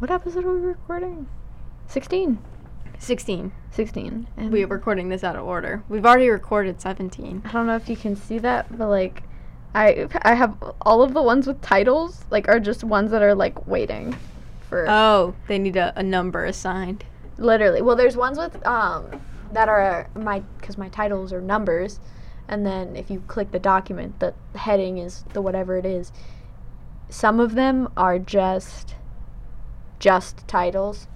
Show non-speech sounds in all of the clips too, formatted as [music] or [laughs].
What episode are we recording? 16. 16. 16. And We're recording this out of order. We've already recorded 17. I don't know if you can see that, but like, I I have all of the ones with titles like are just ones that are like waiting for Oh, they need a, a number assigned. literally. Well, there's ones with um that are my because my titles are numbers, and then if you click the document, the heading is the whatever it is. Some of them are just just titles,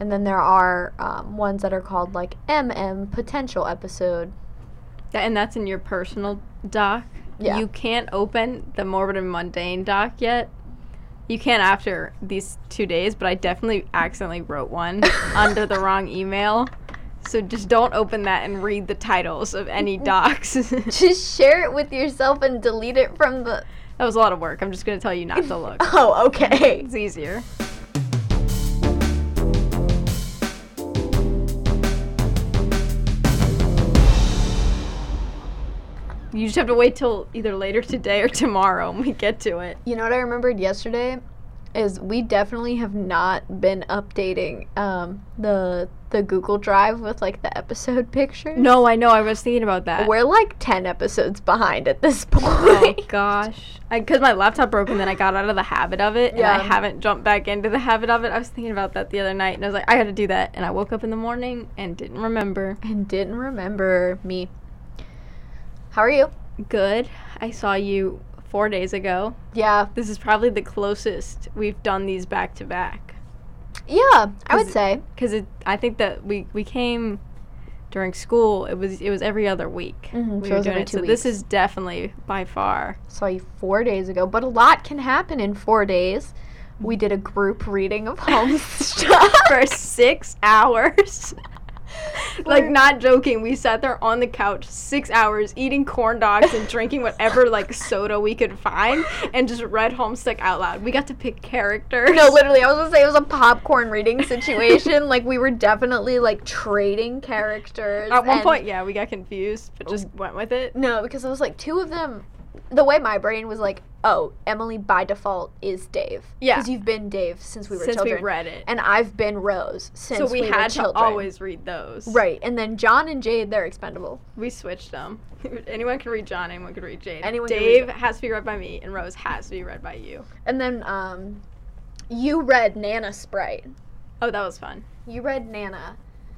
and then there are um, ones that are called like MM potential episode. That, and that's in your personal doc. Yeah. You can't open the morbid and mundane doc yet. You can't after these two days, but I definitely accidentally wrote one [laughs] under the wrong email. So just don't open that and read the titles of any [laughs] docs. [laughs] Just share it with yourself and delete it from the. That was a lot of work. I'm just gonna tell you not to look. Oh, okay. It's easier. You just have to wait till either later today or tomorrow when we get to it. You know what I remembered yesterday is we definitely have not been updating um, the the Google Drive with like the episode [laughs] pictures. No, I know. I was thinking about that. We're like 10 episodes behind at this point. [laughs] oh point. gosh, because my laptop broke and then I got out of the habit of it, and I haven't jumped back into the habit of it. I was thinking about that the other night, and I was like, I got to do that, and I woke up in the morning and didn't remember. and didn't remember me. How are you? Good. I saw you four days ago. Yeah. This is probably the closest we've done these back to back. Yeah, I would say. Because it, I think that we we came during school. It was it was every other week. Mhm, we so were doing it. two So this is definitely by far. Saw you four days ago, but a lot can happen in four days. We did a group reading of [laughs] Homestuck. for six hours. [laughs] [laughs] like not joking, we sat there on the couch six hours eating corn dogs and drinking whatever like soda we could find and just read Homestuck out loud. We got to pick characters. No, literally, I was gonna say it was a popcorn reading situation. [laughs] like we were definitely like trading characters. At one point, yeah, we got confused, but just oh. went with it. No, because it was like two of them. The way my brain was like, oh, Emily by default is Dave. Yeah. Because you've been Dave since we were Since children. we read it. And I've been Rose since so we, we, had to children. always read those. Right, and then John and Jade, they're expendable. We switched them. [laughs] anyone can read John, anyone can read Jade. Anyone Dave has to be read by me, and Rose has to be read by you. And then um, you read Nana Sprite. Oh, that was fun. You read Nana.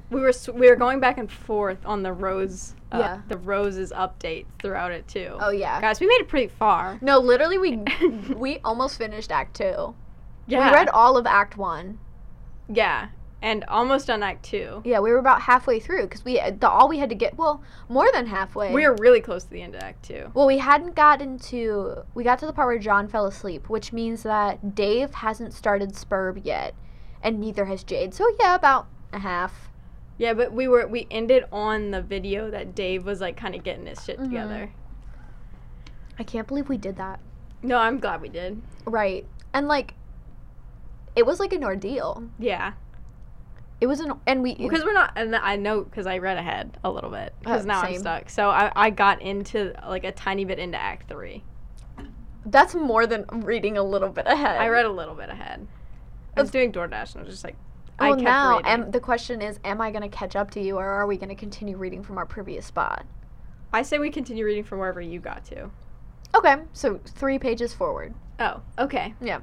We were sw- we were going back and forth on the rose, uh, Yeah. the roses updates throughout it too. Oh yeah. Guys, we made it pretty far. No, literally, we [laughs] we almost finished Act Two. Yeah, We read all of Act One. yeah, and almost done Act Two. Yeah, we were about halfway through because we the all we had to get well more than halfway. We were really close to the end of Act Two. well, we hadn't gotten to we got to the part where John fell asleep, which means that Dave hasn't started Sburb yet, and neither has Jade. So yeah, about a half. Yeah, but we were we ended on the video that Dave was like kind of getting his shit Mhm. together. I can't believe we did that. No, I'm glad we did. Right, and like, it was like an ordeal. Yeah, It was an and we because we're not, and I know because I read ahead a little bit because Uh, now I'm stuck. So I I got into like a tiny bit into Act Three. that's more than reading a little bit ahead. I read a little bit ahead. I was doing DoorDash and I was just like, Well, kept now reading. am, the question is, am I going to catch up to you, or are we going to continue reading from our previous spot? I say we continue reading from wherever you got to. Okay, so three pages forward. Oh, okay. Yeah,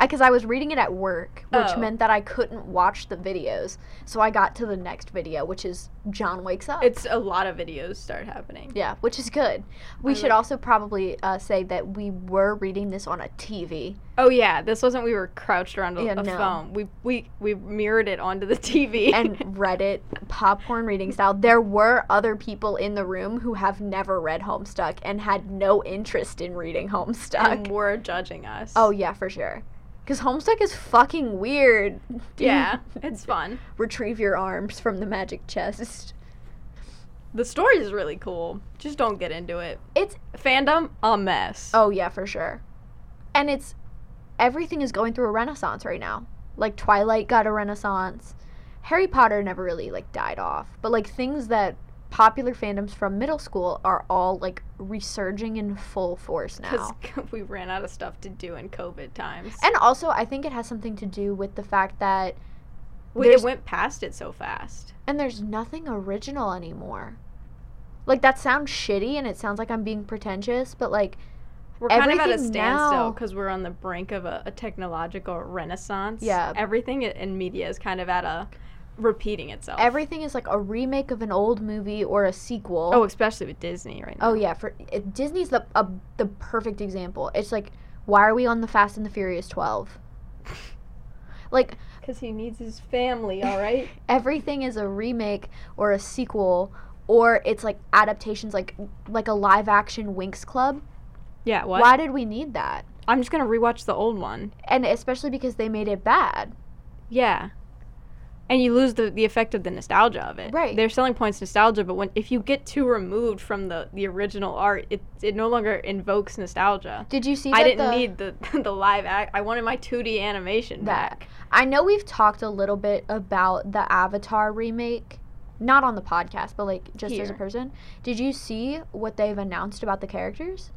because I was reading it at work, which Oh. meant that I couldn't watch the videos. So I got to the next video, which is John wakes up. It's a lot of videos start happening. yeah, which is good. We I should like- also probably uh, say that we were reading this on a TV. Oh yeah, this wasn't we were crouched around a, Yeah, a no. phone. We we we mirrored it onto the [laughs] TV. and read it popcorn reading style. There were other people in the room who have never read Homestuck and had no interest in reading Homestuck. and were judging us. oh yeah, for sure. Cause Homestuck is fucking weird. yeah, [laughs] it's fun. Retrieve your arms from the magic chest. The story is really cool. Just don't get into it. It's Fandom a mess. oh yeah, for sure. And it's everything is going through a renaissance right now. Like Twilight got a renaissance. Harry Potter never really like died off, but like things that popular fandoms from middle school are all like resurging in full force now. Because [laughs] we ran out of stuff to do in COVID times. And also, I think it has something to do with the fact that we, it went past it so fast. and there's nothing original anymore. Like that sounds shitty and it sounds like I'm being pretentious, but like We're kind of at a standstill because we're on the brink of a, a technological renaissance. Yeah. Everything in media is kind of at a repeating itself. everything is like a remake of an old movie or a sequel. oh, especially with Disney right oh, now. Oh yeah, for it, Disney's the a, the perfect example. It's like why are we on the Fast and the Furious 12? [laughs] Like Because he needs his family, all right? [laughs] everything is a remake or a sequel or it's like adaptations like like a live action Winx Club. Yeah, what? Why did we need that? I'm just going to rewatch the old one. And especially because they made it bad. Yeah. And you lose the, the effect of the nostalgia of it. Right. Their selling point's nostalgia, but when if you get too removed from the, the original art, it, it no longer invokes nostalgia. Did you see I didn't the- need the [laughs] the live act. I wanted my 2D animation that. back. I know we've talked a little bit about the Avatar remake, not on the podcast, but like just as a person. Did you see what they've announced about the characters?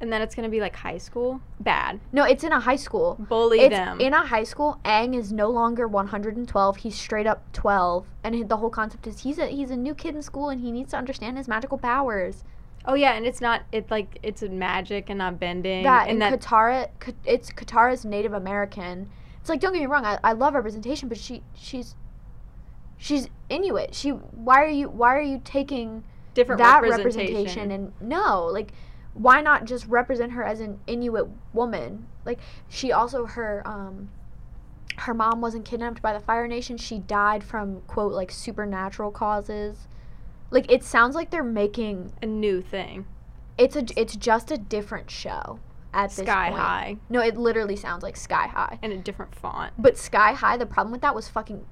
And then it's gonna be like high school. Bad. No, it's in a high school. Bully it's them. in a high school. Aang is no longer 112. He's straight up 12, and the whole concept is he's a he's a new kid in school and he needs to understand his magical powers. oh yeah, and it's not. it's like it's a magic and not bending. that and and that Katara, it's Katara's Native American. It's like don't get me wrong, I, I love representation, but she she's she's Inuit. She why are you why are you taking different that representation. representation and no like why not just represent her as an Inuit woman? Like she also her um her mom wasn't kidnapped by the Fire Nation. She died from quote like supernatural causes. Like it sounds like they're making a new thing. it's a it's just a different show at this Sky point. High No, it literally sounds like Sky High. and a different font. But Sky High, the problem with that was fucking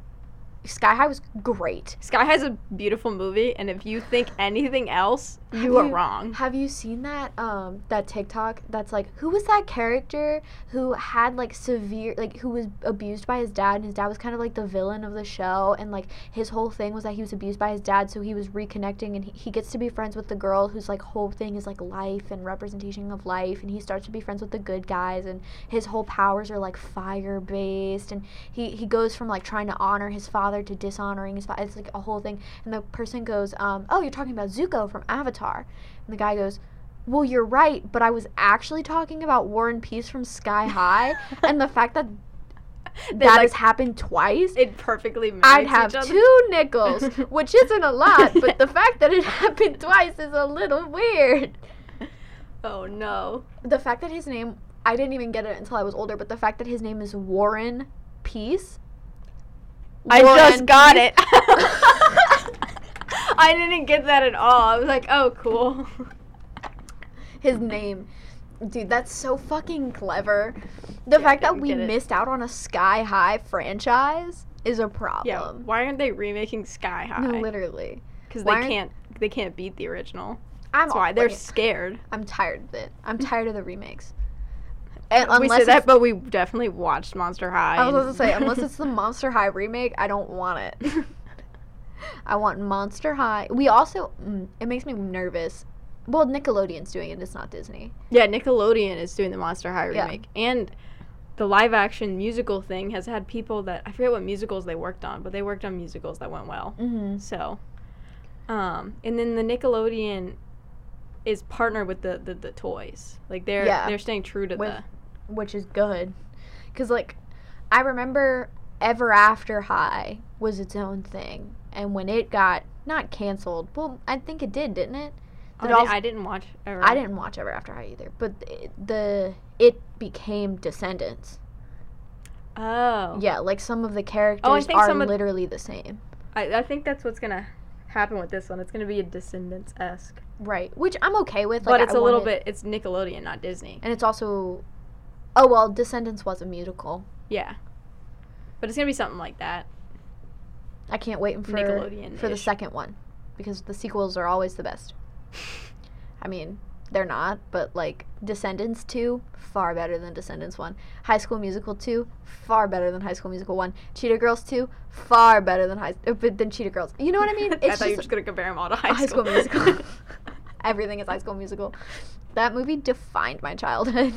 Sky High was great. Sky High's a beautiful movie, and if you think anything else, Have you are you- wrong. Have you seen that um that TikTok that's like who was that character who had like severe like who was abused by his dad and his dad was kind of like the villain of the show and like his whole thing was that he was abused by his dad so he was reconnecting and he, he gets to be friends with the girl whose like whole thing is like life and representation of life and he starts to be friends with the good guys and his whole powers are like fire based and he he goes from like trying to honor his father to dishonoring his father it's like a whole thing and the person goes um oh you're talking about Zuko from Avatar and the guy goes well you're right but I was actually talking about Warren Peace from Sky [laughs] High and the fact that that like, has happened twice it perfectly mimics I'd have two nickels [laughs] which isn't a lot but the fact that it [laughs] happened twice is a little weird Oh no. the fact that his name I didn't even get it until I was older, but the fact that his name is Warren Peace. I Warren just got Peace- it. I didn't get that at all. I was like, oh, cool. [laughs] His name. Dude, that's so fucking clever. The Yeah, fact that we missed out on a Sky High franchise is a problem. Yeah. Why aren't they remaking Sky High? No, literally. Because they can't. They can't beat the original. I'm That's why they're scared. I'm tired of it. I'm [laughs] tired of the remakes. And we unless say that, but we definitely watched Monster High. I was about to say, unless [laughs] it's the Monster High remake, I don't want it. I want Monster High. We also, mm, it makes me nervous. Well, Nickelodeon's doing it. It's not Disney. Yeah, Nickelodeon is doing the Monster High Yeah. remake, and the live action musical thing has had people that I forget what musicals they worked on, but they worked on musicals that went well. Mm-hmm. So, um, and then the Nickelodeon is partnered with the, the, the toys. Like they're Yeah. they're staying true to With- the Which is good, because like, I remember Ever After High was its own thing, and when it got not canceled, well, I think it did, didn't it? I, Did di- also- I didn't watch. Ever. I didn't watch Ever After High either, but it, the it became Descendants. Oh. Yeah, like some of the oh, characters think are literally the same. I, I think that's what's gonna happen with this one. It's gonna be a Descendants esque, Right, which I'm okay with. but it's I a little bit. It's Nickelodeon, not Disney. and it's also, oh well, Descendants was a musical. Yeah. But it's gonna be something like that. I can't wait for Nickelodeon-ish. for the second one, because the sequels are always the best. [laughs] I mean, they're not, but like Descendants 2, far better than Descendants 1. High School Musical 2, far better than High School Musical 1. Cheetah Girls 2, far better than High uh, but than Cheetah Girls. You know what I mean? [laughs] I thought you were just gonna compare them all to High, High School Musical. [laughs] Everything is High School Musical. That movie defined my childhood.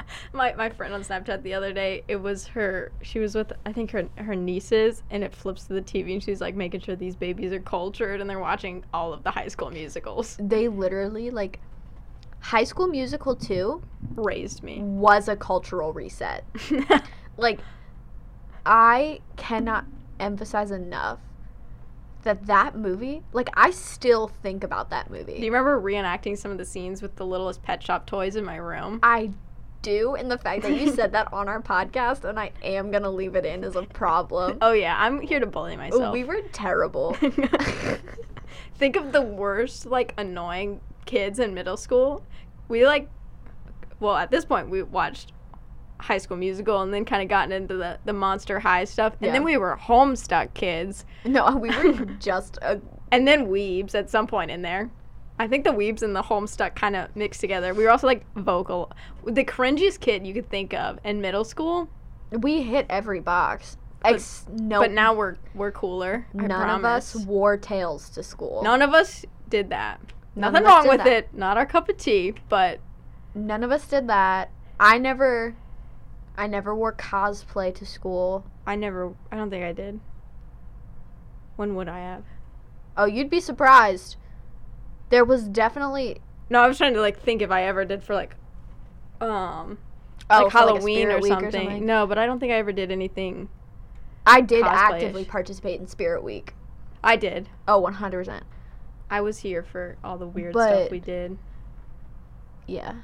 [laughs] my my friend on Snapchat the other day, it was her. She was with I think her her nieces, and it flips to the TV, and she's like making sure these babies are cultured, and they're watching all of the High School Musicals. they literally like High School Musical 2 Raised me. was a cultural reset. [laughs] like I cannot emphasize enough that that movie, like I still think about that movie. Do you remember reenacting some of the scenes with the littlest pet shop toys in my room? I do, and the fact that you said that on our podcast, and I am gonna leave it in is a problem. Oh yeah, I'm here to bully myself. we were terrible. [laughs] Think of the worst, like annoying kids in middle school. We like, well, at this point we watched High School Musical and then kind of gotten into the the Monster High stuff, and then we were Homestuck kids, no, we were just a and then Weebs at some point in there. I think the Weebs and the Homestuck kind of mixed together. We were also like vocal, the cringiest kid you could think of in middle school. we hit every box. Ex- no, But now we're we're cooler. I none of us wore tails to school. None of us did that. None Nothing wrong with that. it. Not our cup of tea, but None of us did that. I never, I never wore cosplay to school. I never. I don't think I did. When would I have? Oh, you'd be surprised. There was definitely No, I was trying to like think if I ever did for like, um, oh, like for, a Halloween Spirit or, something. No, but I don't think I ever did anything. I did Cosplay-ish. actively participate in Spirit Week. I did. Oh, Oh, one hundred percent. I was here for all the weird But- stuff we did. Yeah.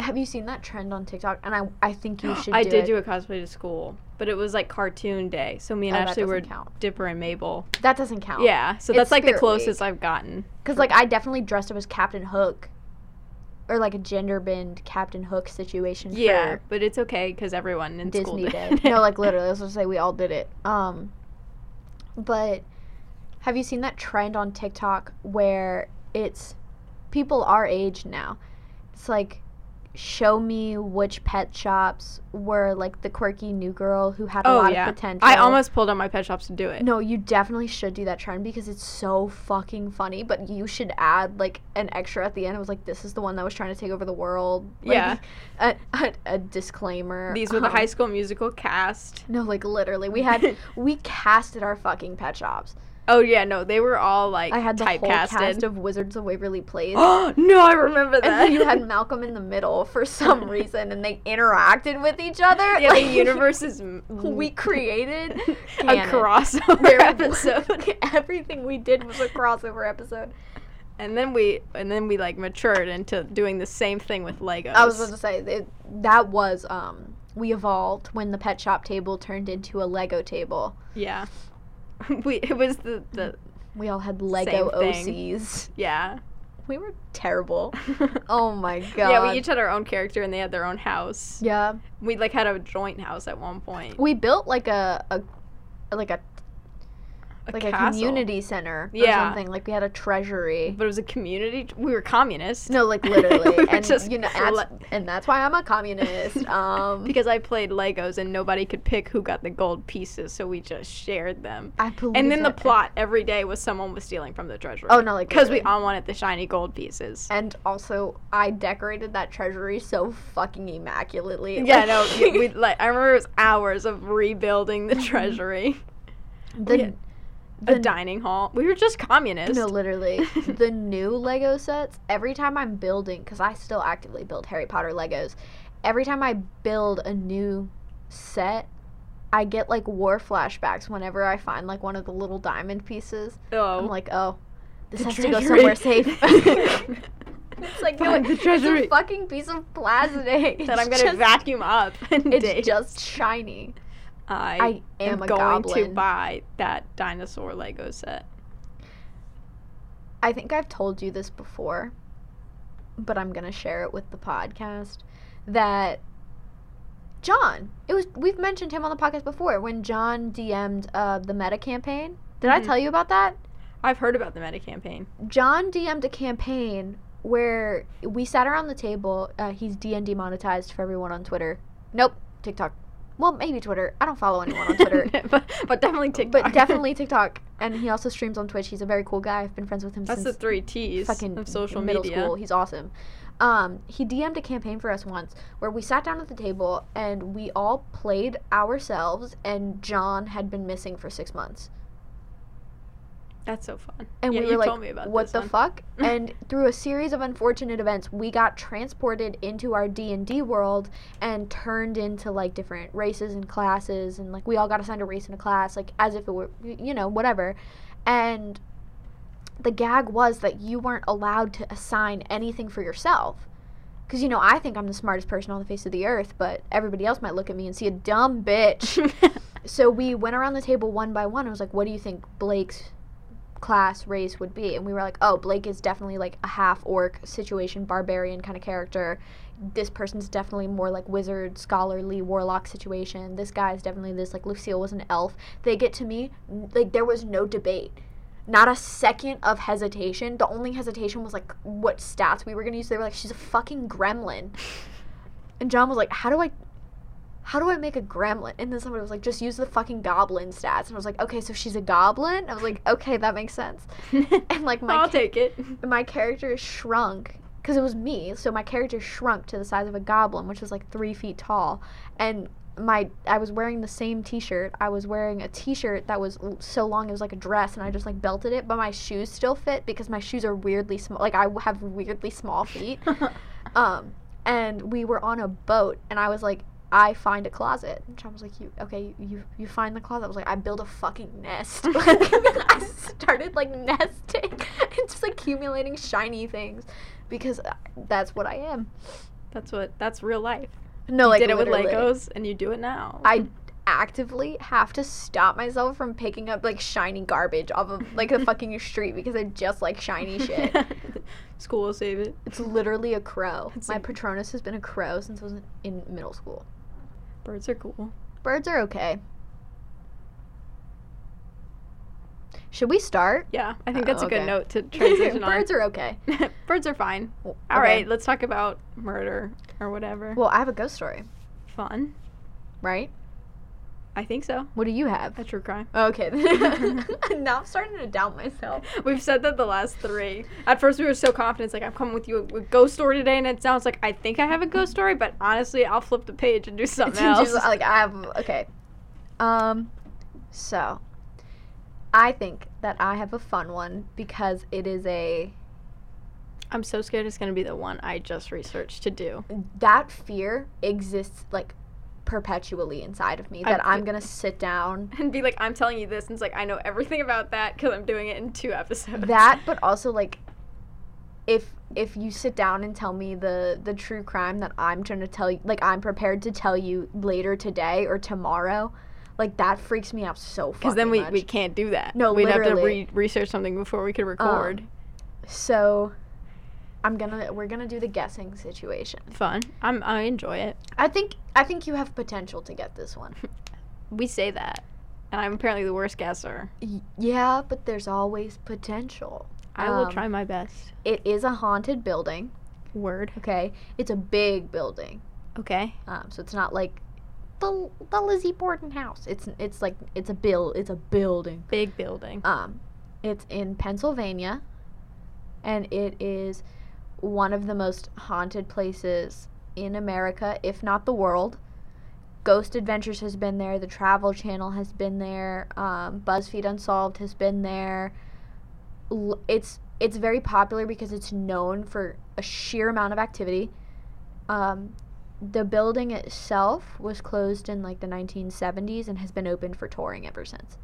Have you seen that trend on TikTok? And I, I think you [gasps] should. I do did it. do a cosplay to school, but it was like cartoon day. So me and Oh, Ashley were count. Dipper and Mabel. That doesn't count. Yeah, so It's that's like the closest Week. I've gotten. Because like I definitely dressed up as Captain Hook, or like a gender bend Captain Hook situation. Yeah, but it's okay because everyone in school Disney did. did. no, like [laughs] literally, let's just say we all did it. Um, but have you seen that trend on TikTok where it's people our age now? It's like show me which pet shops were like the quirky new girl who had a oh lot yeah, of potential. I almost pulled out my pet shops to do it. No, you definitely should do that trend because it's so fucking funny. But you should add like an extra at the end. It was like, "This is the one that was trying to take over the world." Like, Yeah. a, a, a disclaimer. These were the Um, High School Musical cast. No, like literally, we had [laughs] we casted our fucking pet shops. Oh yeah, no, they were all like I had the whole cast of Wizards of Waverly Place. Oh [gasps] no, I remember that. And then you had [laughs] Malcolm in the middle for some [laughs] reason, and they interacted with each other. yeah, like, the universe is [laughs] we created a crossover episode. Everything we did was a crossover episode. and then we and then we like matured into doing the same thing with Legos. I was about to say it, that was um we evolved when the pet shop table turned into a Lego table. yeah. [laughs] we it was the the We all had Lego. OCs. yeah. We were terrible. [laughs] Oh my god. Yeah, we each had our own character and they had their own house. Yeah. We like had a joint house at one point. We built like a, a like a A like a community center or something. Like we had a treasury. But it was a community. We were communists. No, like [laughs] literally. We and just you know that's, and that's why I'm a communist. [laughs] Um because I played Legos and nobody could pick who got the gold pieces, so we just shared them. I believe And then the plot every day was someone was stealing from the treasury. Oh, no, like, because we all wanted the shiny gold pieces. And also, I decorated that treasury so fucking immaculately. [laughs] yeah, Like, no, we we, like I remember it was hours of rebuilding the treasury, the, had the a dining hall. We were just communists. No, literally. [laughs] the new Lego sets, every time I'm building, because I still actively build Harry Potter Legos, every time I build a new set, I get like war flashbacks whenever I find like one of the little diamond pieces. oh, I'm like, oh, this The has to go somewhere safe. [laughs] it's like, no, the it's a fucking piece of plastic. [laughs] that I'm gonna just- vacuum up. And It's dig. just shiny. I, I am am going to buy that dinosaur Lego set. I think I've told you this before, but I'm gonna share it with the podcast. That John, it was we've mentioned him on the podcast before when John DM'd uh, the Meta campaign. Did I Mhm. tell you about that? I've heard about the meta campaign. John DM'd a campaign where we sat around the table. Uh, he's DN monetized for everyone on Twitter. Nope, TikTok. Well, maybe Twitter. I don't follow anyone on Twitter. [laughs] but, but definitely TikTok. But definitely [laughs] TikTok. And he also streams on Twitch. He's a very cool guy. I've been friends with him That's the since three T's fucking of social middle media. school. He's awesome. Um, he DM'd a campaign for us once where we sat down at the table and we all played ourselves, and John had been missing for six months. That's so fun. And yeah, we you were like, told me about "What the one. fuck?" [laughs] and through a series of unfortunate events, we got transported into our D and D world and turned into like different races and classes, and like we all got assigned a race and a class, like as if it were, you know, whatever. And the gag was that you weren't allowed to assign anything for yourself. Because, you know, I think I'm the smartest person on the face of the earth, but everybody else might look at me and see a dumb bitch. [laughs] so we went around the table one by one. I was like, what do you think Blake's class race would be? And we were like, oh, Blake is definitely like a half orc situation, barbarian kind of character. This person's definitely more like wizard, scholarly, warlock situation. This guy's definitely this, like Lucille was an elf. They get to me, like, there was no debate not a second of hesitation. The only hesitation was like what stats we were gonna use. They were like, she's a fucking gremlin. [laughs] And John was like, how do I how do I make a gremlin? And then somebody was like, just use the fucking goblin stats. And I was like, okay, so she's a goblin? I was like, okay, that makes sense. [laughs] And like my I'll ca- take it. [laughs] my character shrunk because it was me. So my character shrunk to the size of a goblin, which was like three feet tall. And my I was wearing the same T-shirt. I was wearing a T-shirt that was l- so long it was like a dress, and I just like belted it. But my shoes still fit because my shoes are weirdly small. Like I have weirdly small feet. [laughs] um, and we were on a boat, and I was like. I find a closet. And John was like, "You okay? You you, find the closet." I was like, "I build a fucking nest." [laughs] I started like nesting [laughs] and just accumulating shiny things because that's what I am. That's what. That's real life. No, you like did it with. Legos, and you do it now. I actively have to stop myself from picking up like shiny garbage off of like the fucking [laughs] street because I just like shiny shit. School will save it. It's literally a crow. It's My Patronus has been a crow since I was in middle school. Birds are cool. Birds are okay. Should we start? Yeah, I think Oh, that's a okay. good note to [laughs] transition Birds on. are okay. [laughs] Birds are fine. All okay. right, let's talk about murder or whatever. Well, I have a ghost story, Fun. right? I think so. What do you have? A true crime. Okay. [laughs] now I'm starting to doubt myself. We've said that the last three. At first, we were so confident. It's like, I'm coming with you with ghost story today, and it sounds like I think I have a ghost story, but honestly, I'll flip the page and do [laughs] something else. like I have okay. Um so I think that I have a fun one because it is a I'm so scared it's gonna be the one I just researched to do. that fear exists like perpetually inside of me that I'm going to sit down [laughs] And be like, I'm telling you this, and it's like, I know everything about that because I'm doing it in two episodes. that but [laughs] also like if if you sit down and tell me the the true crime that I'm trying to tell you like I'm prepared to tell you later today or tomorrow like that freaks me out so fucking Because then we, much. we can't do that. No, We'd have to re- research something before we could record. Um, so I'm gonna we're gonna do the guessing situation. Fun. I'm I enjoy it. I think I think you have potential to get this one. [laughs] We say that, and I'm apparently the worst guesser. Y- yeah, but there's always potential. I will Um, try my best. It is a haunted building. Word. Okay, it's a big building. Okay. Um, so it's not like the the Lizzie Borden house. It's it's like it's a bill. It's a building. Big building. Um, it's in Pennsylvania, and it is one of the most haunted places in America, if not the world. Ghost Adventures has been there. The Travel Channel has been there. Um, BuzzFeed Unsolved has been there. It's it's very popular because it's known for a sheer amount of activity. Um, the building itself was closed in like the 1970s and has been open for touring ever since.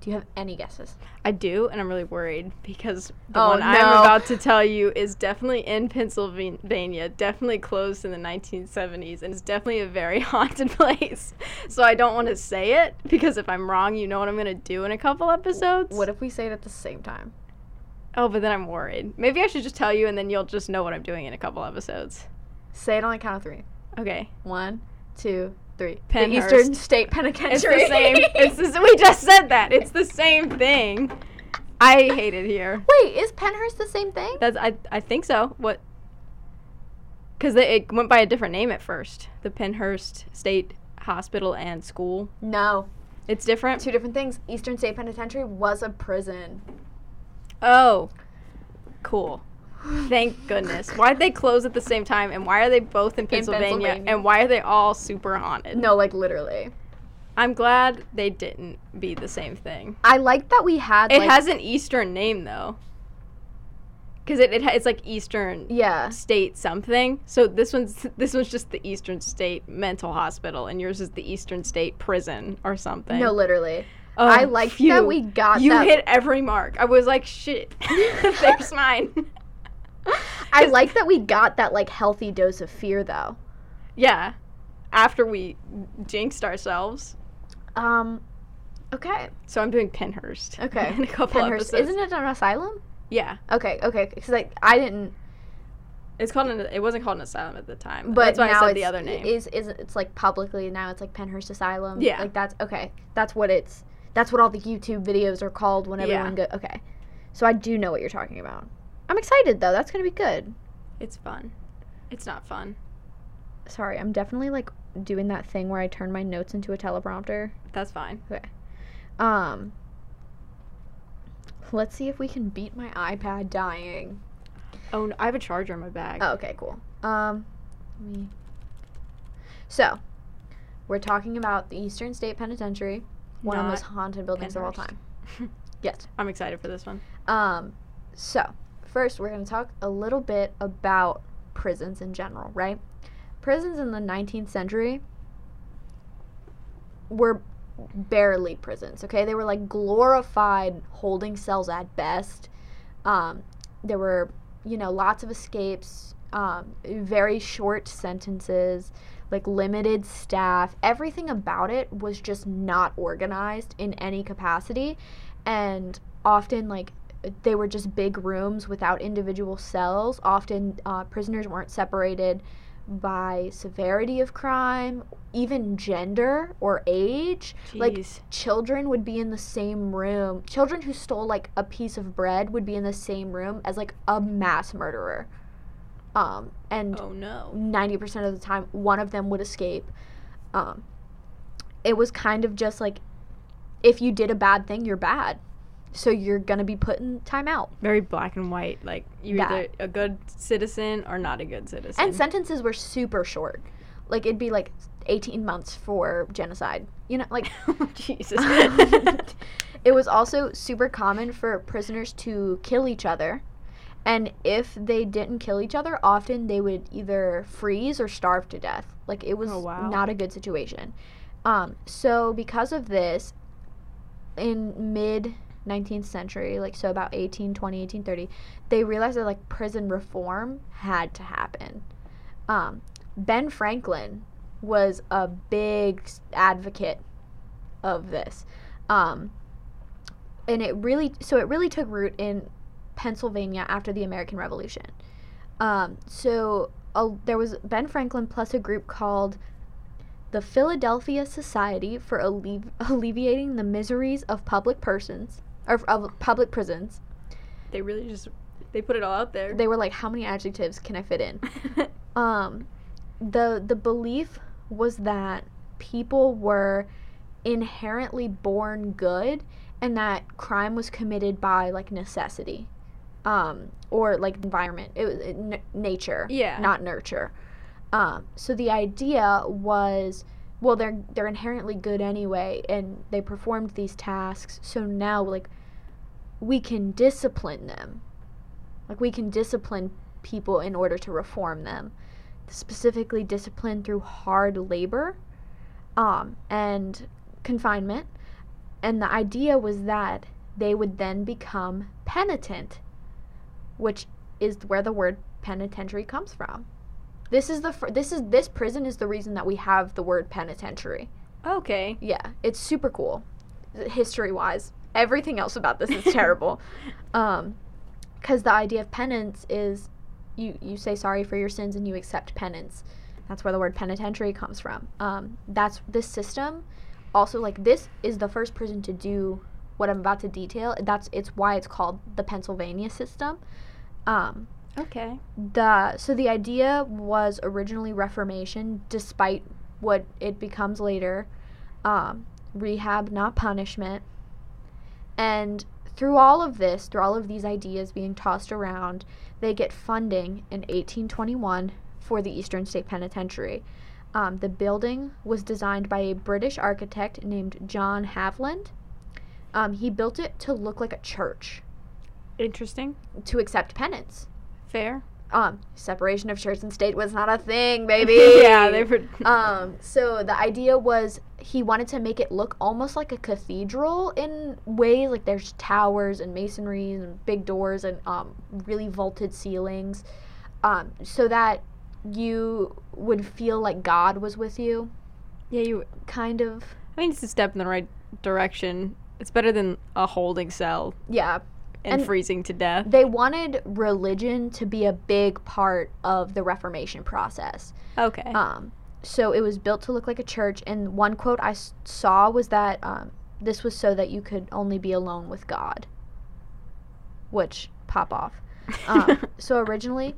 Do you have any guesses? I do, and I'm really worried because the Oh, one I'm about to tell you is definitely in Pennsylvania, definitely closed in the 1970s, and it's definitely a very [laughs] haunted place. So I don't want to say it because if I'm wrong, you know what I'm gonna do in a couple episodes. What if we say it at the same time? Oh, but then I'm worried. Maybe I should just tell you, and then you'll just know what I'm doing in a couple episodes. Say it on the count of three. Okay. One, two, three. Pennhurst. The Eastern State Penitentiary. It's the same. It's the, we just said that. It's the same thing. I hate it here. Wait, is Pennhurst the same thing? That's I I think so. What? Because it went by a different name at first. The Pennhurst State Hospital and School. No, It's different. two different things. Eastern State Penitentiary was a prison. Oh, cool. Thank goodness. Why did they close at the same time? And why are they both in Pennsylvania? Pennsylvania. And why are they all super haunted? No, like literally. I'm glad they didn't be the same thing. I like that we had. It like, has an Eastern name though. Cause it, it it's like Eastern Yeah. State something. So this one's this one's just the Eastern State Mental Hospital, and yours is the Eastern State Prison or something. No, literally. Oh, I like that we got You that. hit every mark. I was like, shit. [laughs] There's mine. [laughs] [laughs] I like that we got that like healthy dose of fear though. yeah. After we jinxed ourselves. Um. Okay. So I'm doing Pennhurst. [laughs] Okay. in a couple Pennhurst. episodes. Isn't it an asylum? Yeah. Okay. Okay. Because like I didn't. It's called an. It wasn't called an asylum at the time. But that's why now I said it's, the other name. Is is it's like publicly now it's like Pennhurst Asylum. Yeah. Like that's okay. That's what it's. That's what all the YouTube videos are called when Yeah. everyone go. Okay. So I do know what you're talking about. I'm excited though. That's gonna be good. It's fun. It's not fun. Sorry, I'm definitely like doing that thing where I turn my notes into a teleprompter. That's fine. Okay. Um. Let's see if we can beat my iPad dying. Oh, no, I have a charger in my bag. Oh, okay, cool. Um, let me. So, we're talking about the Eastern State Penitentiary, one of the most haunted buildings of all time. [laughs] Yes. I'm excited for this one. Um, so first we're going to talk a little bit about prisons in general, right? Prisons in the 19th century were barely prisons, okay? They were like glorified holding cells at best. Um, there were, you know, lots of escapes, um, very short sentences, like limited staff. Everything about it was just not organized in any capacity. And often, like, they were just big rooms without individual cells. Often, uh, prisoners weren't separated by severity of crime, even gender or age. Like, children would be in the same room. Children who stole like a piece of bread would be in the same room as like a mass murderer. Um, and Oh no. 90% of the time one of them would escape. Um, it was kind of just like if you did a bad thing, you're bad. So you're going to be put in timeout. Very black and white. Like you're That. either a good citizen or not a good citizen. And sentences were super short. Like it'd be like 18 months for genocide. You know, like [laughs] Jesus. [laughs] it was also super common for prisoners to kill each other. And if they didn't kill each other, often they would either freeze or starve to death. Like it was Oh, wow. not a good situation. Um, so because of this, in mid 19th century, like so about 1820, 1830, they realized that like prison reform had to happen. Um, ben Franklin was a big advocate of this. Um, and it really, so it really took root in Pennsylvania after the American Revolution. Um, so there was Ben Franklin plus a group called the Philadelphia Society for Allevi- [laughs] Alleviating the Miseries of Public Persons, or of public prisons. they really just they put it all out there. They were like, how many adjectives can I fit in? [laughs] um, the the belief was that people were inherently born good and that crime was committed by like necessity um, or like environment it was n- nature Yeah. not nurture um, so the idea was well they're they're inherently good anyway and they performed these tasks so now like we can discipline them. Like we can discipline people in order to reform them. Specifically discipline through hard labor um, and confinement. And the idea was that they would then become penitent which is where the word penitentiary comes from. This is the fir- this is this prison is the reason that we have the word penitentiary. Okay. yeah it's super cool history wise everything else about this is terrible [laughs] um because the idea of penance is you you say sorry for your sins and you accept penance that's where the word penitentiary comes from um that's this system also like this is the first prison to do what I'm about to detail. That's it's why it's called the Pennsylvania system. Um, Okay. the so the idea was originally reformation despite what it becomes later um, rehab not punishment and through all of this through all of these ideas being tossed around they get funding in 1821 for the eastern state penitentiary um, the building was designed by a british architect named john Haviland. um, he built it to look like a church Interesting. to accept penance Fair. um separation of church and state was not a thing [laughs] baby yeah, they were. um so the idea was he wanted to make it look almost like a cathedral in ways like there's towers and masonry and big doors and um really vaulted ceilings um so that you would feel like god was with you yeah, you. kind of I mean, it's a step in the right direction. It's better than a holding cell yeah and, And- freezing to death. they wanted religion to be a big part of the reformation process Okay. Um, so it was built to look like a church, and one quote I s- saw was that um, this was so that you could only be alone with God, which pop off. Um, [laughs] so originally,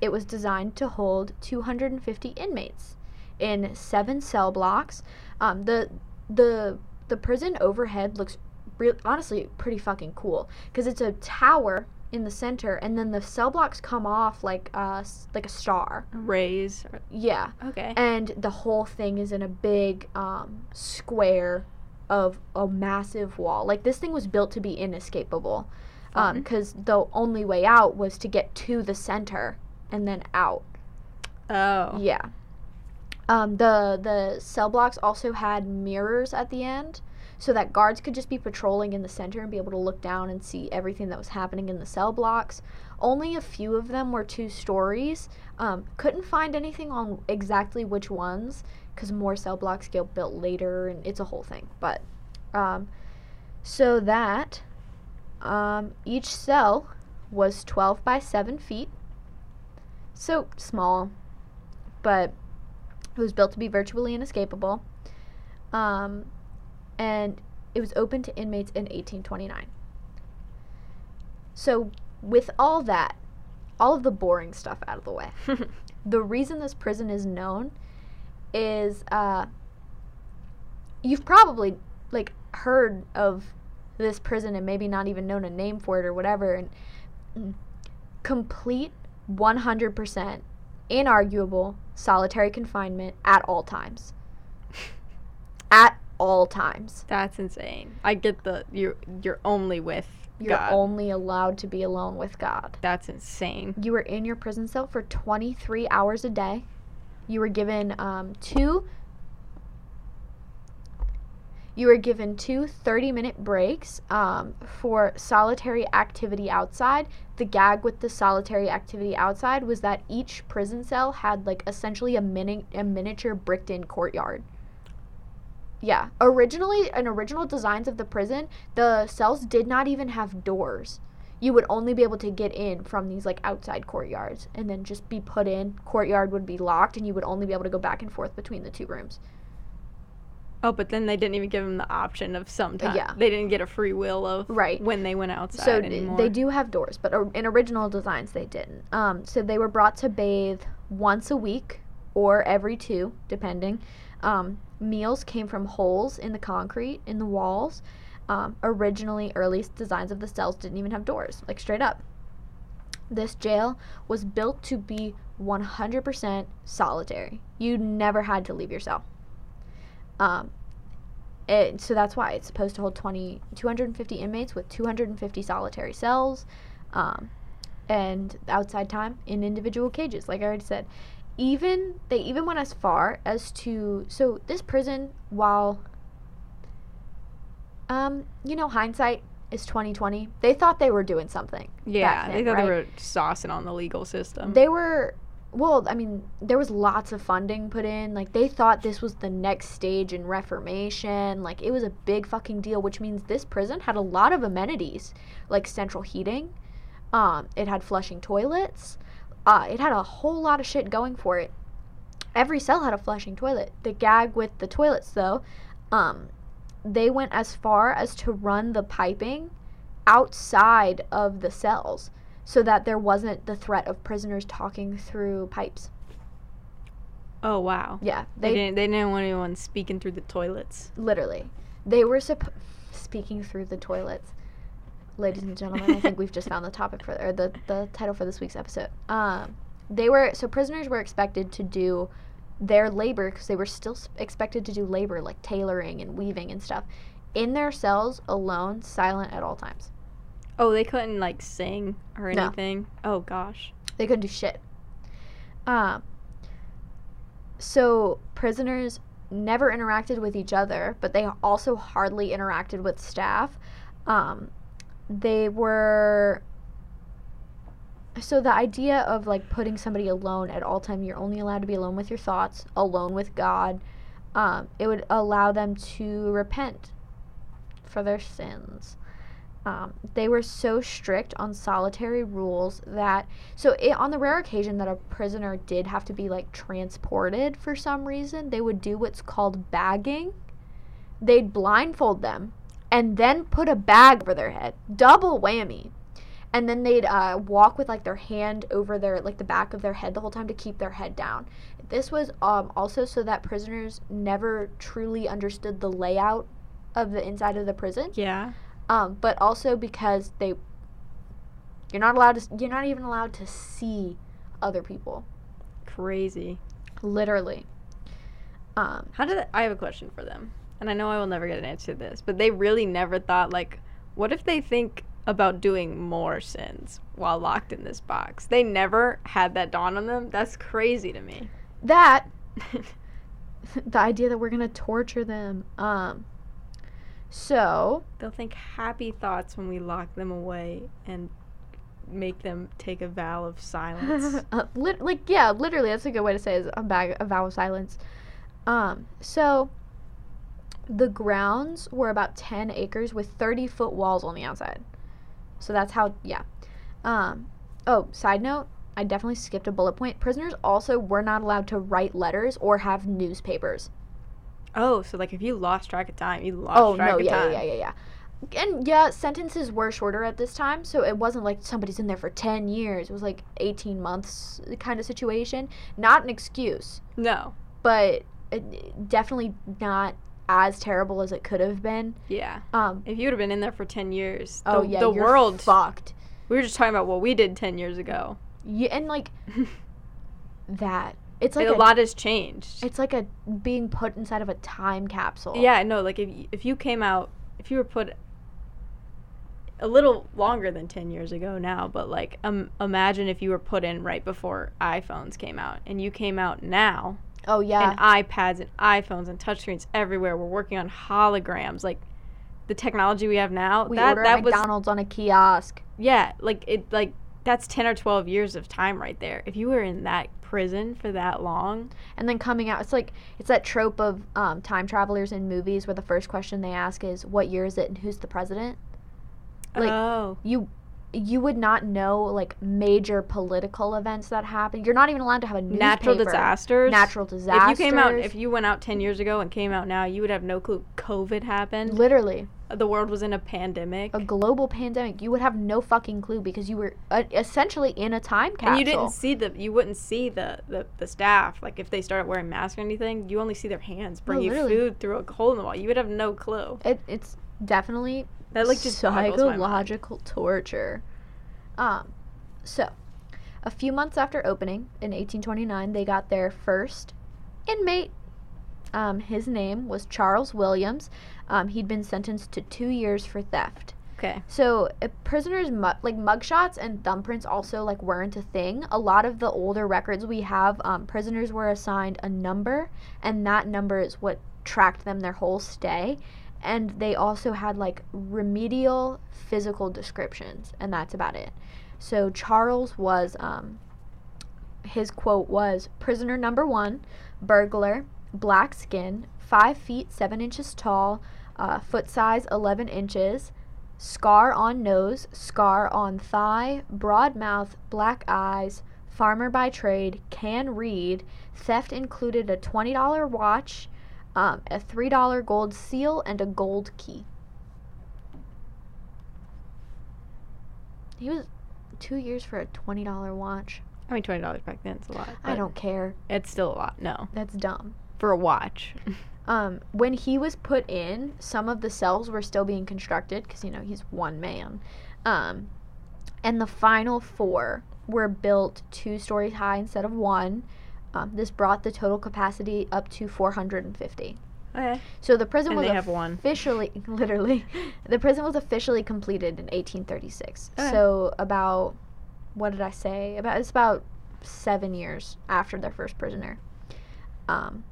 it was designed to hold 250 inmates in seven cell blocks. Um, the the the prison overhead looks re- honestly pretty fucking cool because it's a tower in the center, and then the cell blocks come off like uh like a star. Rays. Yeah, Okay. and the whole thing is in a big um, square of a massive wall. Like this thing was built to be inescapable, because the only way out was to get to the center and then out. oh. Yeah. Um, the the cell blocks also had mirrors at the end, so that guards could just be patrolling in the center and be able to look down and see everything that was happening in the cell blocks. Only a few of them were two stories. Um, couldn't find anything on exactly which ones, because more cell blocks get built later, and it's a whole thing. But, um, so that, um, each cell was 12 by 7 feet. So small, but it was built to be virtually inescapable. Um, and it was open to inmates in 1829. So, with all that, all of the boring stuff out of the way, [laughs] the reason this prison is known is uh, you've probably like heard of this prison and maybe not even known a name for it or whatever and mm, complete 100% inarguable solitary confinement at all times [laughs] at all times That's insane. I get the you're you're only with you're God. only allowed to be alone with god That's insane. you were in your prison cell for 23 hours a day you were given um, two you were given two 30 minute breaks um, for solitary activity outside the gag with the solitary activity outside was that each prison cell had like essentially a mini a miniature bricked in courtyard yeah originally in original designs of the prison the cells did not even have doors you would only be able to get in from these like outside courtyards and then just be put in courtyard would be locked and you would only be able to go back and forth between the two rooms Oh, but then they didn't even give them the option of sometime. yeah. They didn't get a free will of Right. when they went outside so anymore. they do have doors but in original designs they didn't um, so they were brought to bathe once a week or every two depending um, meals came from holes in the concrete in the walls. Um, originally earliest designs of the cells didn't even have doors like straight up. This jail was built to be 100% solitary. You never had to leave your cell. Um, it, so that's why it's supposed to hold 20, 250 inmates with 250 solitary cells um, and outside time in individual cages like i already said even they even went as far as to so this prison while um you know hindsight is 2020 they thought they were doing something yeah, back they thought right? they were saucing on the legal system. they were well i mean there was lots of funding put in like they thought this was the next stage in reformation like it was a big fucking deal which means this prison had a lot of amenities like central heating um, it had flushing toilets uh, it had a whole lot of shit going for it every cell had a flushing toilet the gag with the toilets though um, they went as far as to run the piping outside of the cells so that there wasn't the threat of prisoners talking through pipes. Oh wow. Yeah, They, they, didn't. They didn't want anyone speaking through the toilets. literally they were supp- speaking through the toilets. Ladies and gentlemen, I think we've just found the topic for or the the title for this week's episode. Um, they were so prisoners were expected to do their labor because they were still expected to do labor like tailoring and weaving and stuff in their cells alone, silent at all times. Oh, they couldn't like sing or No. anything. Oh gosh. They couldn't do shit. Um, so prisoners never interacted with each other, but they also hardly interacted with staff. Um, they were. So the idea of like putting somebody alone at all time, you're only allowed to be alone with your thoughts, alone with God. Um, it would allow them to repent for their sins. Um, they were so strict on solitary rules that so it, on the rare occasion that a prisoner did have to be like transported for some reason, they would do what's called bagging. They'd blindfold them and then put a bag over their head, double whammy. And then they'd uh, walk with like their hand over their like the back of their head the whole time to keep their head down. This was um, also so that prisoners never truly understood the layout of the inside of the prison Yeah. um, but also because they you're not allowed to you're not even allowed to see other people Crazy. literally um, How did I have a question for them? And I know I will never get an answer to this, but they really never thought like, what if they think about doing more sins while locked in this box? They never had that dawn on them. That's crazy to me. that [laughs] the idea that we're gonna torture them um, so They'll think happy thoughts when we lock them away and make them take a vow of silence. [laughs] uh, lit- like yeah literally that's a good way to say it, is a, bag, a vow of silence um, so the grounds were about 10 acres with 30 foot walls on the outside. So that's how yeah. Um, oh side note i definitely skipped a bullet point. Prisoners also were not allowed to write letters or have newspapers. Oh, so like if you lost track of time, you lost oh track no of yeah, time. yeah yeah yeah. Yeah and yeah sentences were shorter at this time so it wasn't like somebody's in there for 10 years. It was like 18 months kind of situation. Not an excuse. No. but definitely not as terrible as it could have been Yeah. um If you would have been in there for 10 years, the, oh yeah the world. fucked we were just talking about what we did 10 years ago. yeah and like [laughs] that it's like a a, lot has changed. it's like a being put inside of a time capsule Yeah, no, like if y- if you came out, if you were put a little longer than 10 years ago now, but like um, imagine if you were put in right before iPhones came out and you came out now oh yeah and iPads and iPhones and touchscreens everywhere. We're working on holograms like the technology we have now. we that order that at was McDonald's on a kiosk yeah, like it like that's 10 or 12 years of time right there. If you were in that prison for that long, and then coming out it's like it's that trope of um, time travelers in movies where the first question they ask is what year is it and who's the president Like, oh, you you would not know like major political events that happen you're not even allowed to have a newspaper. natural disasters. natural disasters If you came out, if you went out 10 years ago and came out now, you would have no clue COVID happened. literally the world was in a pandemic. a global pandemic you would have no fucking clue because you were uh, essentially in a time capsule and you didn't see the, you wouldn't see the, the, the staff. Like if they started wearing masks or anything, you only see their hands bring you food through a hole in the wall. You would have no clue. it, it's definitely That like just boggles my mind. psychological torture. Um, so, a few months after opening in 1829, they got their first inmate. Um, his name was Charles Williams. Um, he'd been sentenced to two years for theft. Okay. So uh, prisoners mu- like mugshots and thumbprints also like weren't a thing. A lot of the older records we have, um, prisoners were assigned a number, and that number is what tracked them their whole stay. And they also had like remedial physical descriptions, and that's about it. So Charles was, um, his quote was prisoner number one, burglar, black skin, five feet seven inches tall, uh, foot size 11 inches, scar on nose, scar on thigh, broad mouth, black eyes, farmer by trade, can read, theft included a $20 watch, um, a $3 gold seal, and a gold key. He was two years for a $20 watch. I mean, twenty dollars back then is a lot. I don't care. It's still a lot. No, That's dumb. for a watch. [laughs] [laughs] Um, when he was put in, some of the cells were still being constructed because you know he's one man, um, and the final four were built two stories high instead of one. Um, this brought the total capacity up to 450. okay. So the prison And was they have one. officially, [laughs] literally, the prison was officially completed in 1836. Okay. So about, what did I say? About it's about seven years after their first prisoner. Um,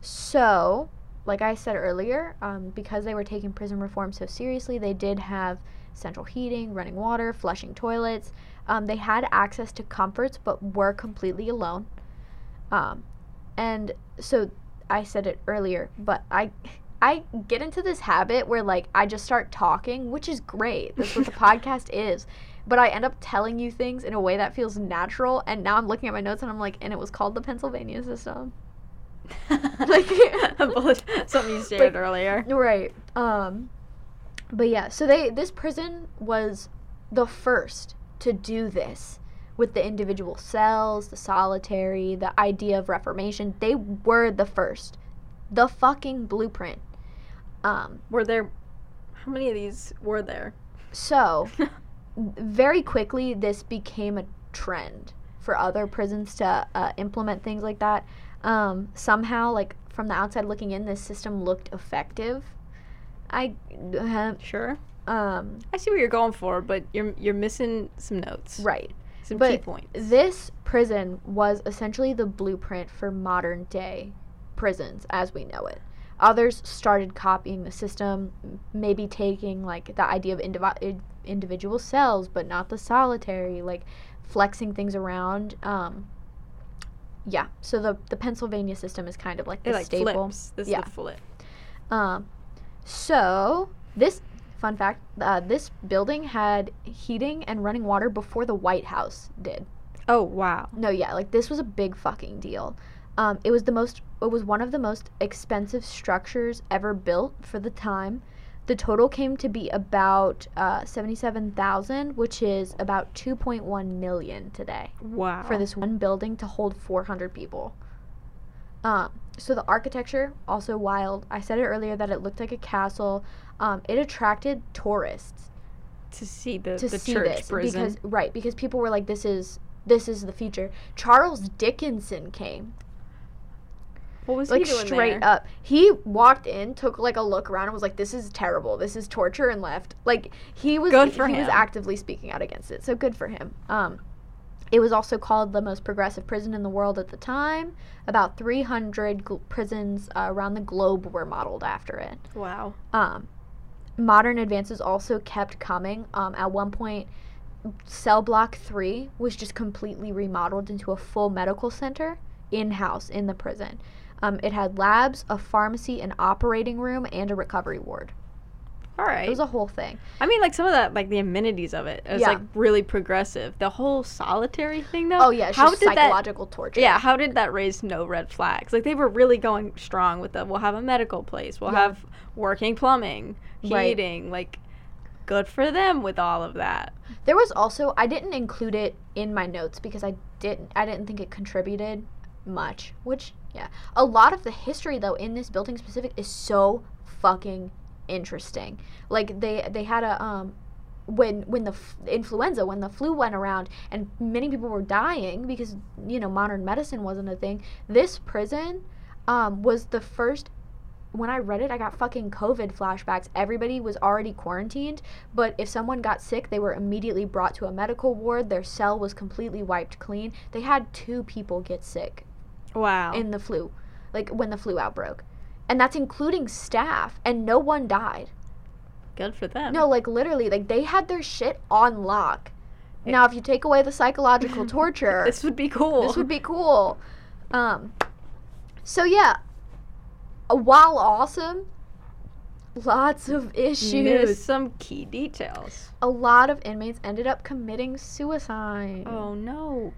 so, like I said earlier, um, because they were taking prison reform so seriously, they did have central heating, running water, flushing toilets. Um, they had access to comforts, but were completely alone. Um, and so I said it earlier, but I I get into this habit where like I just start talking, which is great. That's what the [laughs] podcast is. But I end up telling you things in a way that feels natural and now I'm looking at my notes and I'm like and it was called the Pennsylvania system. [laughs] Like- [laughs] something you Like- earlier. Right. Um but yeah, so they this prison was the first to do this with the individual cells, the solitary, the idea of reformation. They were the first. The fucking blueprint. Um Were there? How many of these were there? so [laughs] very quickly this became a trend for other prisons to uh, implement things like that um, somehow like from the outside looking in this system looked effective i uh, Sure. um, I see what you're going for, but you're you're missing some notes. right Some key but points. this prison was essentially the blueprint for modern day prisons as we know it others started copying the system maybe taking like the idea of indivi- individual cells but not the solitary like flexing things around um yeah so the the pennsylvania system is kind of like the it like staple flips. This Yeah. is the flip. um, so this fun fact: uh, this building had heating and running water before the White House did. Oh wow. No, yeah, like this was a big fucking deal. Um, it was the most. It was one of the most expensive structures ever built for the time. The total came to be about uh, seventy-seven thousand, which is about two point one million today Wow. for this one building to hold 400 people. Um, so the architecture also wild. I said it earlier that it looked like a castle. Um, it attracted tourists to see the to the see church this prison. because right because people were like, "This is this is the future." Charles Dickinson came what was like he doing straight there? up. He walked in, took like a look around, and was like, "This is terrible. This is torture," and left. Like he was Good for he was actively speaking out against it. So good for him. Um, it was also called the most progressive prison in the world at the time. About 300 gl- prisons uh, around the globe were modeled after it. Wow. Um, modern advances also kept coming. Um, at one point, cell block three was just completely remodeled into a full medical center in house in the prison. Um, it had labs, a pharmacy, an operating room, and a recovery ward. All right. It was a whole thing. I mean, like some of that, like the amenities of it, it was Yeah. like really progressive. The whole solitary thing, though. Oh yeah, how just did that? psychological torture. Yeah, how did that raise no red flags? Like they were really going strong with the. We'll have a medical place. We'll Yeah. have working plumbing, Right. heating. Like, good for them with all of that. There was also I didn't include it in my notes because I didn't I didn't think it contributed much. Which yeah, a lot of the history though in this building specific is so fucking interesting. Like they they had a um when when the f- influenza when the flu went around and many people were dying because you know modern medicine wasn't a thing. This prison um was the first when I read it, I got fucking COVID flashbacks. Everybody was already quarantined, but if someone got sick, they were immediately brought to a medical ward. Their cell was completely wiped clean. They had two people get sick Wow. in the flu, like when the flu outbroke. And that's including staff, and no one died. good for them. No, like literally, like they had their shit on lock. Now, if you take away the psychological [laughs] torture, this would be cool. this would be cool. Um, so yeah, while awesome, lots of issues. News, some key details. A lot of inmates ended up committing suicide. Oh no.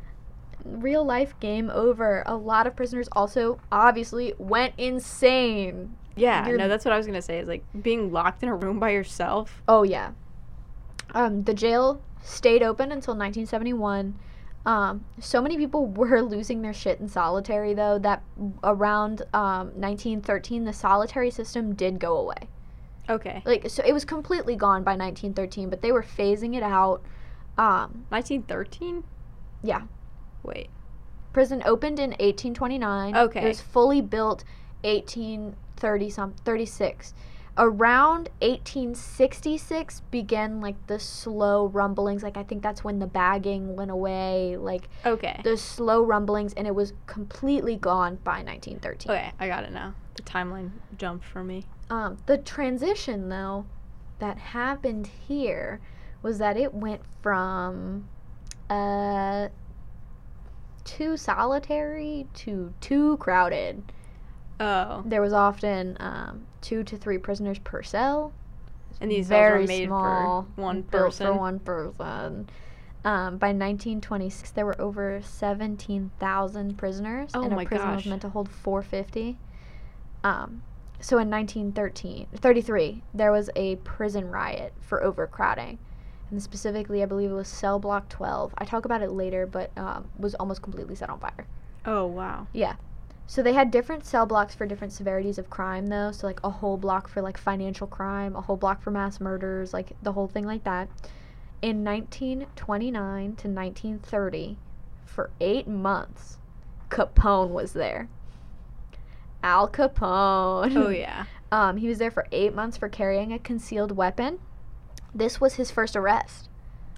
real life game over. A lot of prisoners also obviously went insane. Yeah, You're- no, that's what I was gonna say. Is like being locked in a room by yourself. Oh yeah. Um, the jail stayed open until 1971. Um, so many people [laughs] were losing their shit in solitary though that around um, 1913 the solitary system did go away. Okay. Like so it was completely gone by 1913, but they were phasing it out. Um, 1913. yeah. Wait. Prison opened in 1829. Okay. It was fully built 1830 some 36. Around 1866 began like the slow rumblings. Like I think that's when the bagging went away. Like Okay. the slow rumblings, and it was completely gone by 1913. Okay, I got it now. The timeline jumped for me. Um, the transition though that happened here was that it went from uh too solitary to too crowded. Oh. There was often um, two to three prisoners per cell. And these cells very were made small, for one built person. for one person. Um, by 1926, there were over 17,000 prisoners, Oh and a prison was meant to hold 450. Um, so in 1913, 33, there was a prison riot for overcrowding, and specifically, I believe it was cell block 12. I talk about it later, but um, was almost completely set on fire. Oh wow. Yeah. So they had different cell blocks for different severities of crime though. So like a whole block for like financial crime, a whole block for mass murders, like the whole thing like that. In 1929 to 1930, for 8 months, Capone was there. Al Capone. Oh [laughs] yeah. Um, he was there for 8 months for carrying a concealed weapon. This was his first arrest.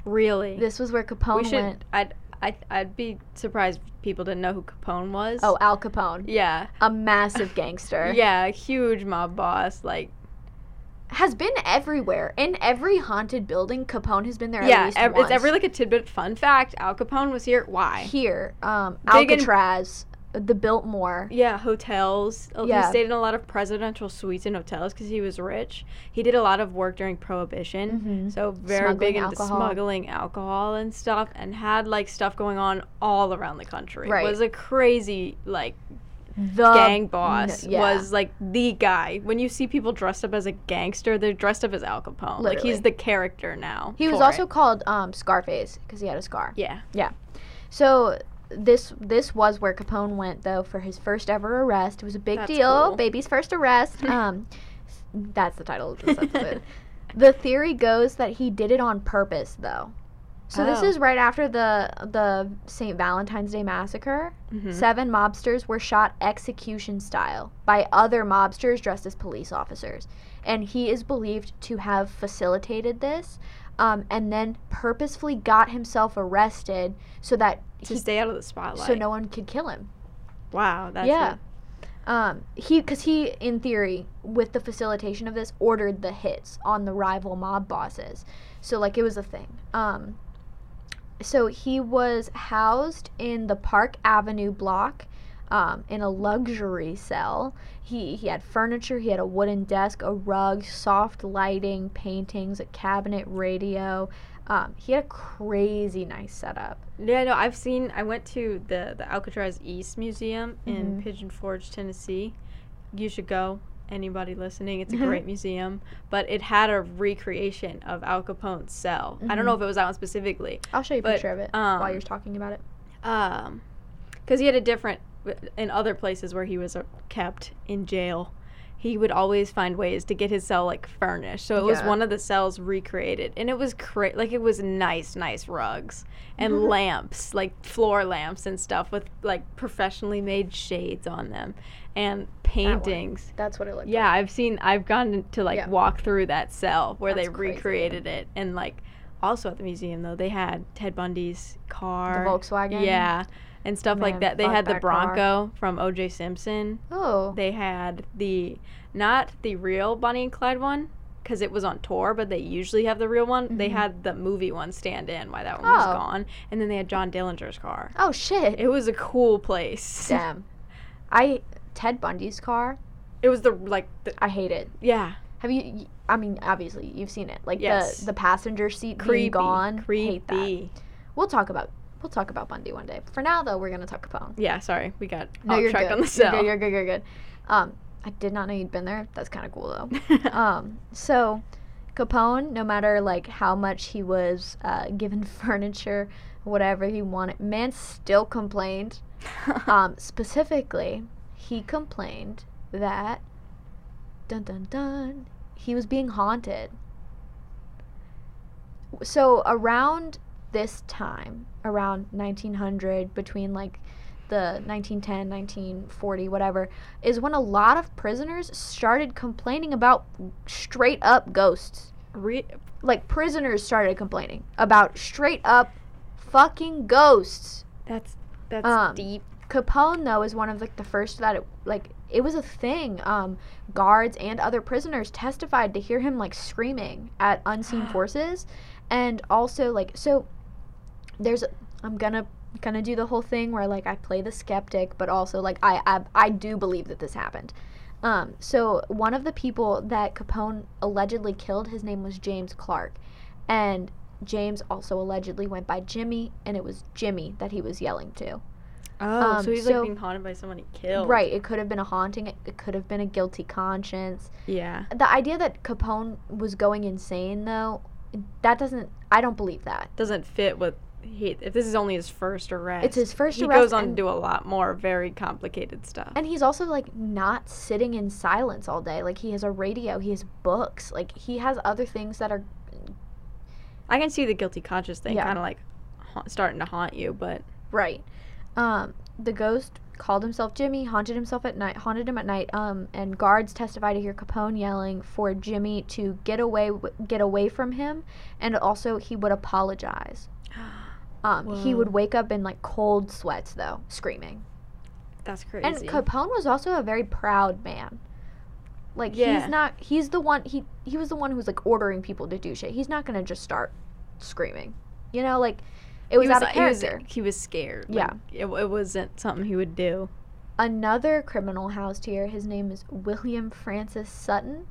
Really. This was where Capone we should. went. I'd. I'd. I'd be surprised if people didn't know who Capone was. Oh, Al Capone. Yeah. A massive gangster. [laughs] Yeah. Huge mob boss. Like. has been everywhere. In every haunted building, Capone has been there yeah. ev- it's every like a tidbit fun fact. Al Capone was here. Why? Here, um, Big Alcatraz, the Biltmore. Yeah, hotels. Oh, Yeah. He stayed in a lot of presidential suites and hotels because he was rich. He did a lot of work during Prohibition, Mhm. so very Smuggling big into alcohol. smuggling alcohol and stuff, and had like stuff going on all around the country. Right. Was a crazy like The gang boss. yeah. Was like the guy. When you see people dressed up as a gangster, they're dressed up as Al Capone. Like he's the character now. He was also it. called um, Scarface because he had a scar. Yeah. Yeah. So this this was where Capone went though for his first ever arrest. It was a big That's deal. cool. Baby's first arrest. [laughs] um, that's the title of this episode. the theory goes that he did it on purpose though. So this Oh. is right after the the St. Valentine's Day massacre. Mhm. Seven mobsters were shot execution style by other mobsters dressed as police officers. And he is believed to have facilitated this um, and then purposefully got himself arrested so that To he, stay out of the spotlight. so no one could kill him. Wow. That's yeah. Um, he, because he, in theory, with the facilitation of this, ordered the hits on the rival mob bosses. So, like, it was a thing. Um, so he was housed in the Park Avenue block um, in a luxury cell. He, he had furniture, he had a wooden desk, a rug, soft lighting, paintings, a cabinet, radio. Um, he had a crazy nice setup. Yeah, no, I've seen. I went to the the Alcatraz East Museum in Mhm. Pigeon Forge, Tennessee. You should go. Anybody listening, it's a [laughs] great museum. But it had a recreation of Al Capone's cell. I don't know if it was that one specifically. I'll show you a But, picture of it while um, you're talking about it. Um, because he had a different in other places where he was uh, kept in jail. He would always find ways to get his cell like furnished. So it was one of the cells recreated, and it was great. Like it was nice, nice rugs and mm-hmm. lamps, like floor lamps and stuff with like professionally made shades on them, and paintings. That's what it looked like. Yeah, I've seen. I've gone to like Yeah. walk through that cell where That's they crazy. recreated it, and like also at the museum though they had Ted Bundy's car, the Volkswagen? yeah, and stuff like that. They had the that car. Bronco from O.J. Simpson. Oh. They had the not the real Bonnie and Clyde one because it was on tour, but they usually have the real one. They Mhm. had the movie one stand in while that one was Oh. gone, and then they had John Dillinger's car. oh shit. It was a cool place. [laughs] Damn. I Ted Bundy's car. It was the like the, I hate it. yeah Have you? I mean, obviously you've seen it. Like Yes. the the passenger seat being creepy gone. Hate that. creepy. We'll talk about we'll talk about Bundy one day. For now, though, we're gonna talk Capone. Yeah, sorry, we got No, off you're track good. on the You're good. You're good. You're good. Um, I did not know you'd been there. That's kind of cool though. [laughs] um, so Capone, no matter like how much he was uh, given [laughs] furniture, whatever he wanted, man still complained. [laughs] um, specifically, he complained that dun dun dun he was being haunted. So around this time, around 1900, between like the 1910, 1940, whatever, is when a lot of prisoners started complaining about straight up ghosts. Re- Like prisoners started complaining about straight up fucking ghosts. that's that's Um, deep. Capone though is one of like the first that it, like it was a thing. Um, guards and other prisoners testified to hear him like screaming at unseen [gasps] forces, and also like so. There's I'm gonna gonna do the whole thing where like I play the skeptic, but also like I I, I do believe that this happened. Um, so one of the people that Capone allegedly killed, his name was James Clark, and James also allegedly went by Jimmy, and it was Jimmy that he was yelling to. Oh, um, so he's so- like being haunted by someone he killed. Right. It could have been a haunting. It, it could have been a guilty conscience. Yeah. The idea that Capone was going insane, though, that doesn't. I don't believe that. Doesn't fit with he. If this is only his first arrest, It's his first he arrest goes on to do a lot more very complicated stuff. And he's also like not sitting in silence all day. Like he has a radio. He has books. Like he has other things that are. I can see the guilty conscience thing Yeah. kind of like ha- starting to haunt you, but Right. Um, the ghost called himself Jimmy, haunted himself at night, haunted him at night. Um, and guards testified to hear Capone yelling for Jimmy to get away, w- get away from him, and also he would apologize. Um, he would wake up in like cold sweats though, screaming. that's crazy. And Capone was also a very proud man. Like Yeah. he's not. He's the one. He he was the one who was like ordering people to do shit. He's not gonna just start screaming. You know, like it was, he out of he was- character. He was, scared. Yeah. Like, it, it wasn't something he would do. another criminal housed here. His name is William Francis Sutton,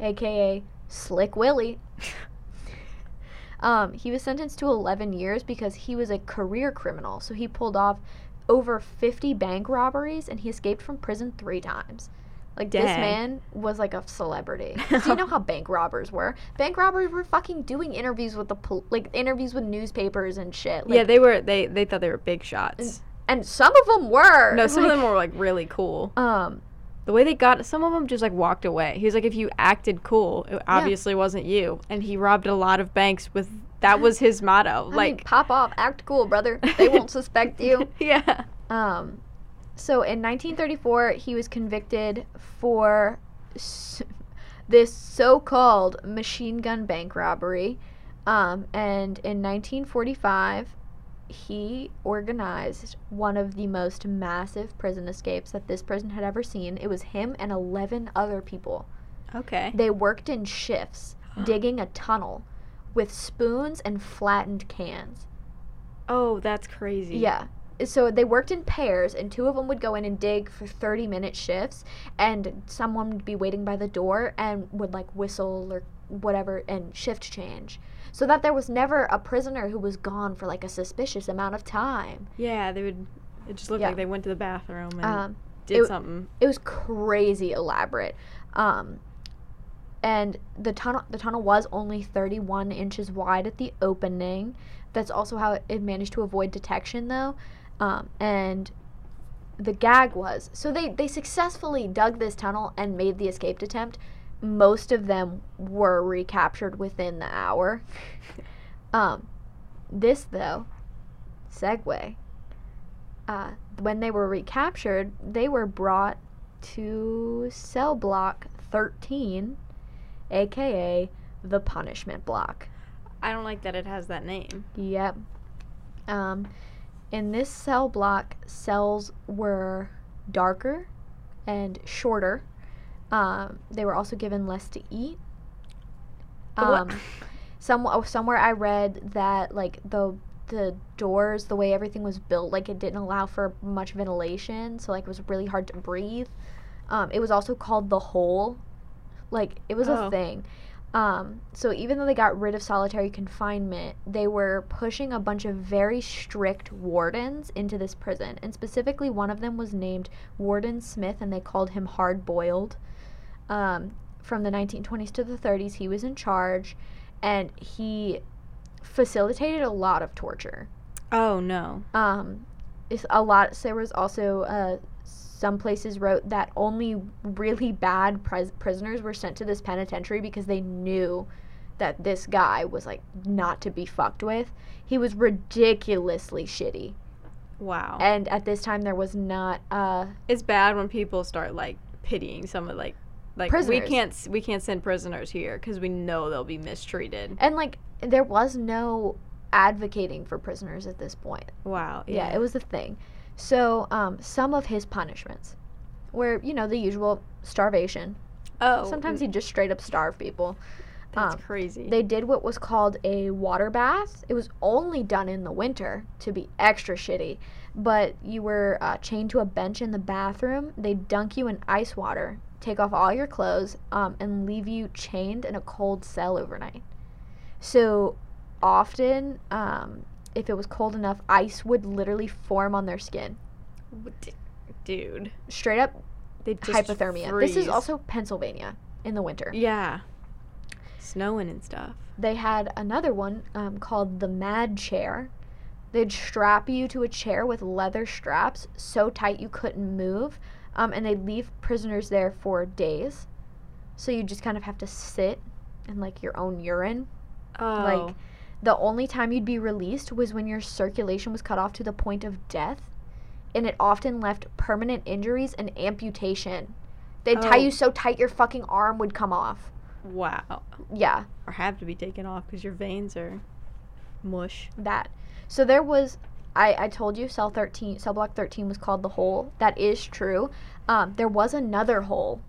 aka Slick Willie. [laughs] um, he was sentenced to 11 years because he was a career criminal. So he pulled off over 50 bank robberies and he escaped from prison three times. Like this man was like a celebrity. [laughs] so you know how bank robbers were? Bank robbers were fucking doing interviews with the pol- like interviews with newspapers and shit. Like, yeah, they were. They they thought they were big shots. and some of them were. No, some of them were like really cool. Um, The way they got some of them just like walked away. He was like, if you acted cool, it obviously wasn't you. And he robbed a lot of banks with that was his motto. I mean, like, pop off, act cool, brother. They won't suspect you. [laughs] yeah. Um, so in 1934, he was convicted for s- this so-called machine gun bank robbery. Um, and in 1945, he organized one of the most massive prison escapes that this prison had ever seen. It was him and 11 other people. Okay. They worked in shifts, [gasps] digging a tunnel with spoons and flattened cans. Oh, that's crazy. Yeah. So they worked in pairs, and two of them would go in and dig for 30 minute shifts, and someone would be waiting by the door and would like whistle or whatever and shift change. So that there was never a prisoner who was gone for like a suspicious amount of time. Yeah, they would. It just looked Yeah. like they went to the bathroom and Um, did it- something. it was crazy elaborate. Um, and the tunnel the tunnel was only 31 inches wide at the opening. That's also how it, managed to avoid detection though. Um, and the gag was so they they successfully dug this tunnel and made the escape attempt. Most of them were recaptured within the hour. [laughs] um, this though, segue. Uh, when they were recaptured, they were brought to cell block 13, aka the punishment block. I don't like that it has that name. Yep. Um, in this cell block, cells were darker and shorter. Um, they were also given less to eat. Um, some, oh, somewhere I read that like the the doors, the way everything was built, like it didn't allow for much ventilation, so like it was really hard to breathe. Um, it was also called the hole. Like it was Oh. a thing. Um, so even though they got rid of solitary confinement, they were pushing a bunch of very strict wardens into this prison. And specifically, one of them was named Warden Smith, and they called him hard boiled. Um, from the 1920s to the 30s, he was in charge, and he facilitated a lot of torture. Oh no. Um, it's a lot. So there was also uh, some places wrote that only really bad pres- prisoners were sent to this penitentiary because they knew that this guy was like not to be fucked with. He was ridiculously shitty, Wow. and at this time there was not. Uh, it's bad when people start like pitying some of like like Prisoners. we can't we can't send prisoners here because we know they'll be mistreated. and like there was no advocating for prisoners at this point. Wow. Yeah, it was a thing. So um, some of his punishments were, you know, the usual starvation. Oh. Sometimes he'd just straight up starve people. that's um, crazy. They did what was called a water bath. It was only done in the winter to be extra shitty. But you were uh, chained to a bench in the bathroom. They'd dunk you in ice water, take off all your clothes, um, and leave you chained in a cold cell overnight. So often, um, if it was cold enough, ice would literally form on their skin. D- Dude. Straight up hypothermia. This is also Pennsylvania in the winter. Yeah. Snowing and stuff. they had another one um, called the Mad Chair. They'd strap you to a chair with leather straps so tight you couldn't move, um, and they'd leave prisoners there for days. So you just kind of have to sit in like your own urine. Oh. Like the only time you'd be released was when your circulation was cut off to the point of death, and it often left permanent injuries and amputation. They'd tie Oh. you so tight your fucking arm would come off. wow. Yeah. Or have to be taken off because your veins are mush. that. So there was, I, I told you cell 13, cell block 13 was called the hole. That is true. Um, there was another hole.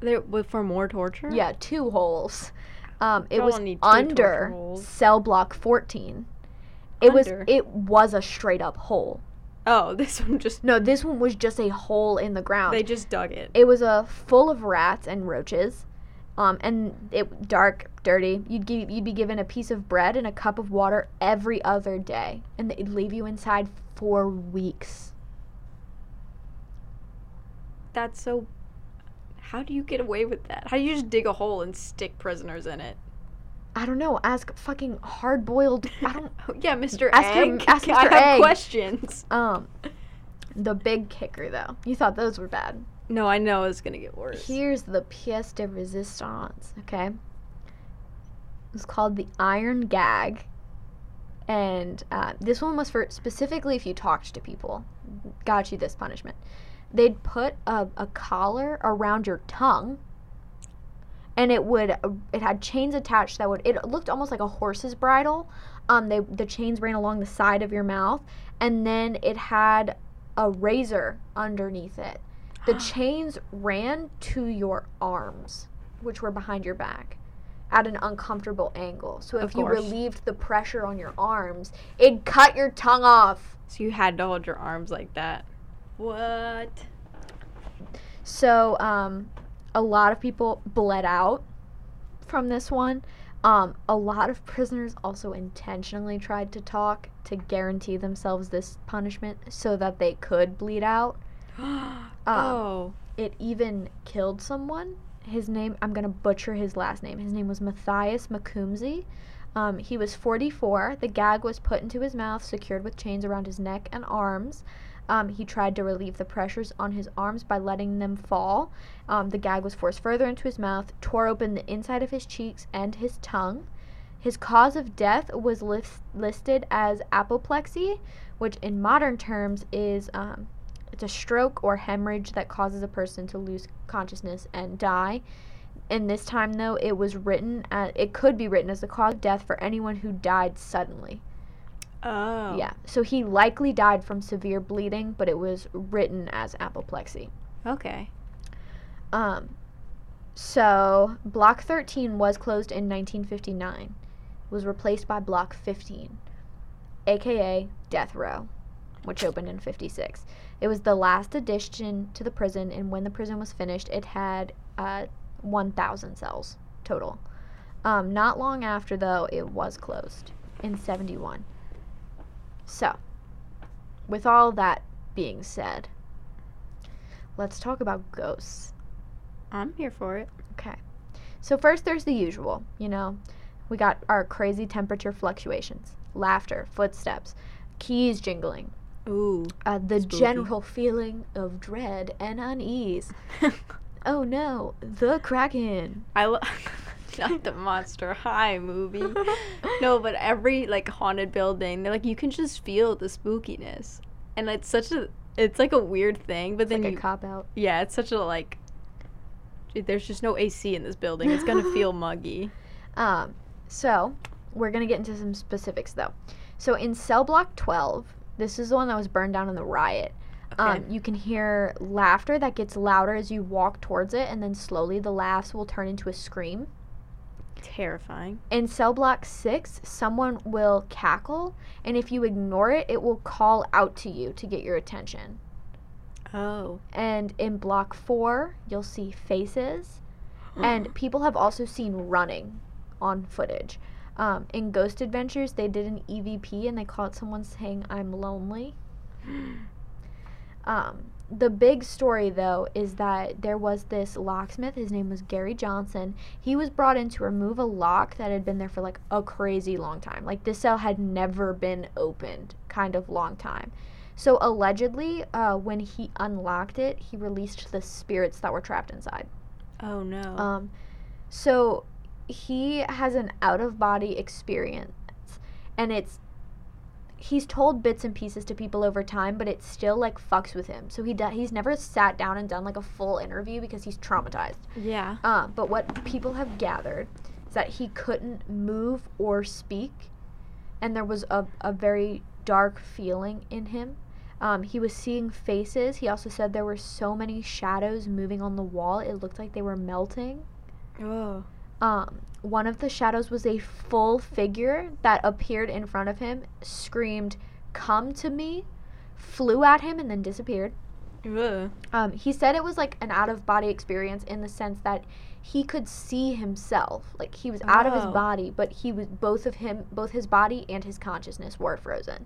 There for more torture. Yeah, two holes. Um, it was need two torture under cell block 14. It was it was a straight up hole. Oh, [laughs] this one just No, this one was just a hole in the ground. they just dug it. it was a full of rats and roaches. Um, and it dark, dirty. You'd give, you'd be given a piece of bread and a cup of water every other day, and they'd leave you inside for weeks. That's so. How do you get away with that? How do you just dig a hole and stick prisoners in it? I don't know. Ask fucking hard boiled. [laughs] I don't. [laughs] Yeah, Mr. [laughs] Ask Egg. him- ask I Mr. have Egg. questions. Um, the big kicker though. You thought those were bad. No, I know it's gonna get worse. Here's the pièce de résistance. Okay. It's called the iron gag, and uh, this one was for specifically if you talked to people. Got you this punishment. They'd put a, a collar around your tongue, and it would it had chains attached that would it looked almost like a horse's bridle. Um, they the chains ran along the side of your mouth, and then it had a razor underneath it. The [gasps] chains ran to your arms, which were behind your back, at an uncomfortable angle. So if you relieved the pressure on your arms, it'd cut your tongue off. So you had to hold your arms like that. What? So um, a lot of people bled out from this one. Um, a lot of prisoners also intentionally tried to talk to guarantee themselves this punishment so that they could bleed out. [gasps] oh. it even killed someone. His name, I'm going to butcher his last name. His name was Matthias Maccumsey. Um, he was 44. The gag was put into his mouth, secured with chains around his neck and arms. Um, he tried to relieve the pressures on his arms by letting them fall. Um, the gag was forced further into his mouth, tore open the inside of his cheeks and his tongue. His cause of death was lis- listed as apoplexy, which in modern terms is um, it's a stroke or hemorrhage that causes a person to lose consciousness and die. In this time, though, it was written, as, it could be written as the cause of death for anyone who died suddenly. Oh. Yeah. So he likely died from severe bleeding, but it was written as apoplexy. Okay. Um, so Block 13 was closed in 1959. Was replaced by Block 15, aka Death Row, which opened in 56. It was the last addition to the prison, and when the prison was finished, it had uh, 1,000 cells total. Um, not long after, though, it was closed in 71. So, with all that being said, let's talk about ghosts. I'm here for it. Okay. So, first, there's the usual, you know, we got our crazy temperature fluctuations, laughter, footsteps, keys jingling, Ooh. uh, the Spooky. general feeling of dread and unease. [laughs] oh no, the Kraken. I love [laughs] not the Monster High movie. no, but every like haunted building, they're like you can just feel the spookiness, and it's such a it's like a weird thing. But It's then like you a cop out. yeah, it's such a like. There's just no AC in this building. It's gonna feel [laughs] muggy. Um, so we're gonna get into some specifics though. So in cell block 12, this is the one that was burned down in the riot. Okay. Um, you can hear laughter that gets louder as you walk towards it, and then slowly the laughs will turn into a scream. Terrifying. In cell block 6, someone will cackle, and if you ignore it, it will call out to you to get your attention. Oh. And in block 4, you'll see faces, [gasps] and people have also seen running on footage. Um, in Ghost Adventures, they did an EVP and they caught someone saying, I'm lonely. [gasps] Um, the big story, though, is that there was this locksmith. His name was Gary Johnson. He was brought in to remove a lock that had been there for like a crazy long time. Like this cell had never been opened, kind of long time. So allegedly, uh, when he unlocked it, he released the spirits that were trapped inside. Oh no. Um, so he has an out of body experience, and it's he's told bits and pieces to people over time, but it still like fucks with him. So he do- he's never sat down and done like a full interview because he's traumatized. yeah. Uh, but what people have gathered is that he couldn't move or speak, and there was a, a very dark feeling in him. Um, he was seeing faces. He also said there were so many shadows moving on the wall, it looked like they were melting. Oh. Um, one of the shadows was a full figure that appeared in front of him, screamed, Come to me, flew at him, and then disappeared. Ugh. Um, he said it was like an out of body experience in the sense that he could see himself. Like he was out of his Oh. body, but he was both of him, both his body and his consciousness were frozen.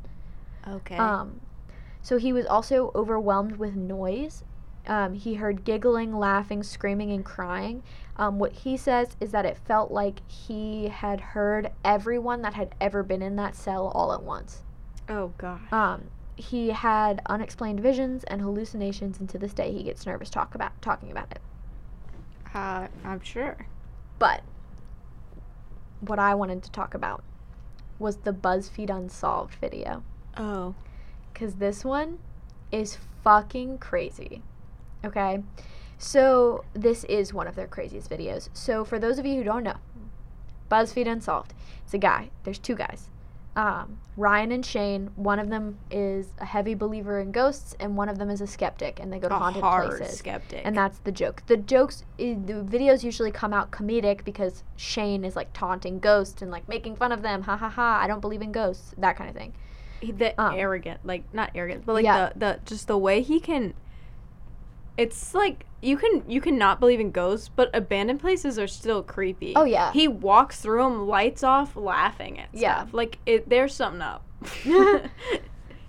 Okay. Um, so he was also overwhelmed with noise. Um, he heard giggling, laughing, screaming, and crying. Um, what he says is that it felt like he had heard everyone that had ever been in that cell all at once. oh gosh. Um, he had unexplained visions and hallucinations, and to this day he gets nervous talk about talking about it. Uh, I'm sure. But what I wanted to talk about was the BuzzFeed Unsolved video. Oh. because this one is fucking crazy. Okay? So, this is one of their craziest videos. So, for those of you who don't know, BuzzFeed Unsolved. It's a guy. There's two guys. Um, Ryan and Shane. One of them is a heavy believer in ghosts, and one of them is a skeptic, and they go to A haunted hard places. skeptic. And that's the joke. The jokes, the videos usually come out comedic because Shane is like taunting ghosts and like making fun of them. Ha ha ha! I don't believe in ghosts. That kind of thing. He- the Um, arrogant, like not arrogant, but like Yeah. the the just the way he can. It's like you can you can not believe in ghosts, but abandoned places are still creepy. Oh, yeah. He walks through them, lights off, laughing at Yeah. stuff. Like it, there's something up. [laughs] [laughs]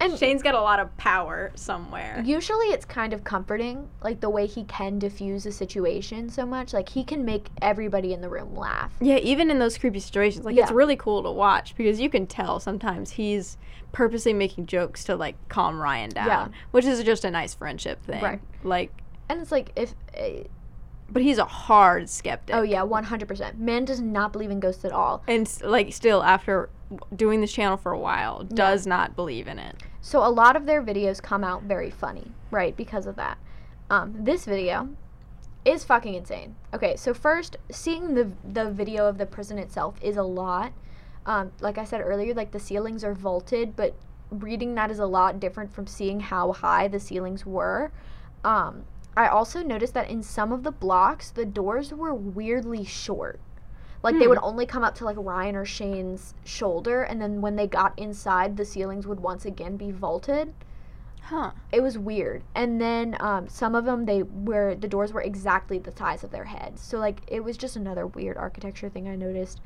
And- Shane's got a lot of power somewhere. Usually it's kind of comforting, like the way he can diffuse a situation so much. Like he can make everybody in the room laugh. Yeah, even in those creepy situations, like it's really cool to watch because you can tell sometimes he's purposely making jokes to like calm Ryan down, Yeah. which is just a nice friendship thing. Right. Like, And it's like if uh, but he's a hard skeptic. oh yeah, 100%. Man does not believe in ghosts at all. and like still after doing this channel for a while, does not believe in it. So a lot of their videos come out very funny, right? Because of that. Um, this video is fucking insane. Okay, so first, seeing the the video of the prison itself is a lot. Um, like I said earlier, like the ceilings are vaulted, but reading that is a lot different from seeing how high the ceilings were. Um, I also noticed that in some of the blocks, the doors were weirdly short. Like they Hmm. would only come up to like Ryan or Shane's shoulder, and then when they got inside, the ceilings would once again be vaulted. Huh. It was weird. And then um, some of them they were the doors were exactly the size of their heads. So like it was just another weird architecture thing I noticed.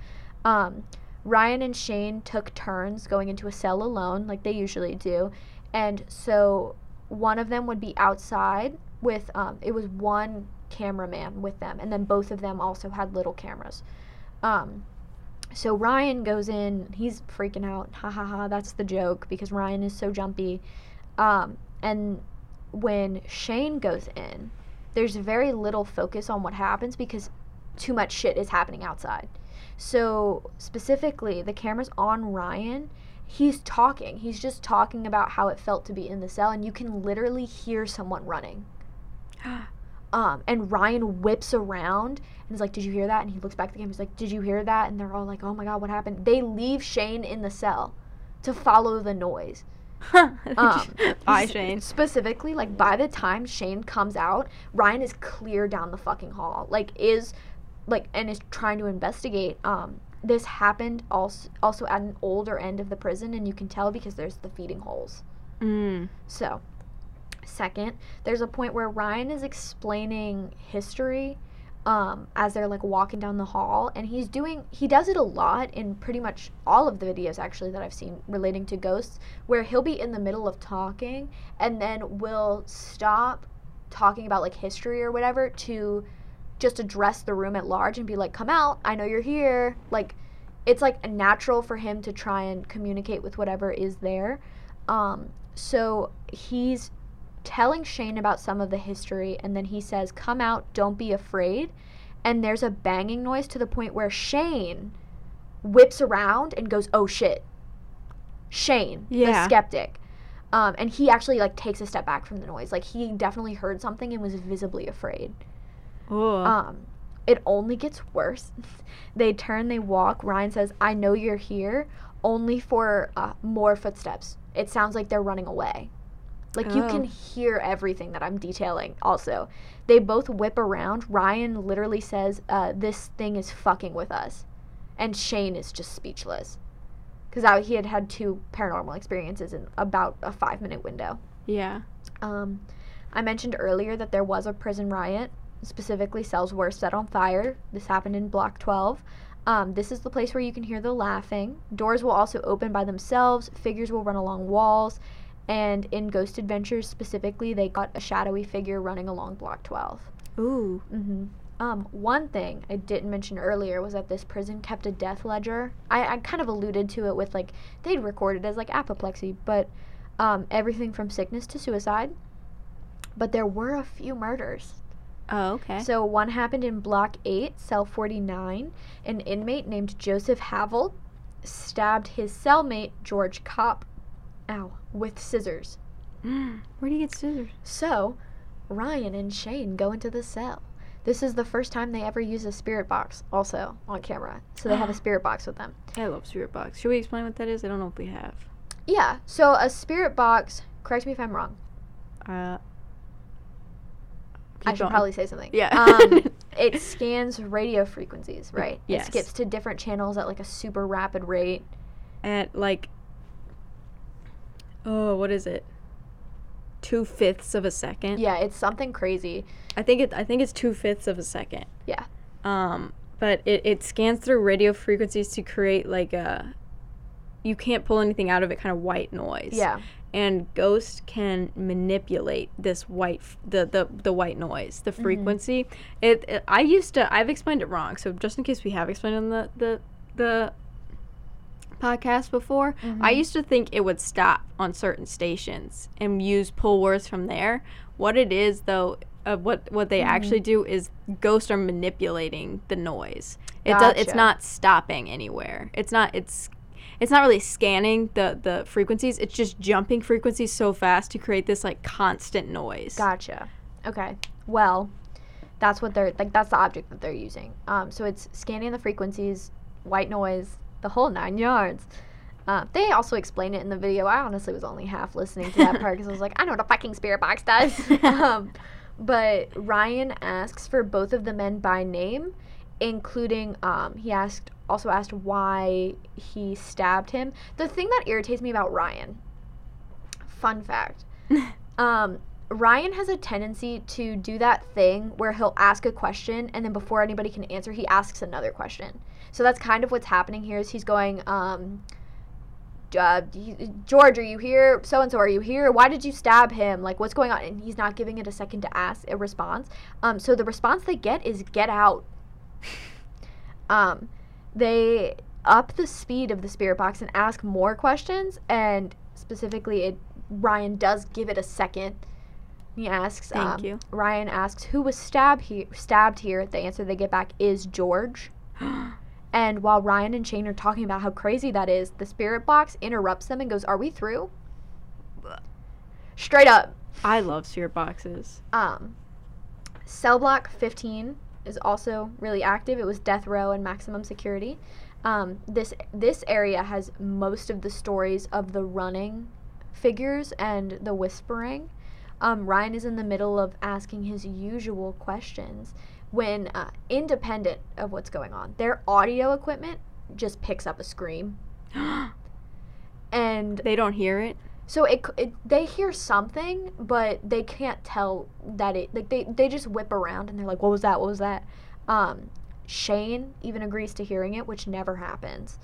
Um, Ryan and Shane took turns going into a cell alone, like they usually do. And so one of them would be outside with um, it was one cameraman with them, and then both of them also had little cameras. Um, so Ryan goes in, he's freaking out. Ha ha ha, that's the joke because Ryan is so jumpy. Um, and when Shane goes in, there's very little focus on what happens because too much shit is happening outside. So, specifically, the camera's on Ryan. He's talking. He's just talking about how it felt to be in the cell, and you can literally hear someone running. Um, and Ryan whips around and is like, Did you hear that? And he looks back at the camera. He's like, Did you hear that? And they're all like, Oh my God, what happened? They leave Shane in the cell to follow the noise. [laughs] Um, Bye, Shane. Specifically, like by the time Shane comes out, Ryan is clear down the fucking hall. Like is like and is trying to investigate. Um, this happened also also at an older end of the prison, and you can tell because there's the feeding holes. Mm. So, second, there's a point where Ryan is explaining history um, as they're like walking down the hall, and he's doing he does it a lot in pretty much all of the videos actually that I've seen relating to ghosts, where he'll be in the middle of talking and then will stop talking about like history or whatever to just address the room at large and be like, "Come out! I know you're here." Like, it's like natural for him to try and communicate with whatever is there. Um, so he's telling Shane about some of the history, and then he says, Come out, don't be afraid. And there's a banging noise to the point where Shane whips around and goes, Oh shit. Shane, the Yeah. skeptic. Um, and he actually like takes a step back from the noise. Like he definitely heard something and was visibly afraid. Oh. Um, it only gets worse. [laughs] they turn, they walk. Ryan says, I know you're here, only for uh, more footsteps. It sounds like they're running away. Like you can Oh. hear everything that I'm detailing, also. They both whip around. Ryan literally says, uh, This thing is fucking with us. And Shane is just speechless. Because he had had two paranormal experiences in about a five minute window. yeah. Um, I mentioned earlier that there was a prison riot. Specifically, cells were set on fire. This happened in Block 12. Um, this is the place where you can hear the laughing. Doors will also open by themselves. Figures will run along walls. And in Ghost Adventures specifically, they got a shadowy figure running along Block 12. Ooh. hmm Um, one thing I didn't mention earlier was that this prison kept a death ledger. I, I kind of alluded to it with like they'd recorded as like apoplexy, but um, everything from sickness to suicide. But there were a few murders. Oh, okay. So one happened in Block 8, Cell 49. An inmate named Joseph Havel stabbed his cellmate George Kopp, ow, with scissors. [gasps] Where do you get scissors? So, Ryan and Shane go into the cell. This is the first time they ever use a spirit box, also on camera. So they have a [gasps] spirit box with them. I love spirit box. Should we explain what that is? I don't know if we have. Yeah, so a spirit box, correct me if I'm wrong. Uh. I should going. probably say something. Yeah. um, [laughs] it scans radio frequencies, right? Yes. It skips to different channels at like a super rapid rate. at like oh what is it two fifths of a second Yeah, it's something crazy. i think it i think it's two fifths of a second Yeah. um but it, it scans through radio frequencies to create like a you can't pull anything out of it kind of white noise Yeah. and ghost can manipulate this white f- the the, the white noise the frequency it, it i used to i've explained it wrong so just in case we have explained it on the the the podcast before i used to think it would stop on certain stations and use pull words from there what it is though uh, what what they actually do is ghosts are manipulating the noise it does it's not stopping anywhere it's not it's it's not really scanning the the frequencies it's just jumping frequencies so fast to create this like constant noise Gotcha. Okay. Well, that's what they're like. That's the object that they're using. Um, so it's scanning the frequencies, white noise, the whole nine yards. Uh, they also explain it in the video. I honestly was only half listening to that part because I was like, I know what a fucking spirit box does. [laughs] um, but Ryan asks for both of the men by name, including um, he asked also asked why he stabbed him. The thing that irritates me about Ryan, fun fact, [laughs] um, Ryan has a tendency to do that thing where he'll ask a question and then before anybody can answer, he asks another question. So that's kind of what's happening here. Is he's going, um, uh, George, are you here? So and so, are you here? Why did you stab him? Like, what's going on? And he's not giving it a second to ask a response. Um, so the response they get is get out. [laughs] um, they up the speed of the spirit box and ask more questions, and specifically, it Ryan does give it a second. He asks, Thank um, you. Ryan asks, "Who was stabbed here?" Stabbed here. The answer they get back is George. [gasps] [gasps] [gasps] And while Ryan and Shane are talking about how crazy that is, the spirit box interrupts them and goes, "Are we through?" Straight up. I love spirit boxes. Um, cell block 15 is also really active. It was death row and maximum security. Um, this this area has most of the stories of the running figures and the whispering. Um, Ryan is in the middle of asking his usual questions when, uh, independent of what's going on, their audio equipment just picks up a scream. [gasps] And They don't hear it. so it, it they hear something, but they can't tell that it like they they just whip around and they're like, "What was that? What was that?" Um, Shane even agrees to hearing it, which never happens.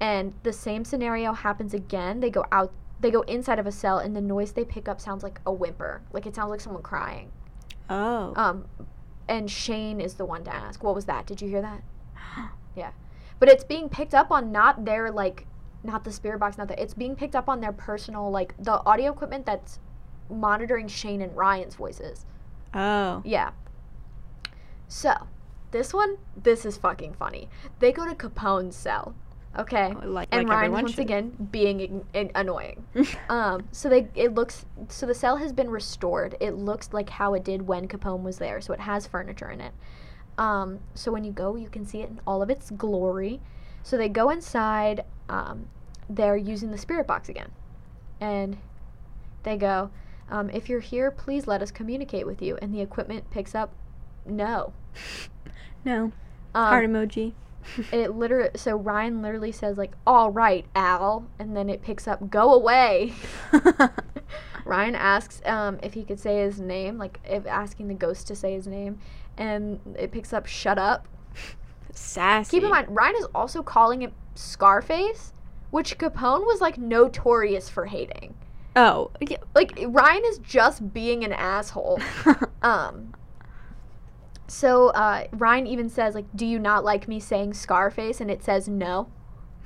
And the same scenario happens again. They go out, they go inside of a cell, and the noise they pick up sounds like a whimper, like it sounds like someone crying. Oh. Um, and Shane is the one to ask, "What was that? Did you hear that?" [gasps] yeah, but it's being picked up on not their like, not the spirit box, not that it's being picked up on their personal like the audio equipment that's monitoring Shane and Ryan's voices. oh. Yeah. So, this one, this is fucking funny. They go to Capone's cell, okay, Like, and like Ryan's once should. again being annoying. [laughs] Um, so they it looks so the cell has been restored. It looks like how it did when Capone was there. So it has furniture in it. Um, so when you go, you can see it in all of its glory. So they go inside. Um, they're using the spirit box again, and they go, um, "If you're here, please let us communicate with you." And the equipment picks up, "No." [laughs] no. Um, Heart emoji. It literally so Ryan literally says like, "All right, Al," and then it picks up, "Go away." [laughs] Ryan asks um, if he could say his name, like if asking the ghost to say his name, and it picks up "Shut up." Sassy. Keep in mind, Ryan is also calling it Scarface, which Capone was like notorious for hating. Oh. Yeah. Like Ryan is just being an asshole. [laughs] Um. So uh, Ryan even says like, "Do you not like me saying Scarface?" And it says no.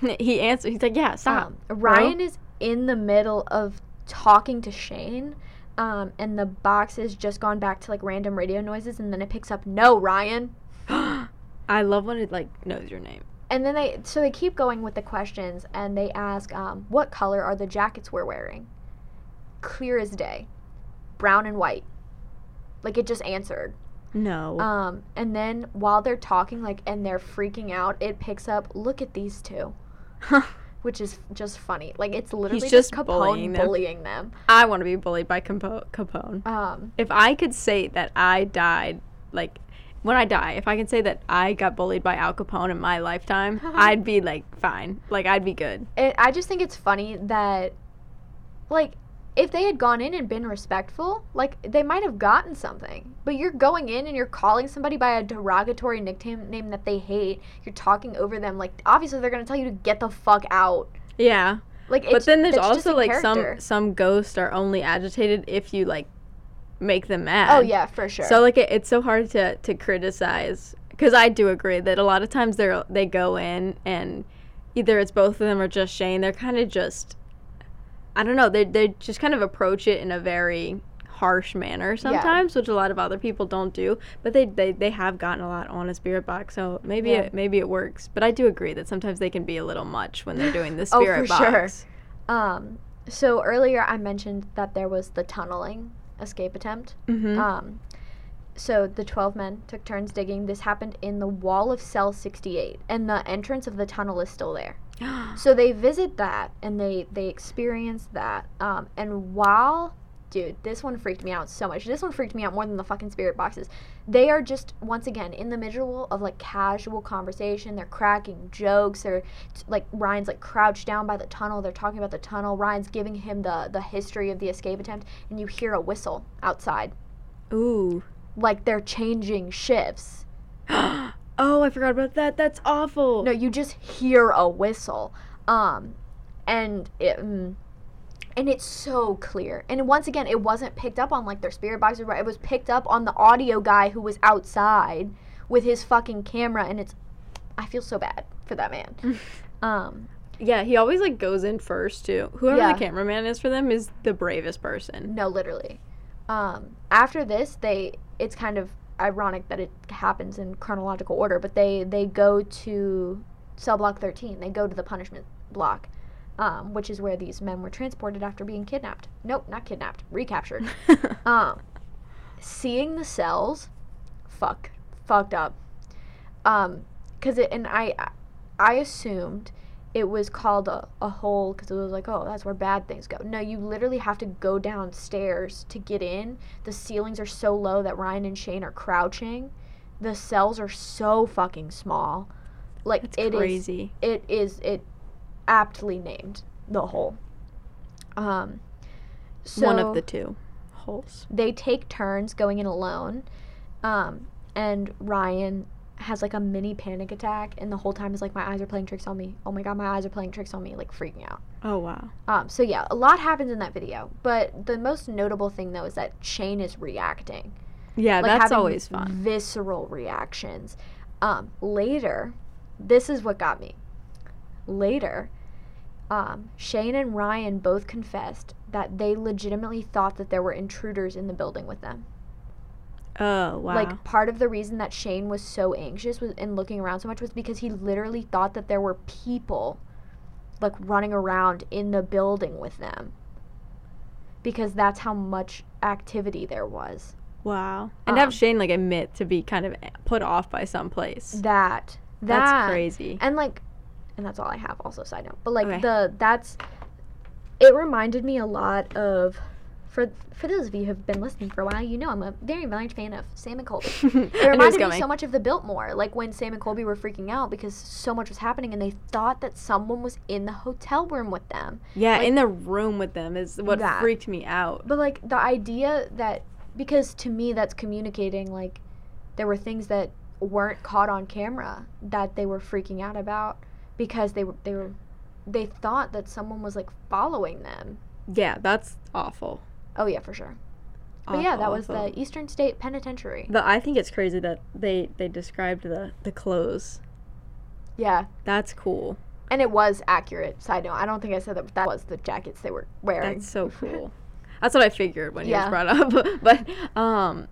[laughs] he answered. He's like, yeah, stop. Um, Ryan is in the middle of talking to Shane, um, and the box has just gone back to like random radio noises, and then it picks up "No, Ryan." [gasps] [gasps] I love when it like knows your name. And then they so they keep going with the questions, and they ask, um, "What color are the jackets we're wearing?" Clear as day, brown and white. Like it just answered. No. Um, and then while they're talking, like, and they're freaking out, it picks up, "Look at these two. which is just funny. Like it's literally just Capone bullying them. bullying them. I want to be bullied by Capo- Capone. Um, If I could say that I died, like when I die, if I can say that I got bullied by Al Capone in my lifetime, [laughs] I'd be like fine. Like I'd be good. it, I just think it's funny that, like, if they had gone in and been respectful, like they might have gotten something. But you're going in and you're calling somebody by a derogatory nickname name that they hate. You're talking over them. Like obviously they're gonna tell you to get the fuck out. Yeah. Like, But then there's also like some some ghosts are only agitated if you like make them mad. Oh yeah, for sure. So like it, it's so hard to to criticize because I do agree that a lot of times they are they go in and either it's both of them or just Shane. They're kind of just I don't know. They they just kind of approach it in a very harsh manner sometimes, which a lot of other people don't do. But they, they they have gotten a lot on a spirit box, so maybe Yeah. it maybe it works. But I do agree that sometimes they can be a little much when they're doing the spirit [gasps] Oh, spirit for sure. box. Um, so earlier I mentioned that there was the tunneling escape attempt. Mm-hmm. Um, so the 12 men took turns digging. This happened in the wall of cell 68, and the entrance of the tunnel is still there. [gasps] So they visit that and they they experience that. Um, and while dude, this one freaked me out so much. This one freaked me out more than the fucking spirit boxes. They are just once again in the middle of like casual conversation. They're cracking jokes. They're like Ryan's like crouched down by the tunnel. They're talking about the tunnel. Ryan's giving him the the history of the escape attempt, and you hear a whistle outside, Ooh. like they're changing shifts. [gasps] [gasps] oh, I forgot about that. That's awful. No, you just hear a whistle. Um, and it, mm, and it's so clear. And once again, it wasn't picked up on like their spirit boxes, right? It was picked up on the audio guy who was outside with his fucking camera, and it's. I feel so bad for that man. [laughs] um, Yeah, he always like goes in first too. Whoever Yeah. the cameraman is for them is the bravest person. no, literally. Um, after this, they it's kind of ironic that it happens in chronological order, but they they go to cell block 13. They go to the punishment block, um, which is where these men were transported after being kidnapped. Nope, not kidnapped, recaptured. [laughs] um, seeing the cells, fuck, fucked up. Um, cause it and I, I assumed it was called a, a hole because it was like, oh, that's where bad things go. No, you literally have to go downstairs to get in. The ceilings are so low that Ryan and Shane are crouching. The cells are so fucking small. Like That's it is- crazy. it is it aptly named the hole. Um, so One of the two holes. they take turns going in alone, um, and Ryan has like a mini panic attack, and the whole time is like, my eyes are playing tricks on me. Oh my god, my eyes are playing tricks on me, like freaking out. Oh wow. Um, so yeah, a lot happens in that video, but the most notable thing though is that Shane is reacting. Yeah, like that's always fun. Visceral reactions. Um, later, this is what got me. Later, um, Shane and Ryan both confessed that they legitimately thought that there were intruders in the building with them. Oh wow. Like part of the reason that Shane was so anxious was and looking around so much was because he literally thought that there were people like running around in the building with them. Because that's how much activity there was. wow. And to have um, Shane like admit to be kind of put off by some place. That that That's crazy. and like and that's all i have also side note but like Okay. the that's it reminded me a lot of for for those of you who have been listening for a while you know i'm a very large fan of sam and colby I [laughs] knew it it reminded me so much of the biltmore like when sam and colby were freaking out because so much was happening and they thought that someone was in the hotel room with them Yeah, like- in the room with them is what That. freaked me out. but like the idea that because to me that's communicating like there were things that weren't caught on camera that they were freaking out about because they were they were they thought that someone was like following them. Yeah, that's awful. Oh yeah, for sure. But yeah, that was awful. the Eastern State Penitentiary. But I think it's crazy that they they described the the clothes. Yeah, That's cool. and it was accurate. Side note, I don't think I said that but that was the jackets they were wearing. That's so [laughs] cool. That's what I figured when Yeah. you was brought up. [laughs] but um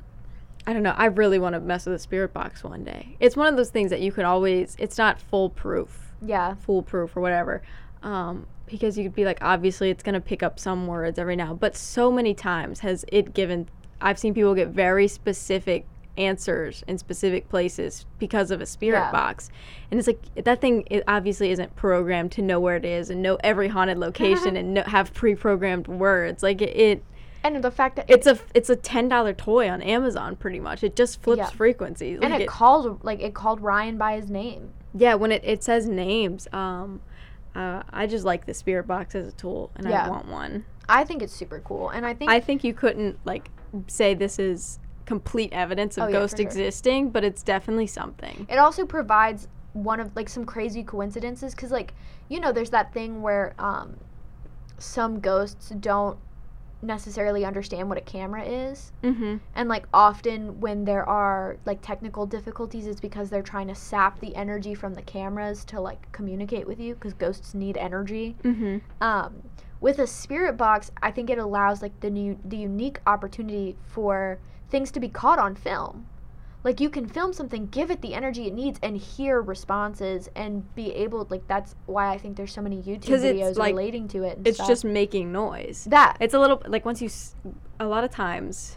I don't know. I really want to mess with a spirit box one day. It's one of those things that you could always it's not foolproof. yeah, Foolproof or whatever. Um because you could be like obviously it's going to pick up some words every now, but so many times has it given I've seen people get very specific answers in specific places because of a spirit Yeah. box. And it's like that thing it obviously isn't programmed to know where it is and know every haunted location [laughs] and know, have pre-programmed words. Like it, it and the fact that it's a it's a ten dollar toy on Amazon pretty much. It just flips Yeah. frequencies. and Like it, it- called like it called Ryan by his name. yeah, when it, it says names, um, uh, I just like the spirit box as a tool, and Yeah. I want one. I think it's super cool, and I think I think you couldn't like say this is complete evidence of Oh, yeah, ghost for sure. existing, but it's definitely something. it also provides one of like some crazy coincidences because like you know there's that thing where um some ghosts don't necessarily understand what a camera is Mm-hmm. and like often when there are like technical difficulties it's because they're trying to sap the energy from the cameras to like communicate with you because ghosts need energy Mm-hmm. um, with a spirit box i think it allows like the new the unique opportunity for things to be caught on film like you can film something give it the energy it needs and hear responses and be able like that's why i think there's so many YouTube videos like, relating to it It's stuff. just making noise. that It's a little like once you, s- a lot of times,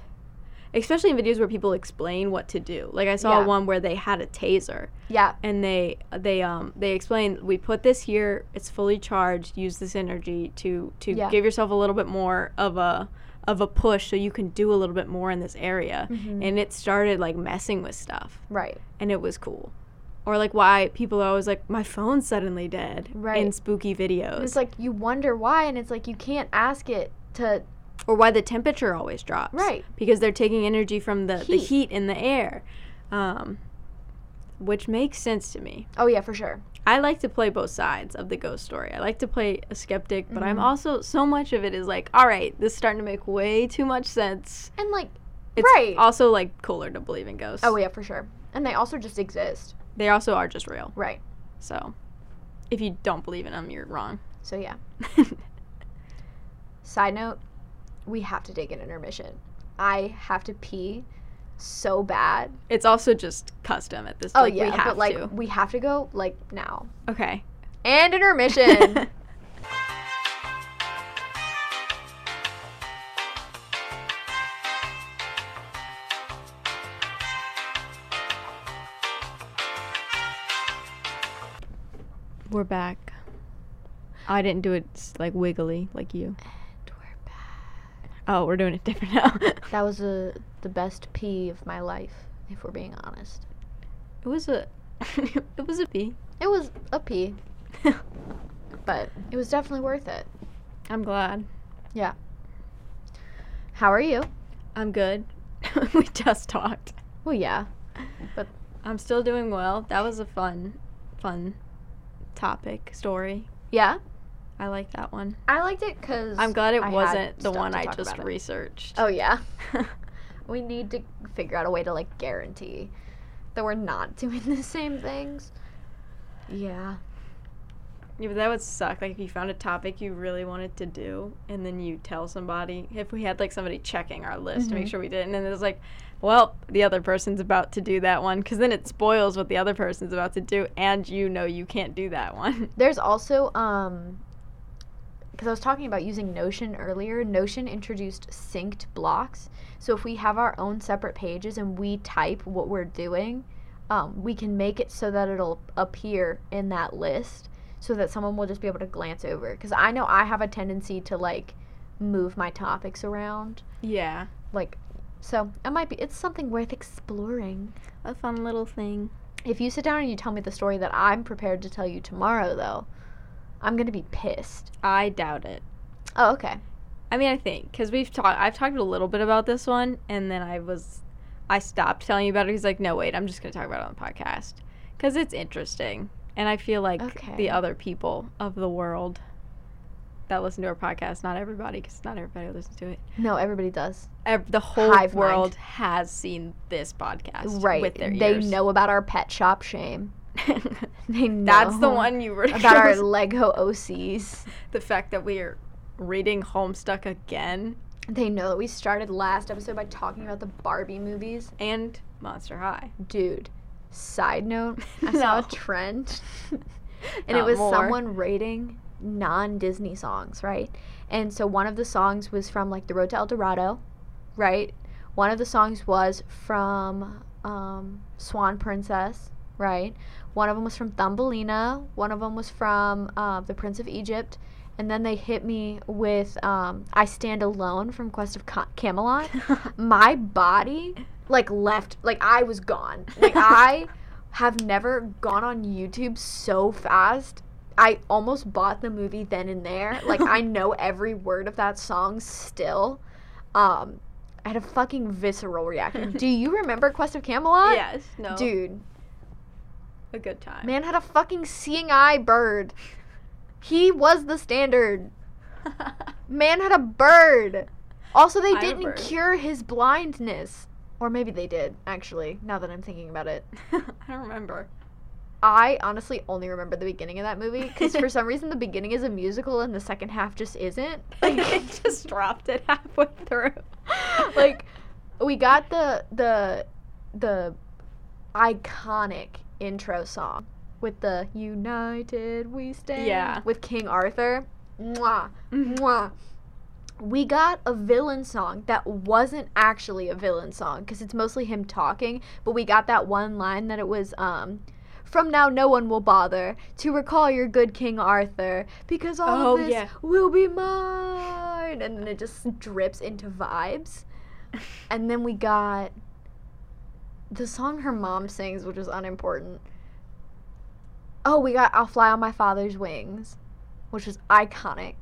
especially in videos where people explain what to do. Like I saw Yeah. one where they had a taser. yeah and they they um they explain we put this here it's fully charged use this energy to to Yeah. give yourself a little bit more of a of a push so you can do a little bit more in this area. Mhm. And it started like messing with stuff Right. and it was cool. Or like why people are always like, my phone's suddenly dead Right. in spooky videos. And it's like you wonder why, and it's like you can't ask it to. or why the temperature always drops. Right. Because they're taking energy from the, the Heat. heat in the air. Um, which makes sense to me. Oh yeah, for sure. I like to play both sides of the ghost story. I like to play a skeptic, but I'm Mhm. also so much of it is like, all right, this is starting to make way too much sense. And like, It's right. also like cooler to believe in ghosts. oh yeah, for sure. And they also just exist. They also are just real. Right. So if you don't believe in them, you're wrong. So yeah. [laughs] Side note, we have to take an intermission. I have to pee so bad. it's also just custom at this Oh like, yeah, we have but like to. we have to go like now. Okay. And intermission. [laughs] We're back. I didn't do it like wiggly like you. And we're back. Oh, we're doing it different now. [laughs] That was a, the best pee of my life, if we're being honest. it was a [laughs] it was a pee. It was a pee, [laughs] but it was definitely worth it. I'm glad. Yeah. How are you? I'm good. we just talked. Well, yeah. But I'm still doing well. That was a fun fun topic story. Yeah. I like that one. I liked it because I'm glad it wasn't the one I just researched. Oh yeah. [laughs] [laughs] we need to figure out a way to like guarantee that we're not doing the same things. Yeah. Yeah, but that would suck. Like if you found a topic you really wanted to do, and then you tell somebody. If we had like somebody checking our list to make Mhm. sure we didn't, and then it's like, well, the other person's about to do that one, because then it spoils what the other person's about to do, and you know you can't do that one. There's also um because I was talking about using Notion earlier. Notion introduced synced blocks. So if we have our own separate pages and we type what we're doing, um, we can make it so that it'll appear in that list so that someone will just be able to glance over. Because I know I have a tendency to like move my topics around. yeah, Like, so it might be, it's something worth exploring. a fun little thing. If you sit down and you tell me the story that I'm prepared to tell you tomorrow, though, I'm going to be pissed. I doubt it. Oh, okay. I mean, I think because we've talked. I've talked a little bit about this one, and then I was, I stopped telling you about it. He's like, no, wait, I'm just gonna talk about it on the podcast because it's interesting, and I feel like Okay. the other people of the world that listen to our podcast, not everybody, because not everybody listens to it. No, everybody does. Ev- the whole Hive mind. world has seen this podcast, Right. With their they know about our pet shop shame. [laughs] They know That's the one you were about our Lego OCs. [laughs] the fact that we are reading Homestuck again They know that we started last episode by talking about the Barbie movies. and Monster High. Dude, side note, [laughs] I saw a trend. and it was more. someone rating non Disney songs, right? And so one of the songs was from like The Road to El Dorado, right? One of the songs was from um, Swan Princess, right? One of them was from Thumbelina. One of them was from uh, The Prince of Egypt. And then they hit me with um, I Stand Alone from Quest of Ca- Camelot. [laughs] My body, like, left, like, I was gone. Like, [laughs] I have never gone on YouTube so fast. I almost bought the movie then and there. Like, I [laughs] know every word of that song still. Um, I had a fucking visceral reaction. Do you remember Quest of Camelot? yes, no, Dude, a good time. man had a fucking seeing eye bird. He was the standard. [laughs] Man had a bird. Also, they I'm didn't cure his blindness. Or maybe they did, actually, now that I'm thinking about it. [laughs] I don't remember. I honestly only remember the beginning of that movie because for some reason the beginning is a musical and the second half just isn't. [laughs] Like it just dropped it halfway through. like we got the the the iconic intro song with the United We Stand Yeah. with King Arthur. Mwah, Mhm. mwah. We got a villain song that wasn't actually a villain song because it's mostly him talking, but we got that one line that it was um From now, no one will bother to recall your good King Arthur because all Oh, of this yeah. will be mine. And then it just drips into vibes. [laughs] And then we got the song her mom sings, which is unimportant. Oh, we got I'll Fly on My Father's Wings, which was iconic.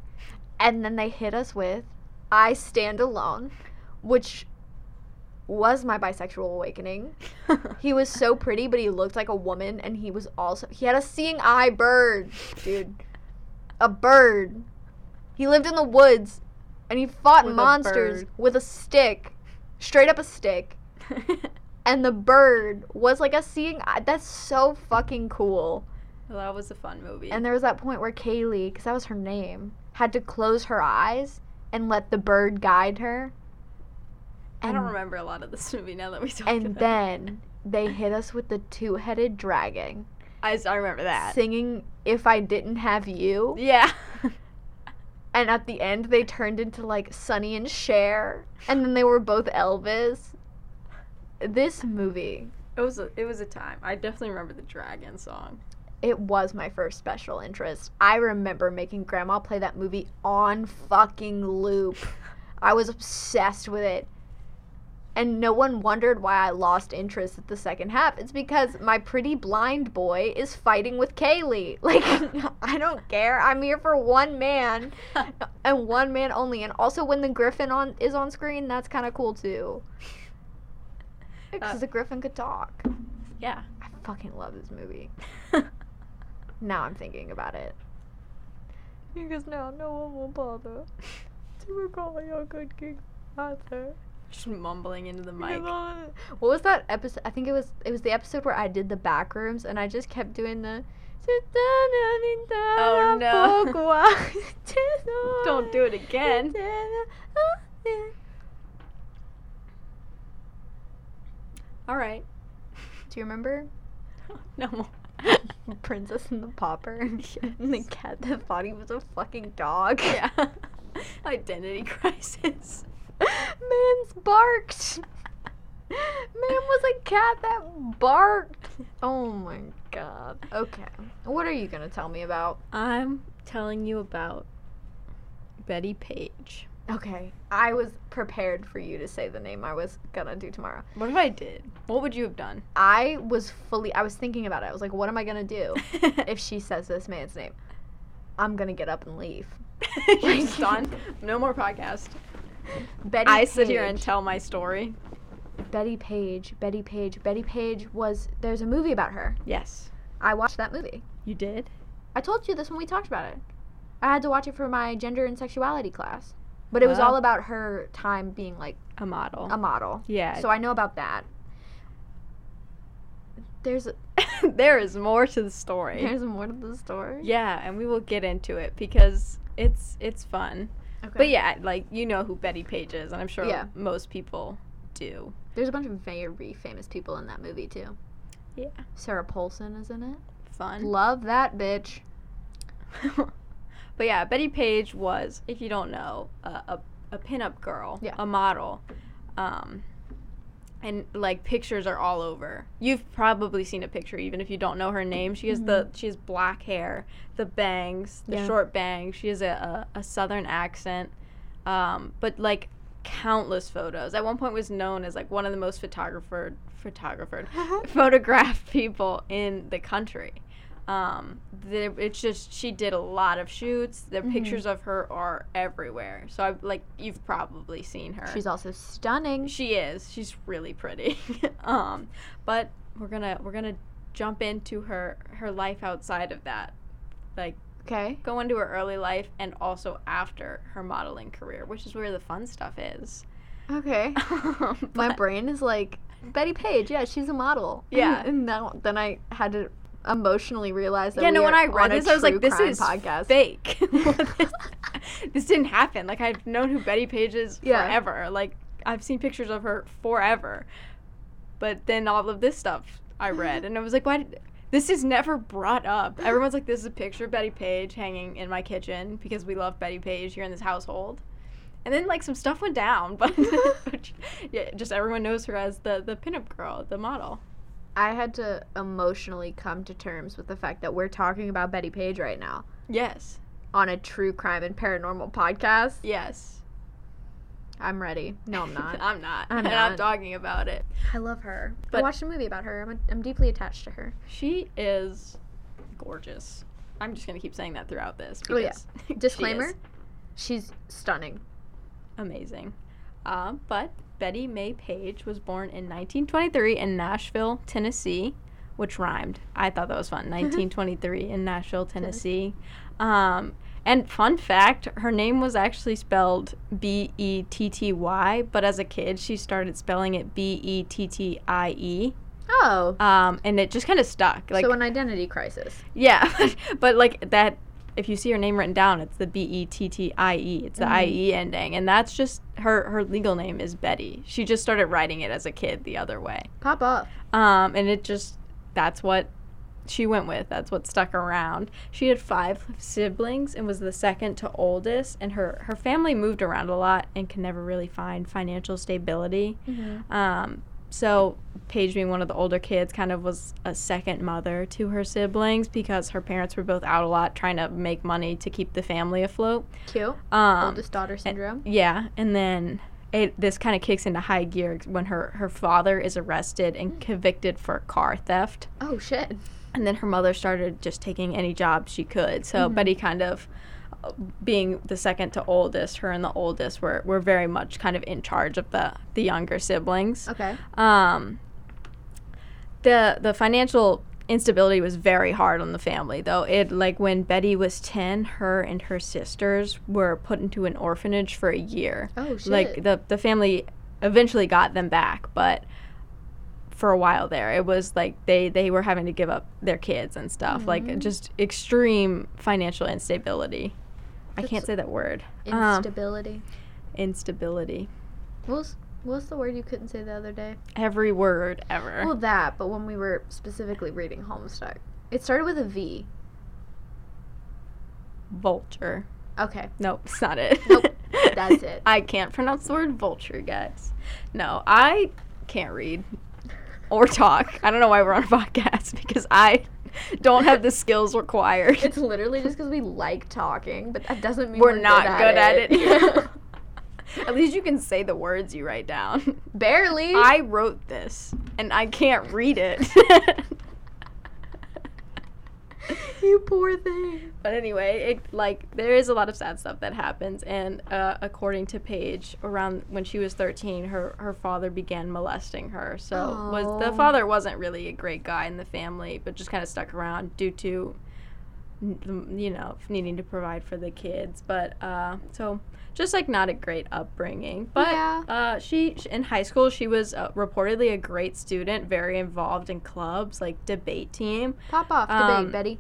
And then they hit us with I Stand Alone, which was my bisexual awakening. [laughs] He was so pretty, but he looked like a woman, and he was also he had a seeing eye bird, dude, a bird. He lived in the woods, and he fought With monsters with a stick, straight up a stick. [laughs] And the bird was like a seeing eye. That's so fucking cool. well, that was a fun movie. And there was that point where Kayley, because that was her name, had to close her eyes and let the bird guide her. I don't remember a lot of this [laughs] movie now that we talk And about it. then they hit us with the two-headed dragon I, I remember that. singing "If I Didn't Have You," Yeah. [laughs] and at the end they turned into like Sonny and Cher, and then they were both Elvis. This movie, It was a, it was a time. I definitely remember the dragon song. it was my first special interest. I remember making grandma play that movie on fucking loop. I was obsessed with it. And no one wondered why I lost interest at the second half. It's because my pretty blind boy is fighting with Kayley. [laughs] Like, I don't care. I'm here for one man [laughs] and one man only. And also, when the griffin on is on screen, that's kind of cool too. Because Uh, the griffin could talk. yeah. I fucking love this movie. [laughs] Now I'm thinking about it. Because now no one will bother [laughs] to recall your good King Arthur. Just mumbling into the mic. What was that episode? I think it was it was the episode where I did the back rooms and I just kept doing the. Oh, no. [laughs] Don't do it again. All right. [laughs] Do you remember [laughs] No. More. [laughs] Princess and the Pauper and the cat that thought he was a fucking dog? yeah. Identity crisis. Man's barked. Man was a cat that barked. Oh my god. Okay. What are you gonna tell me about? I'm telling you about Betty Page. Okay. I was prepared for you to say the name I was gonna do tomorrow. What if I did? What would you have done? I was fully I was thinking about it. I was like, what am I gonna do [laughs] if she says this man's name? I'm gonna get up and leave. [laughs] You're just done. [laughs] No more podcast. Betty I sit here and tell my story. Betty Page, Betty Page, Betty Page was there's a movie about her. Yes. I watched that movie. You did? I told you this when we talked about it. I had to watch it for my gender and sexuality class. But it was all about her time being like A model. a model. yeah. So I know about that. There's a, [laughs] there is more to the story. there's more to the story. Yeah, and we will get into it because it's it's fun. Okay. But yeah, like you know who Betty Page is, and I'm sure Yeah. most people do. There's a bunch of very famous people in that movie too. Yeah. Sarah Paulson is in it. Fun. Love that bitch. [laughs] but yeah, Betty Page was, if you don't know, a a, a pinup girl, Yeah. a model. Um, and like pictures are all over. You've probably seen a picture, even if you don't know her name. She has the she has black hair, the bangs, the Mm-hmm. Yeah. short bangs. She has a, a, a southern accent, um, but like countless photos. At one point, was known as like one of the most photographer photographer [laughs] photographed people in the country. Um, there, it's just she did a lot of shoots. The Mm-hmm. pictures of her are everywhere. So I like you've probably seen her. She's also stunning. She is. She's really pretty. [laughs] um, but we're gonna we're gonna jump into her her life outside of that, like Okay. go into her early life and also after her modeling career, which is where the fun stuff is. Okay. [laughs] My brain is like Betty Page. Yeah, she's a model. Yeah. [laughs] and now then I had to emotionally realize that. yeah, no. When I read this, I was like, "This is podcast." fake. this, [laughs] [laughs] this didn't happen. Like I've known who Betty Page is Yeah. forever. Like I've seen pictures of her forever. But then all of this stuff I read, and I was like, "Why?" Did, this is never brought up. Everyone's like, "This is a picture of Betty Page hanging in my kitchen because we love Betty Page here in this household." And then like some stuff went down, [laughs] but yeah, just everyone knows her as the the pinup girl, the model. I had to emotionally come to terms with the fact that we're talking about Betty Page right now Yes. on a true crime and paranormal podcast. Yes. I'm ready. No, I'm not. [laughs] I'm not. I'm [laughs] and I'm not. talking about it. I love her. I watched a movie about her. I'm, I'm deeply attached to her. She is gorgeous. I'm just gonna keep saying that throughout this. Oh, yeah. because [laughs] she Disclaimer: She's stunning. amazing. Uh, but Betty Mae Page was born in 1923 in Nashville, Tennessee, which rhymed. I thought that was fun. [laughs] 1923 in Nashville, Tennessee. Um, and fun fact, her name was actually spelled B E T T Y, but as a kid, she started spelling it B E T T I E. Oh, Um, and it just kind of stuck. Like so an identity crisis. Yeah, [laughs] but like that, if you see her name written down, it's the B E T T I E. It's the Mhm. I E ending, and that's just her. Her legal name is Betty. She just started writing it as a kid the other way, Pop off. um, and it just that's what she went with. That's what stuck around. She had five siblings and was the second to oldest, and her her family moved around a lot and can never really find financial stability. Mm-hmm. Um, so Page, being one of the older kids, kind of was a second mother to her siblings because her parents were both out a lot trying to make money to keep the family afloat. Cute. Um, Oldest daughter syndrome. yeah, and then it this kind of kicks into high gear when her her father is arrested and convicted for car theft, oh shit. and then her mother started just taking any job she could. So Mhm. Betty kind of. Being the second to oldest, her and the oldest were, were very much kind of in charge of the, the younger siblings. Okay. Um, the the financial instability was very hard on the family though it like when betty was 10 her and her sisters were put into an orphanage for a year Oh shit. like the the family eventually got them back but for a while there it was like they they were having to give up their kids and stuff like Mhm. just extreme financial instability i can't say that word um, Instability. instability What was what's the word you couldn't say the other day? every word ever Well, that, but when we were specifically reading Homestuck, it started with a V. vulture Okay. Nope, it's not it. Nope, that's [laughs] it. I can't pronounce the word vulture, guys. No, I can't read or talk. I don't know why we're on a [laughs] podcast because I [laughs] don't have the skills required. It's literally just because we like talking, but that doesn't mean We're we're, not good at it. [laughs] Yeah. At least you can say the words you write down. Barely. I wrote this and I can't read it. [laughs] [laughs] you poor thing. But anyway, it like there is a lot of sad stuff that happens, and uh, according to Page, around when she was 13, her her father began molesting her. So was the father wasn't really a great guy in the family, but just kind of stuck around due to you know needing to provide for the kids. But uh, so just like not a great upbringing. But Yeah. uh, she in high school she was uh, reportedly a great student, very involved in clubs like debate team. Pop off debate, Um, Betty.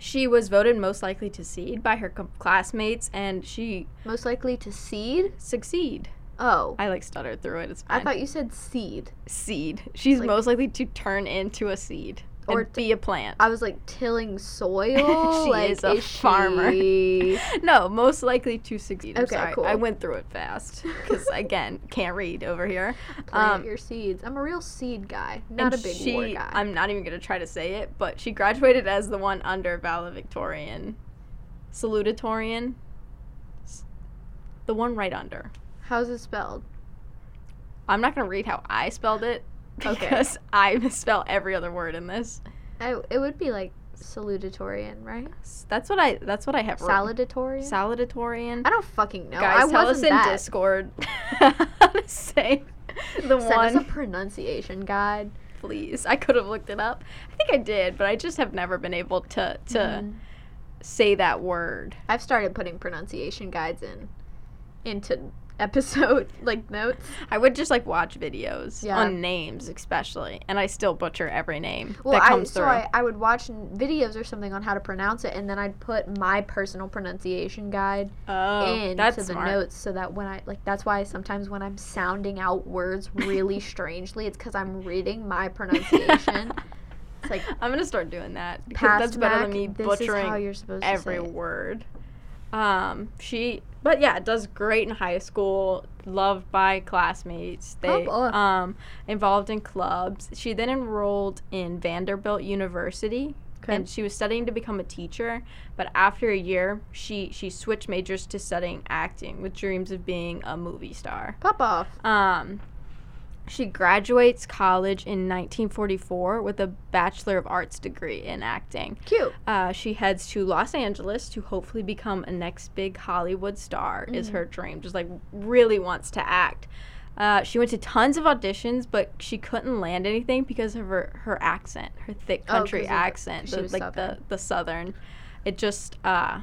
She was voted most likely to seed by her com- classmates, and she Most likely to seed? succeed. Oh. I like stuttered through it. It's I thought you said seed. seed. She's Like- most likely to turn into a seed Or be a plant. I was like tilling soil. [laughs] She like, is a farmer. she- [laughs] no, most likely to succeed. I'm Okay, sorry. cool. I went through it fast [laughs] because again, can't read over here. Plant Um, your seeds. I'm a real seed guy, not a big she, war guy. I'm not even gonna try to say it, but she graduated as the one under valedictorian, salutatorian, S- the one right under. How's it spelled? I'm not gonna read how I spelled it Okay. because I misspell every other word in this. I, it would be like salutatorian, right? That's what I. That's what I have. Salutatorian. Salutatorian. I don't fucking know. Guys, I tell us in that. Discord how to say the Send us a pronunciation guide. please. I could have looked it up. I think I did, but I just have never been able to to Mhm. say that word. I've started putting pronunciation guides in into episode [laughs] like notes. I would just like watch videos Yeah. on names, especially, and I still butcher every name Well, that I comes so through. I, I would watch n- videos or something on how to pronounce it, and then I'd put my personal pronunciation guide oh, into the smart. notes so that when I like that's why sometimes when I'm sounding out words really [laughs] strangely, it's because I'm reading my pronunciation. [laughs] it's like I'm gonna start doing that because that's better Mac, than me butchering is how you're supposed every to say word. Um, she, but yeah, does great in high school. Loved by classmates. They Oh, um involved in clubs. She then enrolled in Vanderbilt University. Okay. And she was studying to become a teacher, but after a year, she she switched majors to studying acting with dreams of being a movie star. Pop off. Um, she graduates college in 1944 with a Bachelor of Arts degree in acting. Cute. Uh, she heads to Los Angeles to hopefully become a next big Hollywood star. Is her dream? Just like really wants to act. Uh, she went to tons of auditions, but she couldn't land anything because of her, her accent, her thick Oh, country the- accent, the, like Southern. the the southern. It just uh,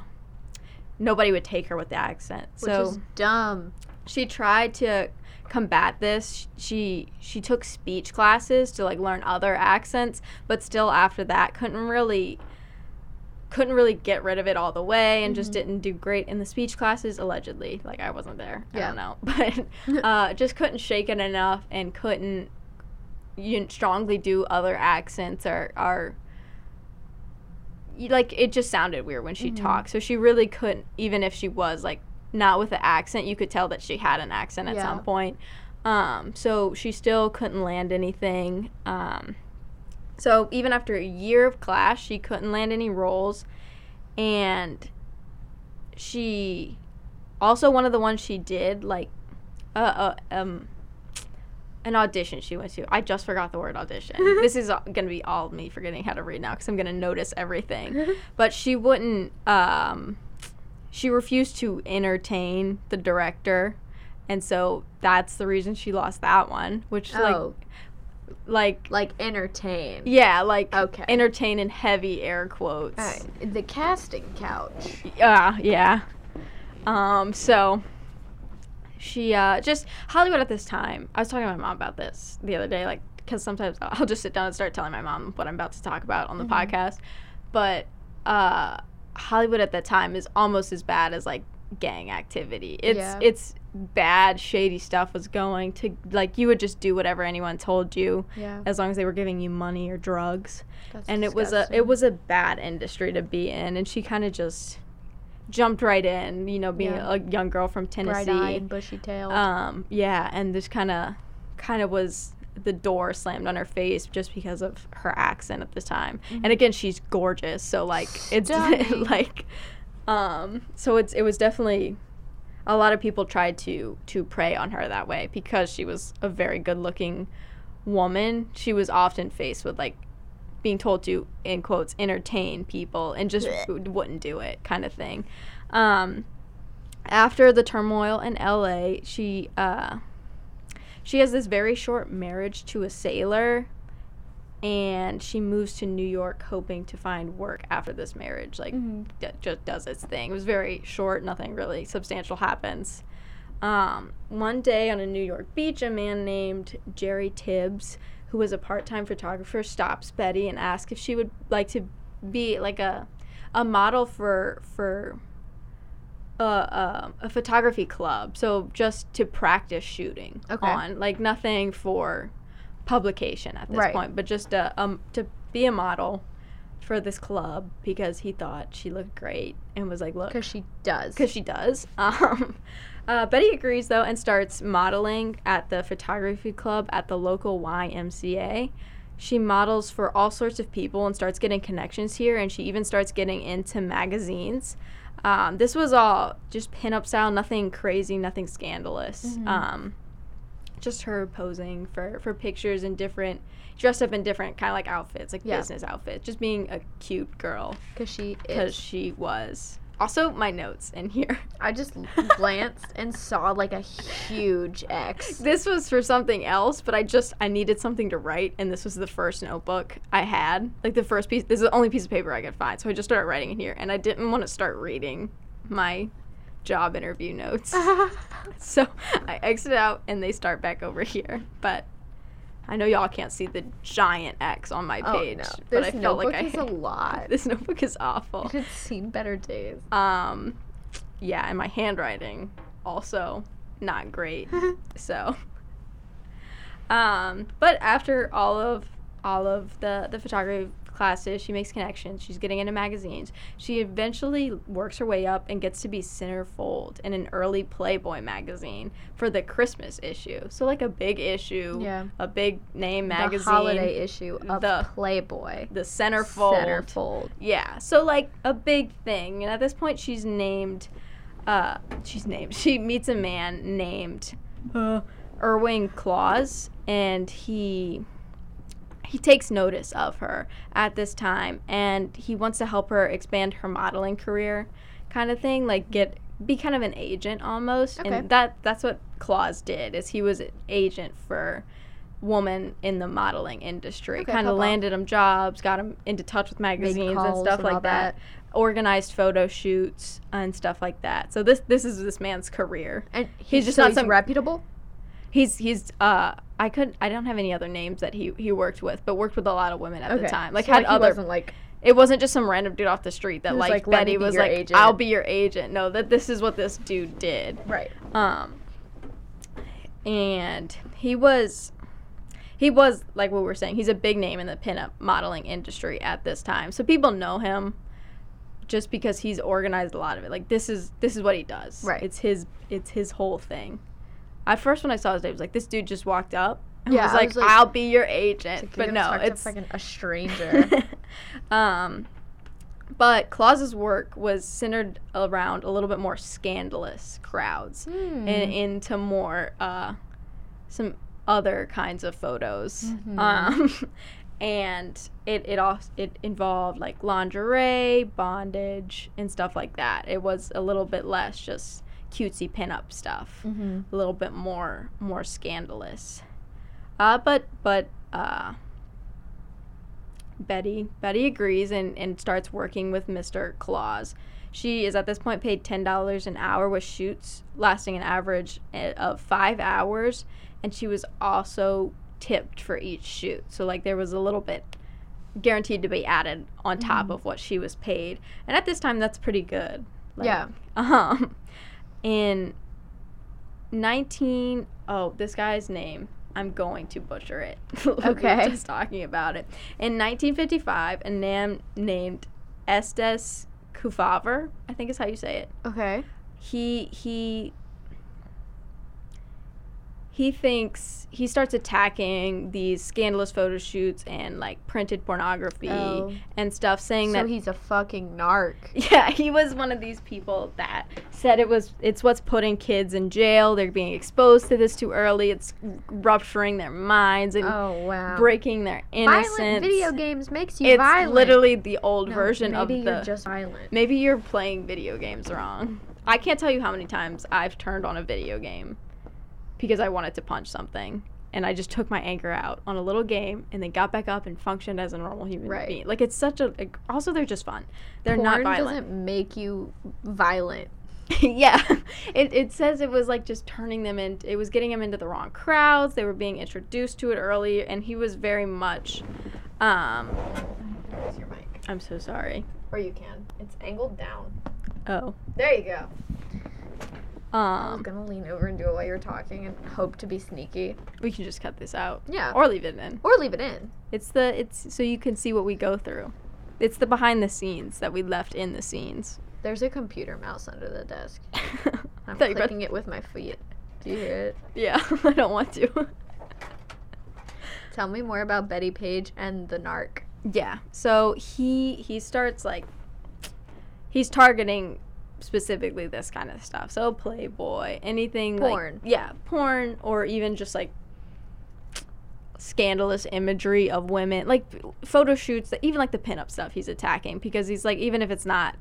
nobody would take her with the accent. Which so is dumb. she tried to combat this she she took speech classes to like learn other accents but still after that couldn't really couldn't really get rid of it all the way and just didn't do great in the speech classes allegedly. Like i wasn't there. Yeah. i don't know. [laughs] But uh, just couldn't shake it enough and couldn't you strongly do other accents or or y- like it just sounded weird when she talked. So she really couldn't even if she was like not with the accent you could tell that she had an accent at Yeah. some point um, so she still couldn't land anything um, so even after a year of class she couldn't land any roles and she also one of the ones she did like uh, uh um an audition she went to. I just forgot the word audition. [laughs] this is going to be all me forgetting how to read now because I'm going to notice everything. [laughs] but she wouldn't. Um, she refused to entertain the director, and so that's the reason she lost that one. Which Oh, like, like like entertain. yeah, like Okay. entertain in heavy air quotes. Alright, The casting couch. Yeah, yeah. Um, so she uh just Hollywood at this time. I was talking to my mom about this the other day, like because sometimes I'll just sit down and start telling my mom what I'm about to talk about on the podcast. But uh, Hollywood at that time is almost as bad as like gang activity. It's Yeah. it's bad, shady stuff was going to like you would just do whatever anyone told you Yeah. as long as they were giving you money or drugs That's and it was a it was a bad industry to be in and she kind of just jumped right in you know being Yeah. a young girl from tennessee eyed, bushy tailed. um yeah and this kind of kind of was the door slammed on her face just because of her accent at the time. And again she's gorgeous so like it's [laughs] like um so it's it was definitely a lot of people tried to to prey on her that way because she was a very good looking woman. She was often faced with like being told to in quotes entertain people and just wouldn't do it kind of thing. Um after the turmoil in LA she uh she has this very short marriage to a sailor and she moves to New York hoping to find work after this marriage like Mhm. d- just does its thing it was very short nothing really substantial happens um, one day on a New York beach a man named Jerry Tibbs who was a part-time photographer stops Betty and asks if she would like to be like a a model for for a, a, a photography club so just to practice shooting Okay. on like nothing for publication at this Right. point but just a, um, to be a model for this club because he thought she looked great and was like look Because she does. because she does. [laughs] Um, uh, Betty agrees though and starts modeling at the photography club at the local YMCA. She models for all sorts of people and starts getting connections here, and she even starts getting into magazines. Um, this was all just pinup style, nothing crazy, nothing scandalous. Um, just her posing for, for pictures in different, dressed up in different kind of like outfits, like Yeah. business outfits, just being a cute girl Because she because is. she was. Also, my notes in here. [laughs] I just glanced and saw like a huge X. This was for something else, but I just I needed something to write, and this was the first notebook I had. Like the first piece. This is the only piece of paper I could find, so I just started writing in here, and I didn't want to start reading my job interview notes, [laughs] so I exit out, and they start back over here. But I know y'all can't see the giant X on my oh page, no, but I felt notebook like I is a [laughs] lot. this notebook is awful. It had seen better days. Um, yeah, and my handwriting also not great. [laughs] so, um, but after all of all of the the photography classes. She makes connections. She's getting into magazines. She eventually works her way up and gets to be centerfold in an early Playboy magazine for the Christmas issue. So like a big issue, Yeah. a big name magazine, The holiday issue of The- Playboy. the centerfold. Centerfold. Yeah. So like a big thing. And at this point she's named uh she's named [laughs] she meets a man named uh Erwin Claus and he he takes notice of her at this time and he wants to help her expand her modeling career kind of thing like get be kind of an agent almost Okay. and that that's what Claus did is he was an agent for woman in the modeling industry Okay, kind of landed him jobs got him into touch with magazines and stuff and like that. organized photo shoots and stuff like that so this this is this man's career And He's just so not he's some- reputable. He's he's uh I could I don't have any other names that he he worked with, but worked with a lot of women at the time. Like So, had he other wasn't like it wasn't just some random dude off the street that like, like, Betty was like agent." I'll be your agent. No, that this is what this dude did. right. Um and he was he was like what we were saying, he's a big name in the pinup modeling industry at this time. So people know him just because he's organized a lot of it. Like this is this is what he does. Right. It's his it's his whole thing. At first when I saw his name, I was like, this dude just walked up [laughs] and Yeah, was I like, was like- I'll be your agent. Like, but no, gonna talk to it's like a stranger. [laughs] um but Claus's work was centered around a little bit more scandalous crowds Hmm. and into more uh, some other kinds of photos. Mhm. Um, [laughs] and it it also it involved like lingerie, bondage, and stuff like that. It was a little bit less just cutesy pinup stuff. Mhm. A little bit more more scandalous. Uh, but but uh, Betty Betty agrees and, and starts working with Mr. Claus. She is at this point paid ten dollars an hour with shoots lasting an average eh, of five hours, and she was also tipped for each shoot. So like there was a little bit guaranteed to be added on top of what she was paid, and at this time that's pretty good. Like, Yeah. [laughs] Um, in nineteen oh this guy's name I'm going to butcher it. [laughs] Okay. just talking about it. In 1955, a man named Estes Kefauver, I think is how you say it. Okay. He he he thinks he starts attacking these scandalous photo shoots and like printed pornography Oh. and stuff saying that So that he's a fucking narc. [laughs] yeah, he was one of these people that said it was it's what's putting kids in jail. They're being exposed to this too early. It's rupturing their minds and Oh wow. breaking their innocence. Violent video games makes you it's violent. literally the old No, version of the. maybe you're just violent. Maybe you're playing video games wrong. I can't tell you how many times I've turned on a video game because I wanted to punch something and I just took my anger out on a little game and then got back up and functioned as a normal human Right. being. Like it's such a like, also they're just fun. They're Porn not violent. doesn't make you violent. [laughs] yeah. It, it says it was like just turning them in it was getting them into the wrong crowds. They were being introduced to it early and he was very much um Use your mic, I'm so sorry. or you can. It's angled down. Oh. There you go. I was Um gonna lean over and do it while you're talking and hope to be sneaky. we can just cut this out. Yeah. Or leave it in. Or leave it in. It's the it's so you can see what we go through. It's the behind the scenes that we left in the scenes. There's a computer mouse under the desk. [laughs] I'm Thought you were- clicking it with my feet. Do you hear it? yeah, [laughs] I don't want to. Tell me more about Betty Page and the narc. yeah. So he he starts like he's targeting specifically this kind of stuff. So Playboy, anything Porn. like yeah, porn or even just like scandalous imagery of women, like photo shoots that even like the pinup stuff he's attacking because he's like even if it's not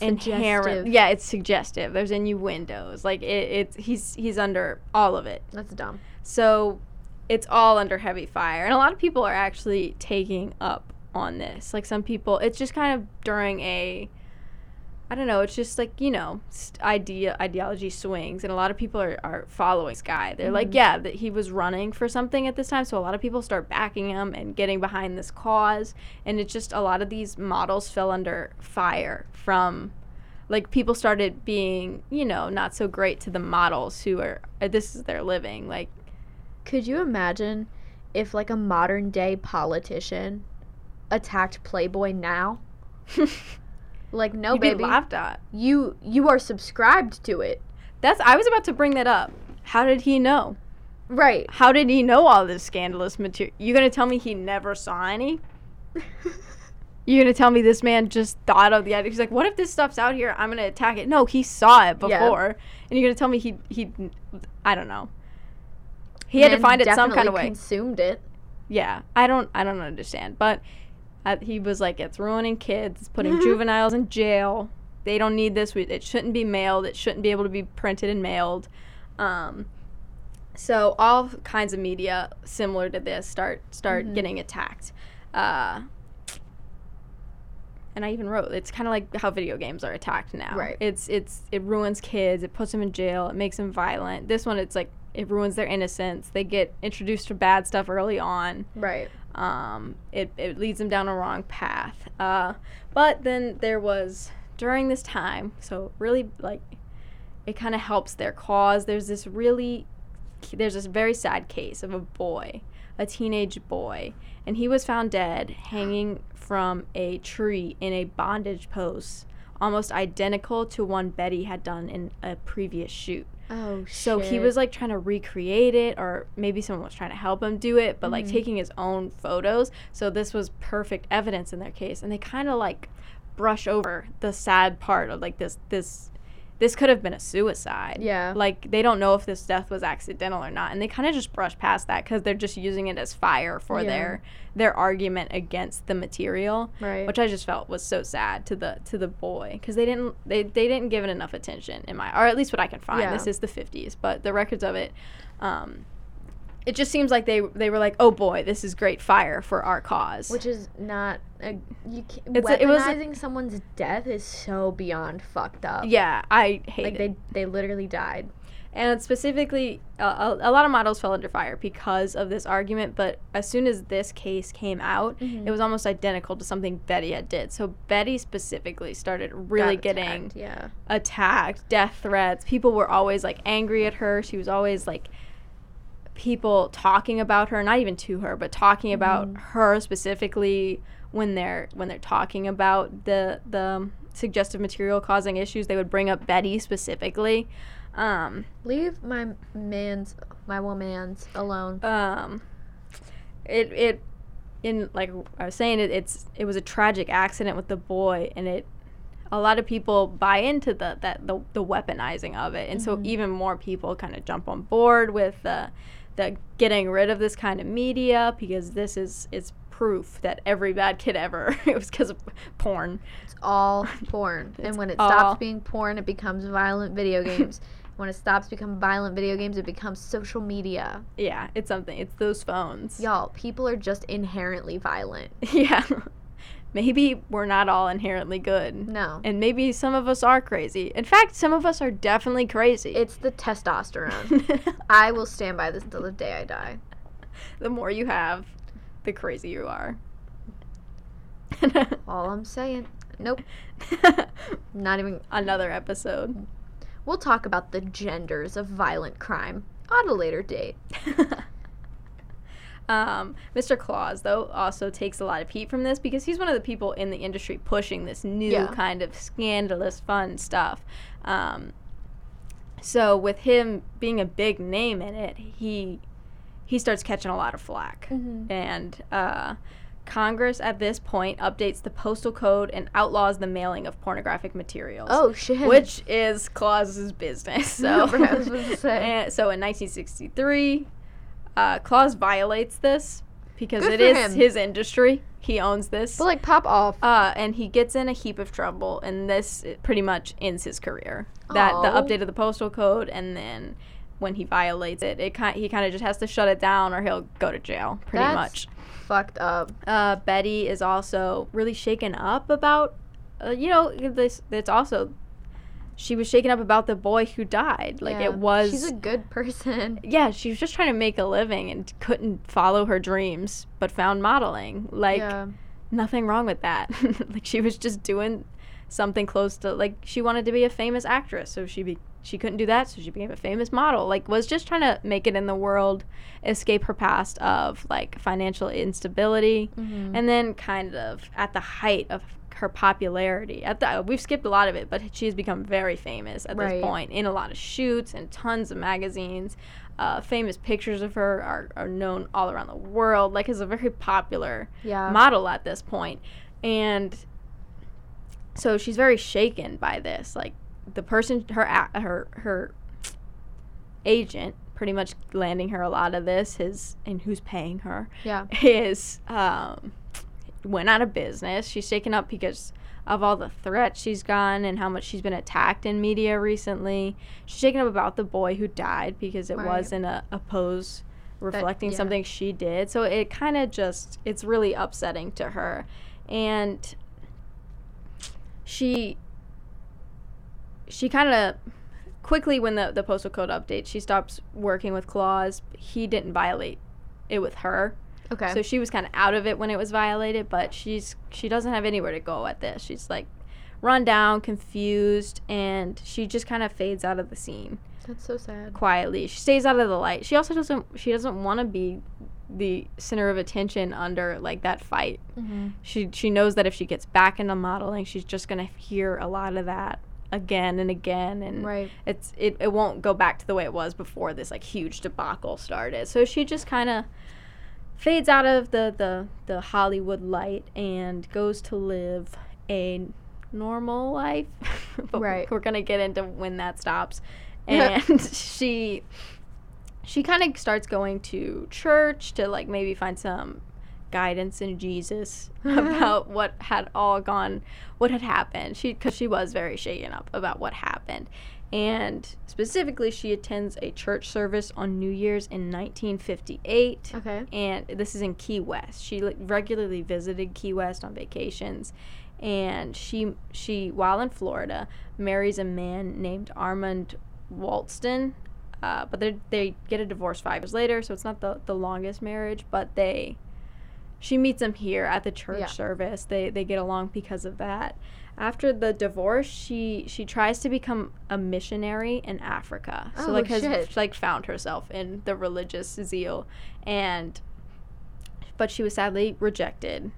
inherent Suggestive. yeah it's suggestive there's innuendos like it, it's he's he's under all of it That's dumb. so it's all under heavy fire and a lot of people are actually taking up on this like some people it's just kind of during a i don't know it's just like you know idea ideology swings and a lot of people are, are following this guy they're like Mhm. yeah that he was running for something at this time so a lot of people start backing him and getting behind this cause and it's just a lot of these models fell under fire from like people started being you know not so great to the models who are uh, this is their living like Could you imagine if like a modern day politician attacked Playboy now? [laughs] like no You'd baby. laughed at. You you are subscribed to it. That's I was about to bring that up. How did he know? Right. How did he know all this scandalous material? You gonna tell me he never saw any? [laughs] You're gonna tell me this man just thought of the idea? He's like, "What if this stuff's out here? I'm gonna attack it." No, he saw it Yeah. before, and you're gonna tell me he he, I don't know. He had to find it some kind of way. Consumed it. Yeah, I don't I don't understand, but uh, he was like, "It's ruining kids. It's putting [laughs] juveniles in jail. They don't need this. We, it shouldn't be mailed. It shouldn't be able to be printed and mailed." Um, so all kinds of media similar to this start start Mhm. getting attacked. Uh, and I even wrote it's kind of like how video games are attacked now. Right. It's it's it ruins kids. It puts them in jail. It makes them violent. This one, it's like it ruins their innocence. They get introduced to bad stuff early on. Right. Um, it it leads them down a wrong path. Uh, but then there was during this time, so really like it kind of helps their cause. There's this really there's this very sad case of a boy, a teenage boy, and he was found dead hanging from a tree in a bondage post, almost identical to one Betty had done in a previous shoot. Oh So he was like trying to recreate it, or maybe someone was trying to help him do it, but like Mhm. taking his own photos. So this was perfect evidence in their case, and they kind of like brush over the sad part of like this this this could have been a suicide. Yeah. Like they don't know if this death was accidental or not, and they kind of just brush past that because they're just using it as fire for Yeah. their their argument against the material Right. which I just felt was so sad to the to the boy because they didn't they, they didn't give it enough attention in my or at least what I can find. Yeah. This is the 50s, but the records of it, um, it just seems like they they were like, oh boy, this is great fire for our cause. Which is not a you can, It's a- it was a- weaponizing someone's death is so beyond fucked up. yeah, I hate Like it. they they literally died. And specifically, uh, a, a lot of models fell under fire because of this argument. But as soon as this case came out, Mhm. it was almost identical to something Betty had did. So Betty specifically started really Got getting attacked, yeah. attacked, death threats. People were always like angry at her. She was always like people talking about her, not even to her, but talking about Mhm. her specifically when they're when they're talking about the the suggestive material causing issues. They would bring up Betty specifically. Um, Leave my man's my woman's alone. um, it it in like I was saying it, it's it was a tragic accident with the boy and it a lot of people buy into the that the, the weaponizing of it and so Mhm. even more people kind of jump on board with the the getting rid of this kind of media because this is is proof that every bad kid ever [laughs] it was because of porn It's all porn. [laughs] It's and when it all- stops being porn, it becomes violent video [laughs] games. when it stops becoming violent video games, it becomes social media. yeah it's something it's those phones Y'all, people are just inherently violent. yeah maybe we're not all inherently good No. and maybe some of us are crazy. In fact, some of us are definitely crazy. It's the testosterone. [laughs] I will stand by this until the day I die. the more you have, the crazier you are. [laughs] All I'm saying. Nope. [laughs] Not even. Another episode. We'll talk about the genders of violent crime on a later date. Um, Mr. Claus, though, also takes a lot of heat from this because he's one of the people in the industry pushing this new Yeah. kind of scandalous, fun stuff. Um, so with him being a big name in it, he he starts catching a lot of flack. Mhm. And uh, Congress at this point updates the postal code and outlaws the mailing of pornographic materials. Oh shit. Which is Claus's business. So, [laughs] Right, I was about to say. [laughs] and so in 1963, uh, Claus violates this because Good it is him. his industry. He owns this. But like pop off. Uh, and he gets in a heap of trouble, and this pretty much ends his career. That the update of the postal code, and then when he violates it, it kind he kind of just has to shut it down, or he'll go to jail. Pretty That's much. Fucked up. Uh, Betty is also really shaken up about, uh, you know, this. It's also, she was shaken up about the boy who died. Like Yeah. it was. She's a good person. [laughs] yeah, she was just trying to make a living and couldn't follow her dreams, but found modeling. Like yeah. nothing wrong with that. [laughs] like she was just doing something close to like she wanted to be a famous actress, so she be- she couldn't do that, so she became a famous model. Like was just trying to make it in the world, escape her past of like financial instability, Mhm. and then kind of at the height of her popularity. At the we've skipped a lot of it, but she has become very famous at Right. this point in a lot of shoots and tons of magazines. Uh, famous pictures of her are, are known all around the world. Like is a very popular yeah. model at this point and so she's very shaken by this like the person her her her agent pretty much landing her a lot of this his and who's paying her yeah. is um went out of business. She's shaken up because of all the threats she's gotten and how much she's been attacked in media recently. She's shaken up about the boy who died because it Right. wasn't a, a pose reflecting yeah. something she did. So it kind of just it's really upsetting to her. And she she kind of quickly when the, the postal code updates she stops working with claus. He didn't violate it with her Okay. so she was kind of out of it when it was violated but she's she doesn't have anywhere to go at this she's like run down confused and she just kind of fades out of the scene That's so sad. quietly she stays out of the light she also doesn't she doesn't want to be the center of attention under like that fight Mm-hmm. she she knows that if she gets back into modeling she's just gonna hear a lot of that again and again and Right. it's it, it won't go back to the way it was before this like huge debacle started so she just kind of fades out of the, the the hollywood light and goes to live a normal life [laughs] but Right. we're gonna get into when that stops [laughs] and she she kind of starts going to church to like maybe find some guidance in Jesus [laughs] about what had all gone, what had happened. She because she was very shaken up about what happened, and specifically she attends a church service on New Year's in 1958. Okay. And this is in Key West. She like, regularly visited Key West on vacations, and she she while in Florida marries a man named Armand Walston. Uh, but they they get a divorce five years later, so it's not the the longest marriage. But they she meets him here at the church Yeah. service. They they get along because of that. After the divorce, she she tries to become a missionary in Africa. So Oh, like has shit. like found herself in the religious zeal and but she was sadly rejected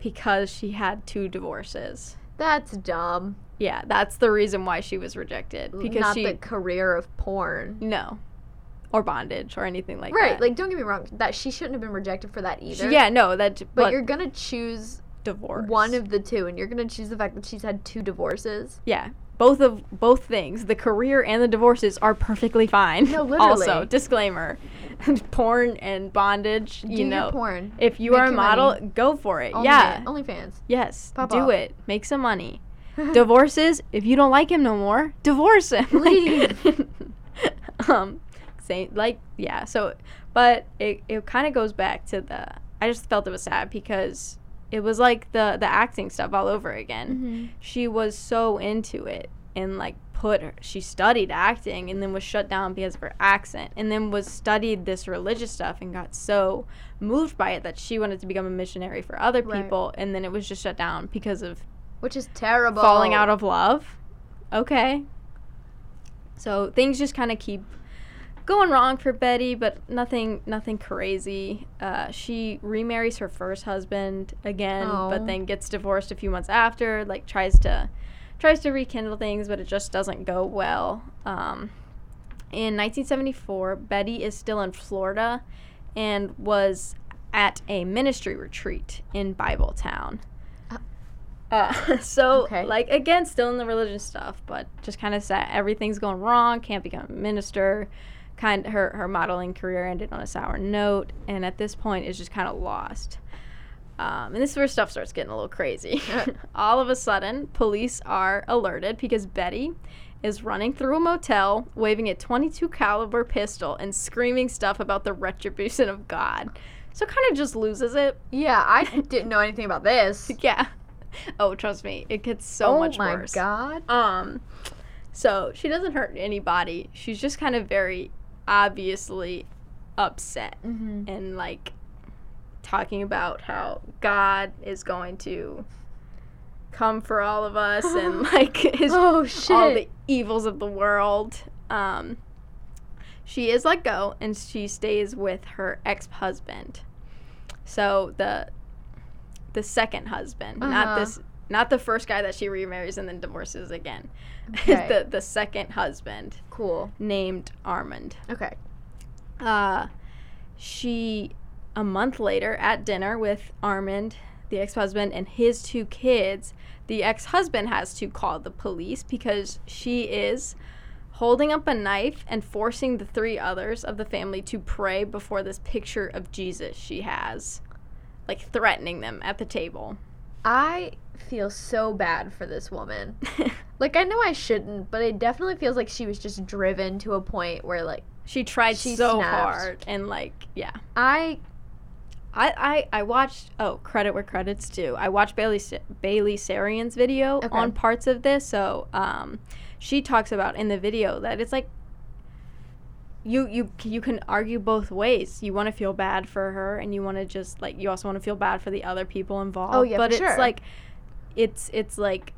because she had two divorces. That's dumb. Yeah, that's the reason why she was rejected because Not she the career of porn. no or bondage or anything like right. that. Right, like, don't get me wrong. That she shouldn't have been rejected for that She- either. yeah, no, that But, but, you're gonna choose divorce. one of the two, and you're gonna choose the fact that she's had two divorces. Yeah. Both of both things, the career and the divorces are perfectly fine. No, [laughs] literally. Also, disclaimer. [laughs] porn and bondage, Do you know. porn. If you Make are a model, money. go for it. Only yeah. OnlyFans. Yes. Pop do up. it. Make some money. [laughs] Divorces, if you don't like him no more, divorce him. Leave. um same like yeah, so but it it kind of goes back to the I just felt it was sad because it was like the the acting stuff all over again. Mm-hmm. She was so into it and like put her, she studied acting and then was shut down because of her accent and then was studied this religious stuff and got so moved by it that she wanted to become a missionary for other Right. people and then it was just shut down because of Which is terrible. falling out of love. Okay. So things just kind of keep going wrong for Betty, but nothing nothing crazy. Uh, she remarries her first husband again, Oh. but then gets divorced a few months after. Like tries to tries to rekindle things, but it just doesn't go well. Um, in 1974, Betty is still in Florida and was at a ministry retreat in Bibletown. Uh, [laughs] so, Okay. like, again, still in the religious stuff, but just kind of sad. Everything's going wrong. Can't become a minister. Kind her her modeling career ended on a sour note, and at this point is just kind of lost. Um, and this is where stuff starts getting a little crazy. [laughs] [laughs] All of a sudden, police are alerted because Betty is running through a motel, waving a 22 caliber pistol and screaming stuff about the retribution of God. So kind of just loses it. Yeah, I [laughs] didn't know anything about this. Yeah. Oh, trust me, it gets so oh much my worse. god. Um, so she doesn't hurt anybody. She's just kind of very obviously upset Mm-hmm. and like talking about how God is going to come for all of us [laughs] and like his oh shit. all the evils of the world. Um, she is let go and she stays with her ex-husband. So the the second husband, not Uh-huh. this not the first guy that she remarries and then divorces again. [laughs] Okay. the the second husband cool. named Armand. Okay. Uh she a month later at dinner with Armand, the ex-husband and his two kids, the ex-husband has to call the police because she is holding up a knife and forcing the three others of the family to pray before this picture of Jesus she has. Like threatening them at the table. I feel so bad for this woman. [laughs] Like I know I shouldn't, but it definitely feels like she was just driven to a point where like she tried She so snapped. hard and like yeah. I I, I, I watched oh credit where credits due. I watched Bailey Bailey Sarian's video Okay. on parts of this. So um, she talks about in the video that it's like you you you can argue both ways. You want to feel bad for her, and you want to just like you also want to feel bad for the other people involved. Oh, yeah, but it's sure. like it's it's like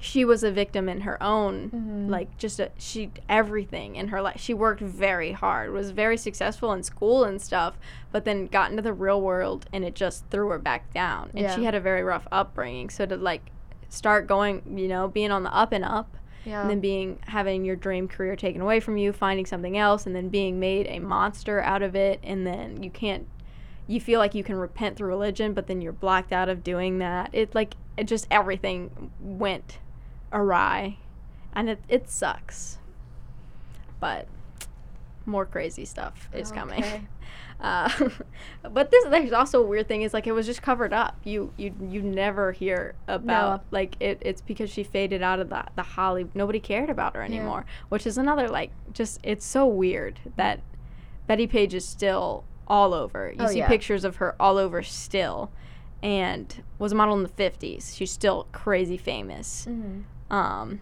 she was a victim in her own Mhm. like just a, she everything in her life she worked very hard was very successful in school and stuff but then got into the real world and it just threw her back down and she had a very rough upbringing so to like start going you know being on the up and up yeah. and then being having your dream career taken away from you finding something else and then being made a monster out of it and then you can't you feel like you can repent through religion but then you're blocked out of doing that. It like it just everything went awry. And it, it sucks. But more crazy stuff is coming. [laughs] Uh, [laughs] but this there's also a weird thing is like it was just covered up. You you you never hear about like it, it's because she faded out of the, the holly nobody cared about her anymore which is another like just it's so weird that betty page is still all over you Oh, see yeah. pictures of her all over still and was a model in the 50s she's still crazy famous Mhm. um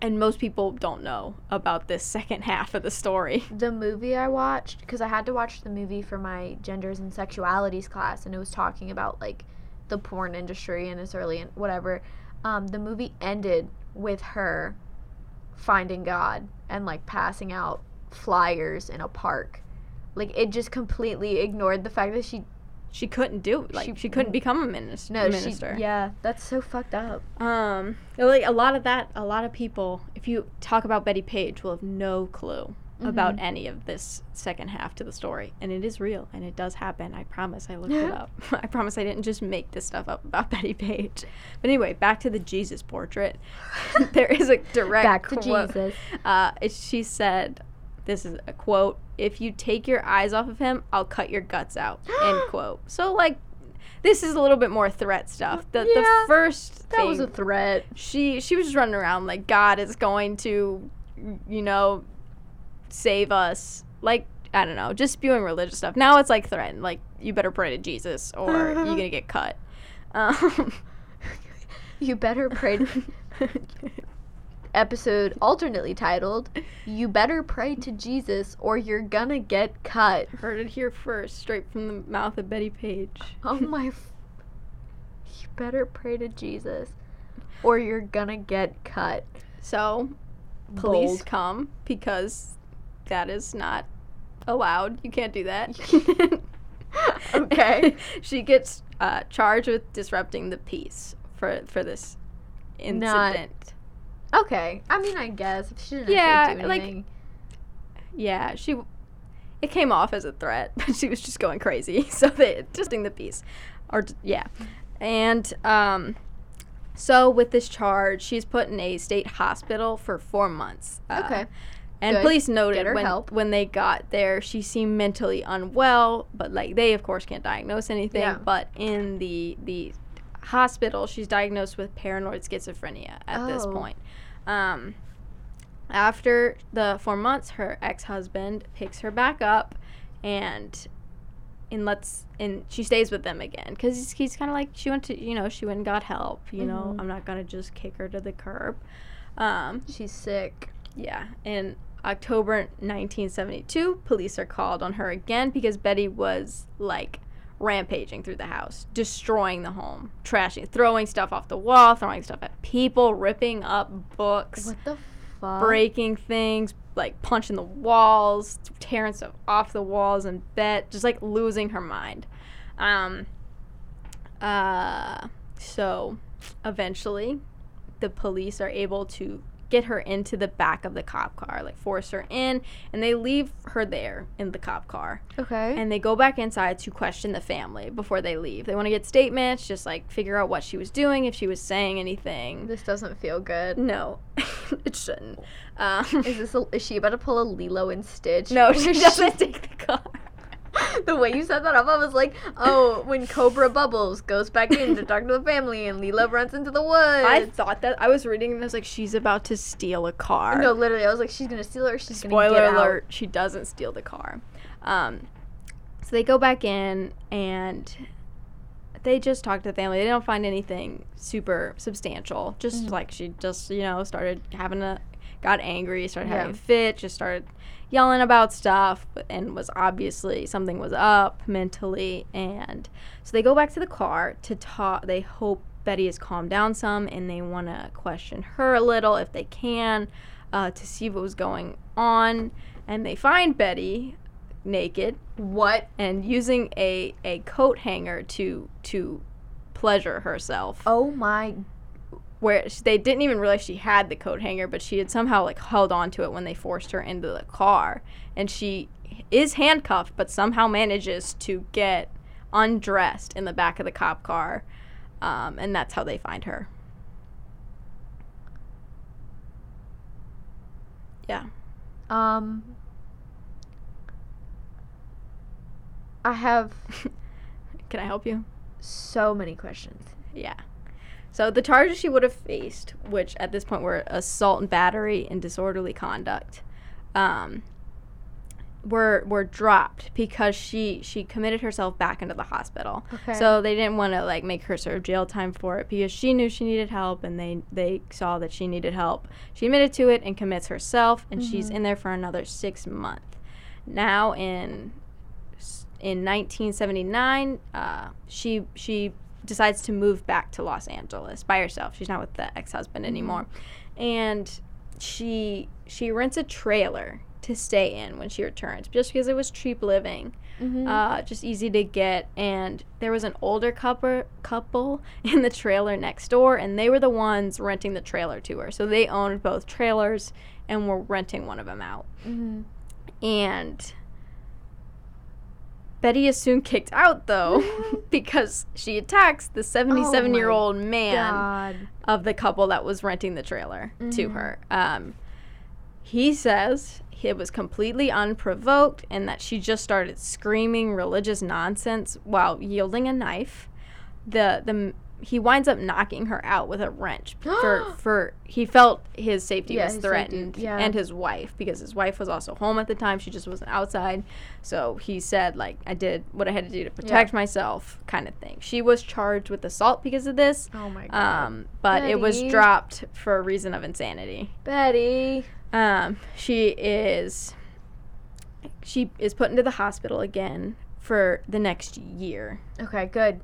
and most people don't know about this [laughs] second half of the story the movie I watched because I had to watch the movie for my genders and sexualities class, and it was talking about like the porn industry and its early and whatever. Um, the movie ended with her finding God and like passing out flyers in a park. Like it just completely ignored the fact that she she couldn't do like she, She- couldn't become a minis- no minister. she yeah that's so fucked up. Um, like a lot of that, a lot of people, if you talk about Betty Page, will have no clue about Mhm. any of this second half to the story, and it is real and it does happen. I promise. I looked it [laughs] up. I promise I didn't just make this stuff up about [laughs] Betty Page. But anyway, back to the Jesus portrait. [laughs] there is a direct Back to quote. Jesus. Uh, it, she said, "This is a quote. If you take your eyes off of him, I'll cut your guts out." [gasps] End quote. So like, this is a little bit more threat stuff. The the first That thing was a threat. she she was just running around like God is going to, you know, save us. Like I don't know, just spewing religious stuff. Now it's like threatened, like you better pray to Jesus or [laughs] you're gonna get cut. Um, [laughs] You better pray. To, [laughs] episode alternately titled "You Better Pray to Jesus or You're Gonna Get Cut." Heard it here first, straight from the mouth of Betty Page. [laughs] Oh my! F- you better pray to Jesus, or you're gonna get cut. So, police Bold. come because that is not allowed. You can't do that. [laughs] Okay. [laughs] she gets uh, charged with disrupting the peace for for this Not- incident. Okay, I mean, I guess she didn't Yeah, like- anything. Yeah, she. It came off as a threat, [laughs] but she was just going crazy. [laughs] So they just in the piece, or yeah, and um, so with this charge, she's put in a state hospital for four months. Uh, okay, And Good. police noted when help. when they got there, she seemed mentally unwell, but like they of course can't diagnose anything. Yeah. But in the the hospital, she's diagnosed with paranoid schizophrenia at this Oh. point. Um, after the four months, her ex husband picks her back up, and and lets and she stays with them again because he's, he's kind of like she went to you know she went and got help. You know Mhm. I'm not gonna just kick her to the curb. Um, she's sick. yeah, in October 1972, police are called on her again because Betty was like rampaging through the house, destroying the home, trashing, throwing stuff off the wall, throwing stuff at people, ripping up books, What the fuck? breaking things, like punching the walls, tearing stuff off the walls and bed, just like losing her mind. Um, uh, so eventually, the police are able to get her into the back of the cop car, like force her in, and they leave her there in the cop car. Okay. And they go back inside to question the family before they leave. They want to get statements, just like figure out what she was doing, if she was saying anything. this doesn't feel good. No, [laughs] it shouldn't. Um, Is this? A, is she about to pull a Lilo and Stitch? no, she [laughs] doesn't take the car. [laughs] the way you set that up, I was like, oh, when Cobra Bubbles goes back in to talk to the family and Lilo runs into the woods. I thought that I was reading and I was like, she's about to steal a car. no, literally, I was like, she's gonna steal her. She's gonna Spoiler get alert: she doesn't steal the car. Um, so they go back in and they just talk to the family. They don't find anything super substantial. Just like she just you know started having a got angry, started having Yeah. a fit, just started yelling about stuff, and was obviously something was up mentally. And so they go back to the car to talk. They hope Betty has calmed down some, and they want to question her a little if they can uh, to see what was going on. And they find Betty naked. What? and using a, a coat hanger to to pleasure herself Oh my. Where they didn't even realize she had the coat hanger, but she had somehow like held on to it when they forced her into the car, and she is handcuffed, but somehow manages to get undressed in the back of the cop car, um, and that's how they find her. Yeah. Um. I have [laughs] Can I help you? so many questions. Yeah. So the charges she would have faced, which at this point were assault and battery and disorderly conduct, um, were were dropped because she she committed herself back into the hospital. Okay. So they didn't want to like make her serve jail time for it because she knew she needed help and they they saw that she needed help. She admitted to it and commits herself and she's in there for another 6 months. Now in in 1979, uh, she she decides to move back to Los Angeles by herself. She's not with the ex-husband anymore, and she she rents a trailer to stay in when she returns, just because it was cheap living, Mm-hmm. uh, just easy to get. And there was an older couple couple [laughs] in the trailer next door, and they were the ones renting the trailer to her. So they owned both trailers and were renting one of them out mm-hmm. and Betty is soon kicked out though [laughs] [laughs] because she attacks the 77 year old man God. of the couple that was renting the trailer to Mhm. her. Um, he says it was completely unprovoked and that she just started screaming religious nonsense while yielding a knife. The the he winds up knocking her out with a wrench [gasps] for for he felt his safety Yeah, was his safety, threatened yeah. and his wife because his wife was also home at the time she just wasn't outside so he said like I did what I had to do to protect myself kind of thing she was charged with assault because of this Oh my God. um, but it was dropped for a reason of insanity Betty. um, she is she is put into the hospital again for the next year Okay, good.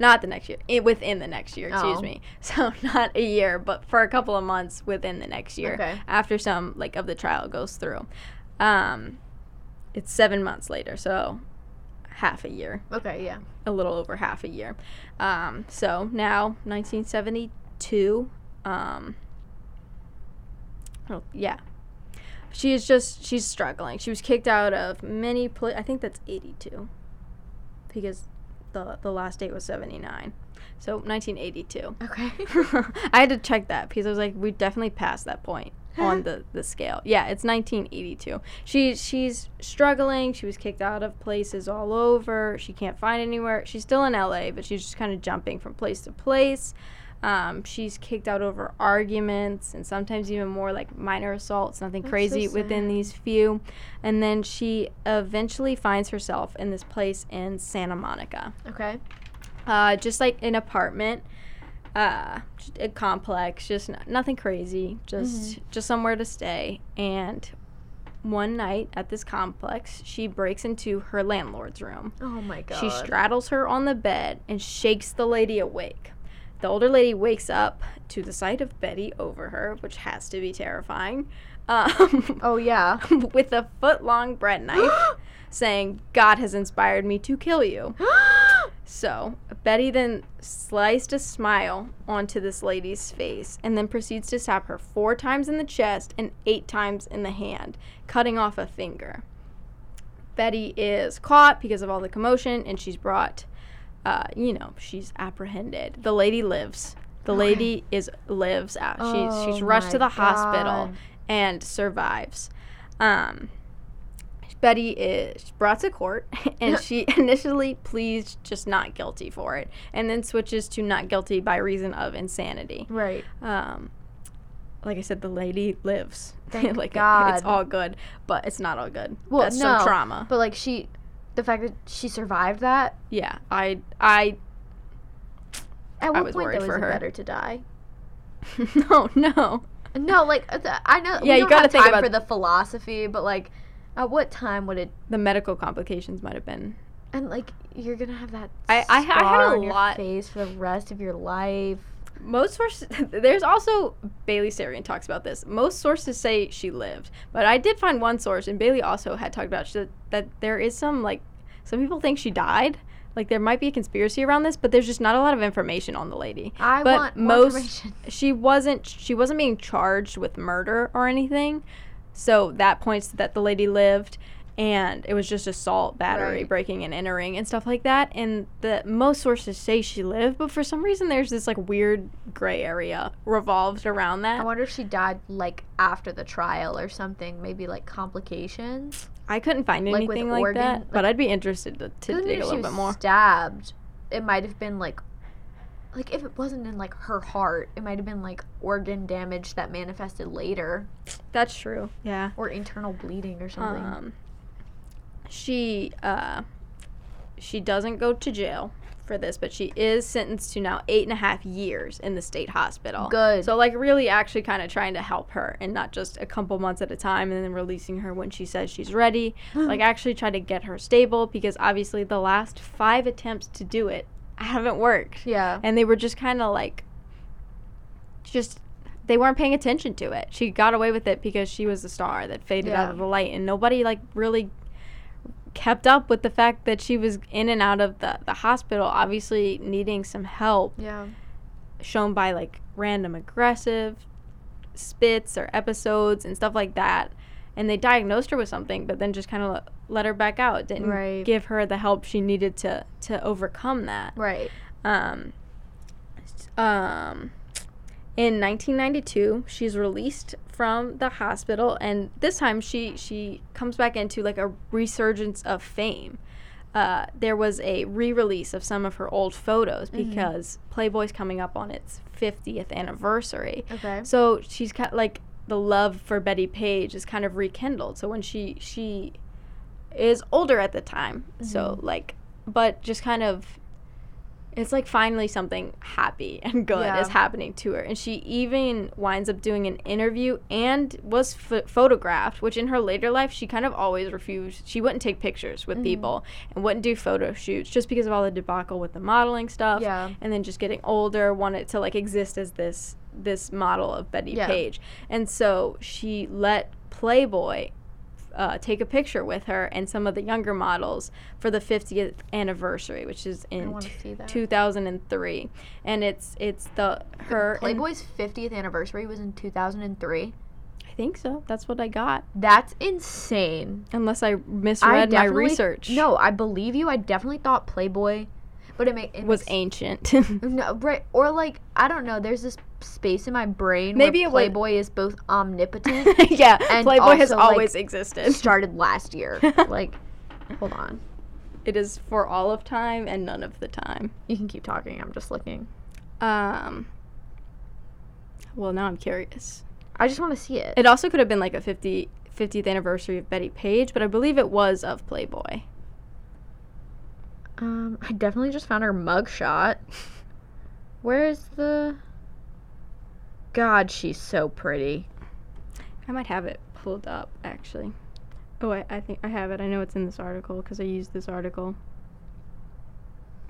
Not the next year i within the next year excuse Oh. me. [laughs] So not a year but for a couple of months within the next year Okay. after some like of the trial goes through. Um it's seven months later so half a year. Okay, yeah. a little over half a year. Um so now 1972 um oh, yeah. She is just she's struggling. She was kicked out of many pla- i think that's 82 because the the last date was 79 so 1982 Okay. [laughs] i had to check that because i was like we definitely passed that point on the the scale. Yeah it's 1982 she she's struggling. She was kicked out of places all over. She can't find anywhere. She's still in la but she's just kind of jumping from place to place um, she's kicked out over arguments and sometimes even more like minor assaults nothing That's so crazy within these few and then she eventually finds herself in this place in santa monica okay. uh, just like an apartment, uh, a complex, just n- nothing crazy, just just somewhere to stay. And one night at this complex, she breaks into her landlord's room. Oh my god. She straddles her on the bed and shakes the lady awake. The older lady wakes up to the sight of Betty over her, which has to be terrifying, um, [laughs] Oh yeah. with a foot long bread knife, [gasps] saying, God has inspired me to kill you. [gasps] So, Betty then sliced a smile onto this lady's face and then proceeds to stab her four times in the chest and eight times in the hand, cutting off a finger. Betty is caught because of all the commotion and she's brought, uh, you know, she's apprehended. The lady lives. The lady is lives out. She's she's Oh rushed to the hospital and survives. Um, Betty is brought to court [laughs] and she [laughs] initially pleads just not guilty for it and then switches to not guilty by reason of insanity. Right. Um, like I said, the lady lives. [laughs] Thank like God. it's all good, but it's not all good. Well, That's no, trauma. But like she, the fact that she survived that. yeah, I I At I what was point though for is it her. better to die? [laughs] no no. No, like uh, I know. Yeah, you gotta think about- for the philosophy, but like, at what time would it? The medical complications might have been. And like, you're gonna have that. I- I I had a lot- face for the rest of your life. Most sources, [laughs] there's also Bailey Sarian talks about this. Most sources say she lived, but I did find one source, and Bailey also had talked about sh- that there is some like some people think she died. Like there might be a conspiracy around this, but there's just not a lot of information on the lady. I but want more most information. [laughs] she wasn't she wasn't being charged with murder or anything, so that points that the lady lived. And it was just assault, battery, Right. breaking and entering, and stuff like that. And the most sources say she lived, but for some reason there's this like weird gray area revolved around that. I wonder if she died like after the trial or something. Maybe like complications. I couldn't find Like, anything like organ- that, but I'd be interested to, to dig if a she little was bit more. stabbed, it might have been like, like if it wasn't in like her heart, it might have been like organ damage that manifested later, That's true. Yeah. or internal bleeding or something. Um, she uh, she doesn't go to jail for this, but she is sentenced to now eight and a half years in the state hospital. Good. So like really actually kind of trying to help her and not just a couple months at a time and then releasing her when she says she's ready. [gasps] like actually try to get her stable because obviously the last five attempts to do it haven't worked. yeah. And they were just kind of like just they weren't paying attention to it. She got away with it because she was a star that faded out of the light and nobody like really kept up with the fact that she was in and out of the, the hospital obviously needing some help Yeah. shown by like random aggressive spits or episodes and stuff like that and they diagnosed her with something but then just kind of let her back out didn't Right. give her the help she needed to to overcome that Right. um, um, in 1992, she's released from the hospital, and this time she she comes back into like a resurgence of fame. Uh, there was a re-release of some of her old photos because Playboy's coming up on its 50th anniversary. Okay. So she's kind like the love for Betty Page is kind of rekindled. So when she she is older at the time, so like, but just kind of, it's like finally something happy [laughs] and good Yeah. is happening to her, and she even winds up doing an interview and was ph photographed, which in her later life she kind of always refused. She wouldn't take pictures with mm-hmm. people and wouldn't do photo shoots just because of all the debacle with the modeling stuff Yeah. and then just getting older wanted to like exist as this this model of Betty Yeah. Page. And so she let Playboy uh, take a picture with her and some of the younger models for the 50th anniversary, which is in t- 2003. And it's it's the her and- Playboy's 50th anniversary was in 2003. I think so. That's what I got. That's insane. Unless I I misread my research. No, I believe you. I definitely thought Playboy, but it, make, it was makes ancient. [laughs] No, right. Or like I don't know. There's this space in my brain. Maybe where it was- Playboy is both [laughs] omnipotent. yeah, And Playboy has also, like, always existed. started last year. [laughs] like, hold on. It is for all of time and none of the time. You can keep talking. I'm just looking. Um. Well, now I'm curious. I just want to see it. It also could have been like a 50, 50th anniversary of Betty Page, but I believe it was of Playboy. Um, I definitely just found her mugshot. Where's the? God, she's so pretty. I might have it pulled up actually. Oh, I, I think I have it. I know it's in this article because I used this article.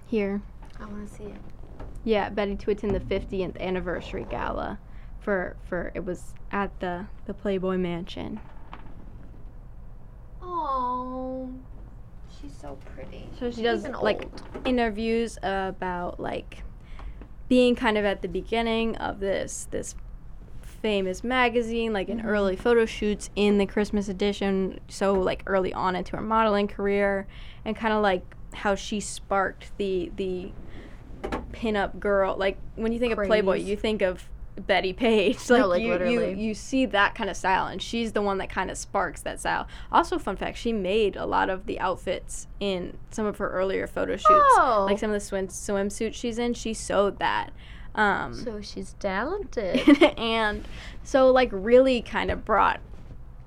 Here. I want to see it. Yeah, Betty to attend the 50th anniversary gala for for it was at the the Playboy Mansion. Oh, she's so pretty. So she does like old. interviews about like being kind of at the beginning of this this famous magazine, like in Mhm. early photo shoots in the Christmas edition, so like early on into her modeling career, and kind of like how she sparked the the pinup girl. Like when you think of Playboy, you think of Betty Page. [laughs] No, Like, like, you, you you see that kind of style, and she's the one that kind of sparks that style. Also, fun fact: she made a lot of the outfits in some of her earlier photo shoots, Oh. like some of the swim swimsuits she's in. She sewed that. Um, So she's talented. [laughs] and so like really kind of brought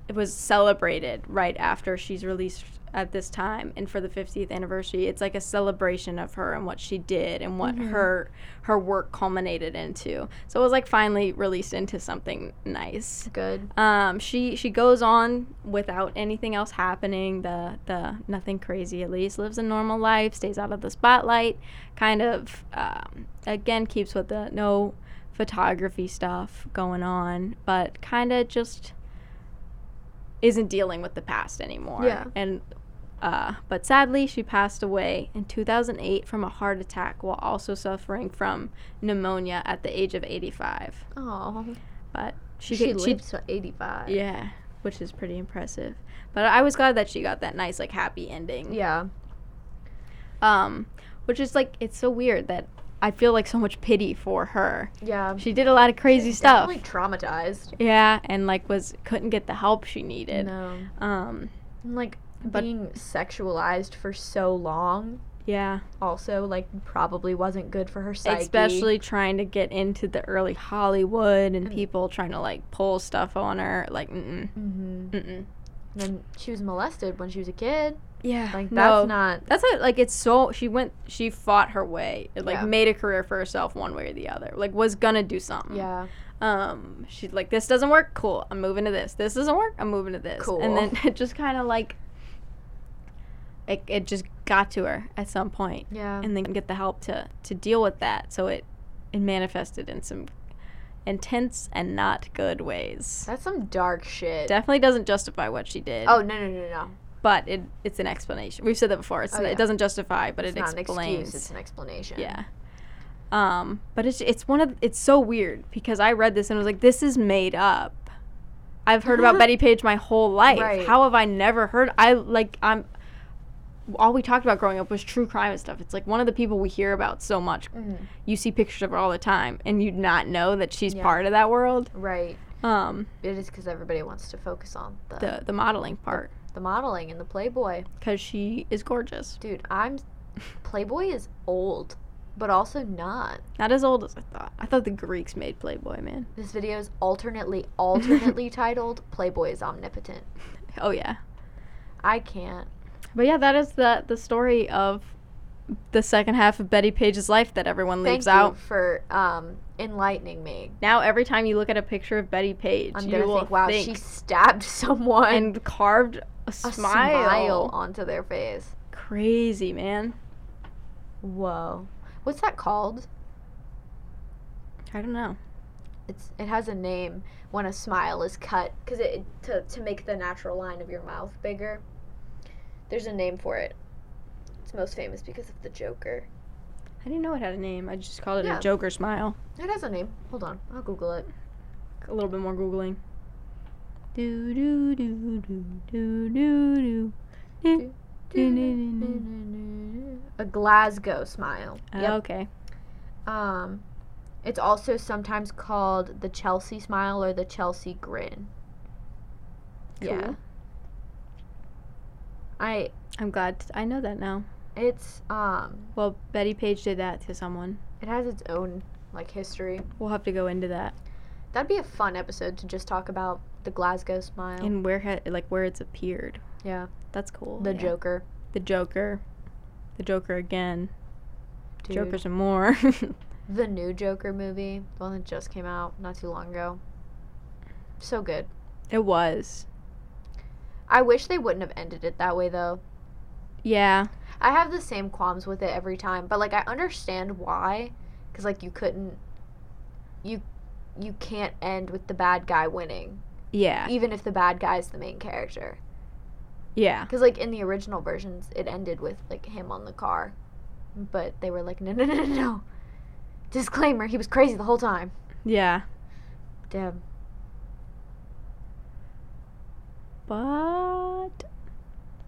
it was celebrated right after she's released at this time and for the 50th anniversary it's like a celebration of her and what she did and what Mhm. her her work culminated into so it was like finally released into something nice Good. um, she she goes on without anything else happening. The the nothing crazy at least lives a normal life, stays out of the spotlight. Kind of um, again keeps with the no photography stuff going on, but kind of just isn't dealing with the past anymore. Yeah. And uh, but sadly, she passed away in 2008 from a heart attack while also suffering from pneumonia at the age of 85. Oh, But she, she, to 85. yeah, which is pretty impressive. But I was glad that she got that nice like happy ending. Yeah. Um, which is like it's so weird that I feel like so much pity for her. Yeah. She did a lot of crazy She's stuff. Definitely traumatized. Yeah, and like was couldn't get the help she needed. No. Um, Like But- being sexualized for so long yeah, also like probably wasn't good for her psyche. especially trying to get into the early Hollywood and And- people trying to like pull stuff on her. Like, mm hmm mm, mm. Then she was molested when she was a kid. Yeah, Like no. that's not. That's it. Like it's so she went. She fought her way. It like Yeah. made a career for herself one way or the other. Like was gonna do something. Yeah. Um. She's like, this doesn't work. Cool. I'm moving to this. This doesn't work. I'm moving to this. Cool. And then [laughs] it just kind of like. It, it just got to her at some point, Yeah. and then get the help to to deal with that. So it it manifested in some intense and not good ways. that's some dark shit. Definitely doesn't justify what she did. oh no no no no. but it it's an explanation. We've said that before. It's Oh, yeah. it doesn't justify, but it's it not explains. an excuse. It's an explanation. yeah. Um, but it's it's one of it's so weird because I read this and I was like, this is made up. I've heard about [laughs] Betty Page my whole life. Right. How have I never heard? I like I'm. All we talked about growing up was true crime and stuff. It's like one of the people we hear about so much. Mhm. You see pictures of her all the time, and you'd not know that she's Yeah. part of that world. Right. Um, It is because everybody wants to focus on the, the the modeling part the modeling and the Playboy. because she is gorgeous. Dude, I'm Playboy is old, but also not. Not as old as I thought. I thought the Greeks made Playboy, man. This video is alternately alternately [laughs] titled Playboy is omnipotent. Oh yeah. I can't. But yeah, that is the the story of the second half of Betty Page's life that everyone Thank leaves you out. for um enlightening me. Now every time you look at a picture of Betty Page, I'm you gonna will think, wow, think she stabbed [laughs] someone and carved a a smile. smile onto their face. Crazy man. Whoa. What's that called? I don't know. It's it has a name when a smile is cut because it- to to make the natural line of your mouth bigger. There's a name for it. It's most famous because of the Joker. I didn't know it had a name. I just called it Yeah. a Joker smile. It has a name. Hold on, I'll Google it. A little bit more googling. Do do do do do do do. do. A Glasgow smile. Yep. Okay. Um, it's also sometimes called the Chelsea smile or the Chelsea grin. Yeah. Cool. I I'm glad t- I know that now. it's um Well, Betty Page did that to someone. it has its own like history. We'll have to go into that That'd be a fun episode to just talk about the Glasgow smile. and where ha- like where it's appeared. yeah. That's cool. The yeah. Joker. The Joker. The Joker again. Dude. Joker some more. [laughs] The new Joker movie, the one that just came out not too long ago. So good. it was. I wish they wouldn't have ended it that way though. Yeah. I have the same qualms with it every time, but like I understand why, because like you couldn't, you, you can't end with the bad guy winning, Yeah. even if the bad guy's the main character. Yeah. Because like in the original versions, it ended with like him on the car, but they were like, no, no, no, no, no. Disclaimer: He was crazy the whole time. Yeah. Damn. But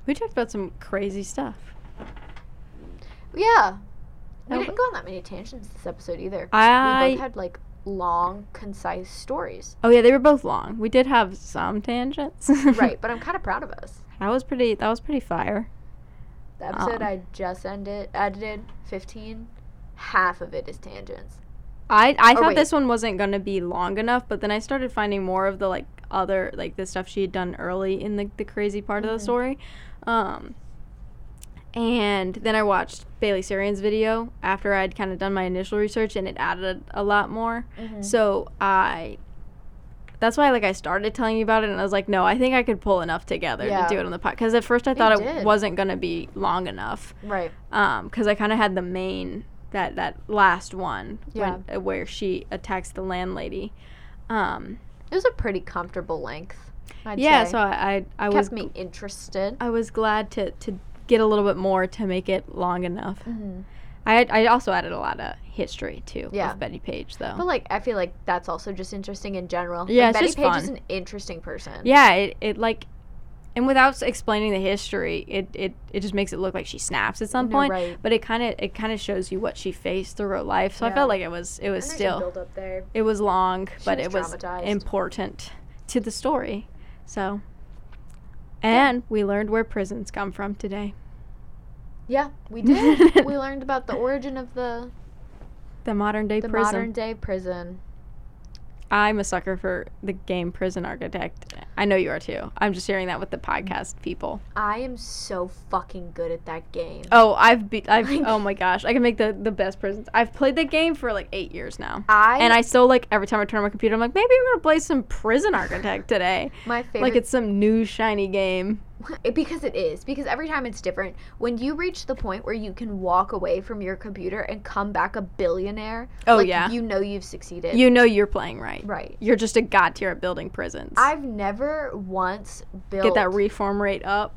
we talked about some crazy stuff. Yeah. We didn't go on that many tangents this episode either. I we both had like long, concise stories. Oh yeah, they were both long. We did have some tangents. [laughs] right, but I'm kind of proud of us. That was pretty that was pretty fire. The episode Um. I just ended edited, 15, half of it is tangents. I I Oh, thought wait. this one wasn't gonna be long enough, but then I started finding more of the like other like the stuff she had done early in the the crazy part of the Mhm. story. Um and then I watched Bailey Sarian's video after I'd kind of done my initial research and it added a lot more. Mm-hmm. So I that's why like I started telling you about it and I was like, no, I think I could pull enough together Yeah. to do it on the podcast. Because at first I thought it did. wasn't gonna be long enough. Right. Um, because I kind of had the main that that last one Yeah. when, uh, where she attacks the landlady. Um, It was a pretty comfortable length. I'd yeah, say. so I I, I kept was me interested. I was glad to to get a little bit more to make it long enough. Mm-hmm. I I also added a lot of history too Yeah. with Betty Page though. But like, I feel like that's also just interesting in general. Yeah, like, Betty just Page is an interesting person. Yeah, it, it like, and without explaining the history, it, it, it just makes it look like she snaps at some No, point. right. But it kind of it kind of shows you what she faced through her life. So I felt like it was it was still build up there. it was long, but was it was important to the story. So, and we learned where prisons come from today. Yeah, we [laughs] did. we learned about the origin of the The modern day the prison. modern day prison. I'm a sucker for the game Prison Architect. I know you are too. I'm just sharing that with the podcast people. I am so fucking good at that game. Oh, I've be- I've oh my gosh, I can make the the best prisons. I've played the game for like eight years now, I and I still like every time I turn on my computer, I'm like, maybe I'm gonna play some Prison Architect today. my favorite Like it's some new shiny game. [laughs] Because it is because every time it's different when you reach the point where you can walk away from your computer and come back a billionaire Oh, like, yeah. you know you've succeeded You know you're playing right. right You're just a god tier at building prisons. i've never once built Get that reform rate up.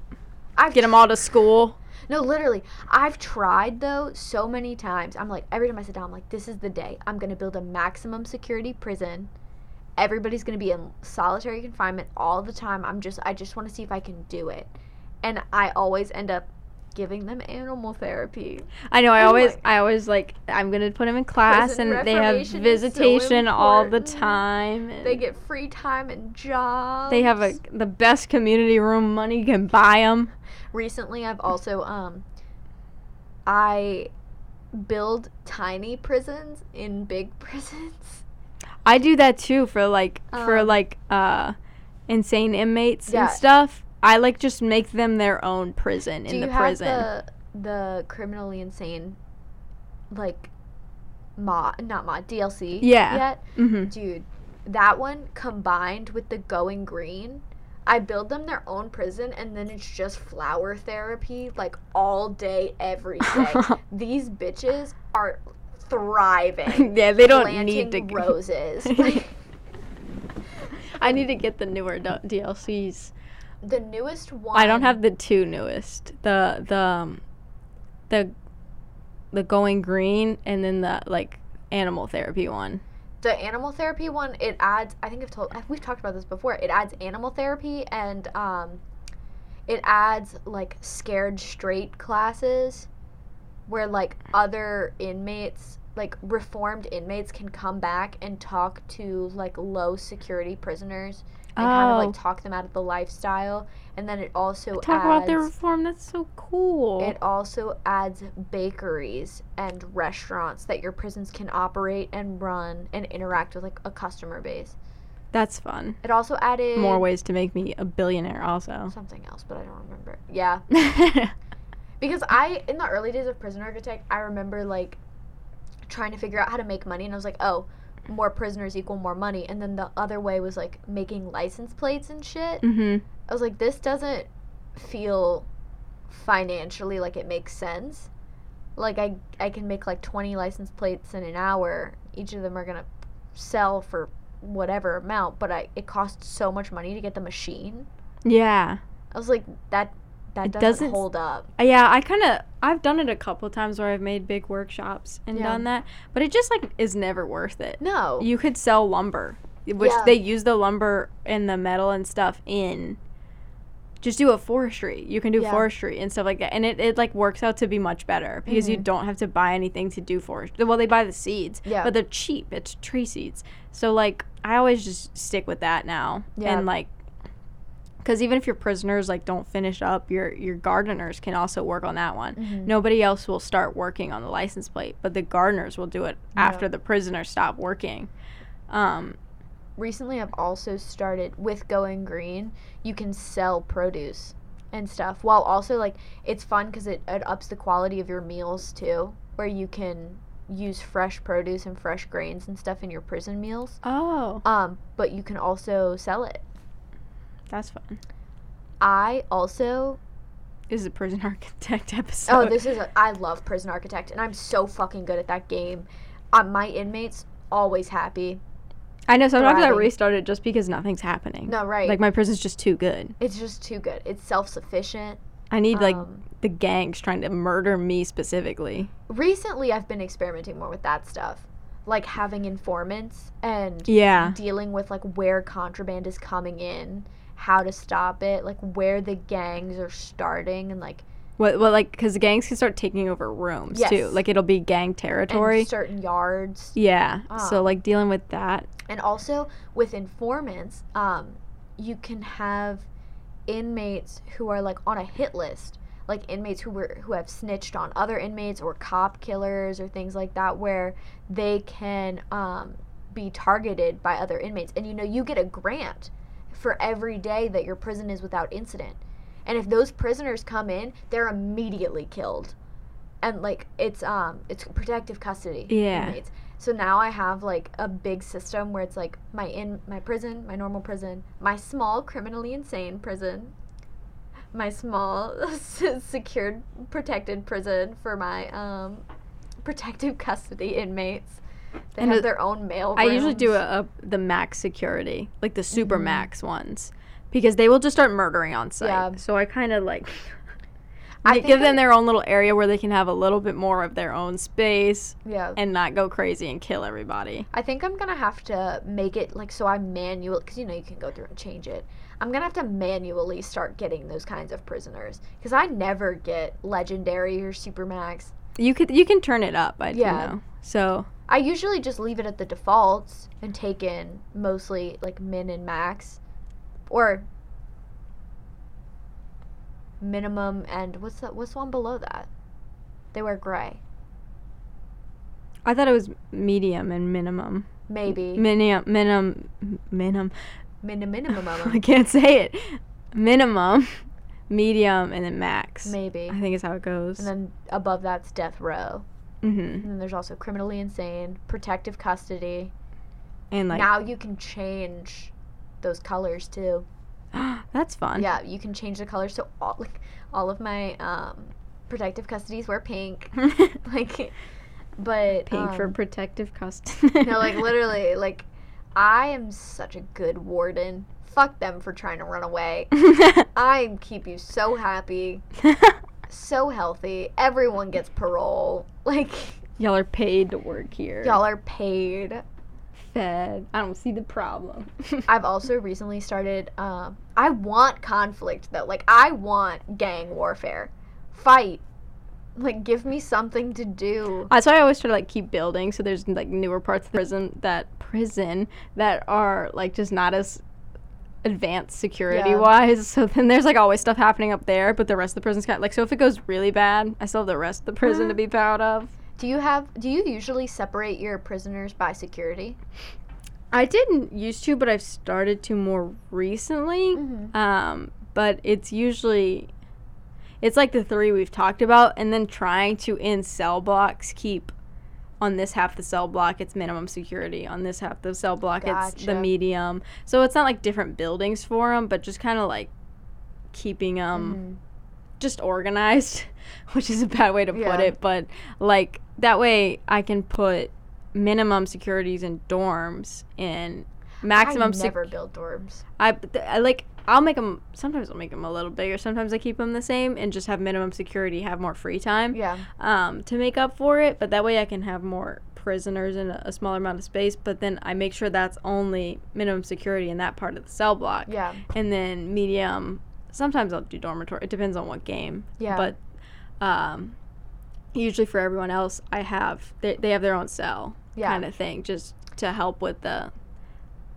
I've Get them all to school. no literally i've tried though so many times i'm like every time i sit down i'm like this is the day i'm gonna build a maximum security prison everybody's gonna be in solitary confinement all the time i'm just i just want to see if i can do it and i always end up giving them animal therapy I know. I Oh always, I always like. I'm gonna put them in class, Prison and they have is so visitation all the time. They get free time and jobs. They have a the best community room money can buy them. Recently, I've also um, I build tiny prisons in big [laughs] prisons. I do that too for like for Um, like uh insane inmates Yeah. and stuff. I like just make them their own prison Do in you the have prison. the the criminally insane, like, mod not mod DLC? Yeah. Yet, hmm dude, that one combined with the going green. I build them their own prison and then it's just flower therapy like all day, every day. [laughs] These bitches are thriving. [laughs] yeah, they don't need to. Get roses. [laughs] I need to get the newer d- DLCs. the newest one. I don't have the two newest. The the um, the the going green and then the like animal therapy one. the animal therapy one. It adds. I think I've told. We've talked about this before. It adds animal therapy and um, it adds like scared straight classes, where like other inmates, like reformed inmates, can come back and talk to like low security prisoners and kind of Oh. like talk them out of the lifestyle. And then it also Talk adds, about their reform. That's so cool. It also adds bakeries and restaurants that your prisons can operate and run and interact with like a customer base. That's fun. It also added More ways to make me a billionaire, also. something else, but I don't remember. Yeah, [laughs] because I in the early days of Prison Architect, I remember like trying to figure out how to make money, and I was like, oh, more prisoners equal more money, and then the other way was like making license plates and shit. mhm. I was like, this doesn't feel financially like it makes sense. Like I I can make like 20 license plates in an hour. Each of them are gonna sell for whatever amount, but I it costs so much money to get the machine. Yeah. I was like, that that It doesn't, doesn't- hold up. Uh, Yeah, I kind of I've done it a couple times where I've made big workshops and Yeah. done that, but it just like is never worth it. No. You could sell lumber, which Yeah. they use the lumber and the metal and stuff in. Just do a forestry. You can do Yeah. forestry and stuff like that, and it, it like works out to be much better because you Mhm. don't have to buy anything to do forestry. Well, they buy the seeds, Yeah. but they're cheap. It's tree seeds, so like I always just stick with that now, and like because even if your prisoners like don't finish up, your your gardeners can also work on that one. Mhm. Nobody else will start working on the license plate, but the gardeners will do it Yeah. after the prisoners stop working. Um, recently I've also started with going green. You can sell produce and stuff while also like it's fun because it, it ups the quality of your meals too, where you can use fresh produce and fresh grains and stuff in your prison meals. oh, Um, but you can also sell it. That's fun. I also This is a prison [laughs] architect episode. oh this is a, I love Prison Architect and I'm so fucking good at that game. Um, my inmates always happy. I know, so I'm not gonna restart it just because nothing's happening. No, right? Like my prison's just too good. it's just too good. It's self sufficient. I need like Um, the gangs trying to murder me specifically. recently I've been experimenting more with that stuff. Like having informants and Yeah. dealing with like where contraband is coming in, how to stop it, like where the gangs are starting and like What? What? Like, because gangs can start taking over rooms too. Yes. Like it'll be gang territory. and certain yards. yeah. so Um, like dealing with that. And also with informants, um, you can have inmates who are like on a hit list, like inmates who were who have snitched on other inmates or cop killers or things like that, where they can um, be targeted by other inmates. And you know, you get a grant for every day that your prison is without incident. And if those prisoners come in, they're immediately killed. And like it's um it's protective custody Yeah. inmates. So now I have like a big system where it's like my in my prison, my normal prison, my small criminally insane prison, my small [laughs] secured protected prison for my um protective custody inmates. They And have it- their own mail. I usually do a, a the max security, like the super Mhm. max ones, because they will just start murdering on site. Yeah. So I kind of like [laughs] I give them their own little area where they can have a little bit more of their own space yeah. and not go crazy and kill everybody. I think I'm gonna have to make it like so I manual because you know you can go through and change it. I'm gonna have to manually start getting those kinds of prisoners because I never get legendary or supermax. You could you can turn it up. I Yeah. yeah. know. So I usually just leave it at the defaults and take in mostly like min and max, or minimum and what's the what's the one below that? They wear gray. I thought it was medium and minimum. Maybe Minimum minimum minimum. min minimum. [laughs] I can't say it. Minimum, medium, and then max. Maybe. I think is how it goes. And then above that's death row. Mm-hmm. And then there's also criminally insane, protective custody. And like now you can change those colors too. [gasps] that's fun. Yeah, you can change the colors. So all like all of my um, protective custodies wear pink. [laughs] like, but Pink for um, protective custody. [laughs] no, like [laughs] literally, like I am such a good warden. Fuck them for trying to run away. I keep you so happy, so healthy. Everyone gets parole. [laughs] Like Y'all are paid to work here. y'all are paid. fed. I don't see the problem. [laughs] I've also recently started. Um, I want conflict though. Like I want gang warfare, fight. Like give me something to do. That's why I always try to like keep building. So there's like newer parts of the prison that prison that are like just not as advanced security Yeah. wise. So then there's like always stuff happening up there, but the rest of the prison's kind of like so if it goes really bad, I still have the rest of the prison to be proud of. Do you have? Do you usually separate your prisoners by security? I didn't used to, but I've started to more recently. Mhm. Um, but it's usually it's like the three we've talked about, and then trying to in cell blocks keep on this half the cell block it's minimum security on this half the cell block it's the medium so it's not like different buildings for them but just kind of like keeping them Mhm. just organized, [laughs] which is a bad way to put Yeah. it, but like that way I can put minimum securities in dorms and maximum I sec- never build dorms. I, I like I'll make them sometimes I'll make them a little bigger, sometimes I keep them the same and just have minimum security, have more free time Yeah. um to make up for it, but that way I can have more prisoners in a, a smaller amount of space, but then I make sure that's only minimum security in that part of the cell block Yeah. and then medium sometimes i'll do dormitory it depends on what game Yeah. but um usually for everyone else i have they, they have their own cell Yeah. kind of thing just to help with the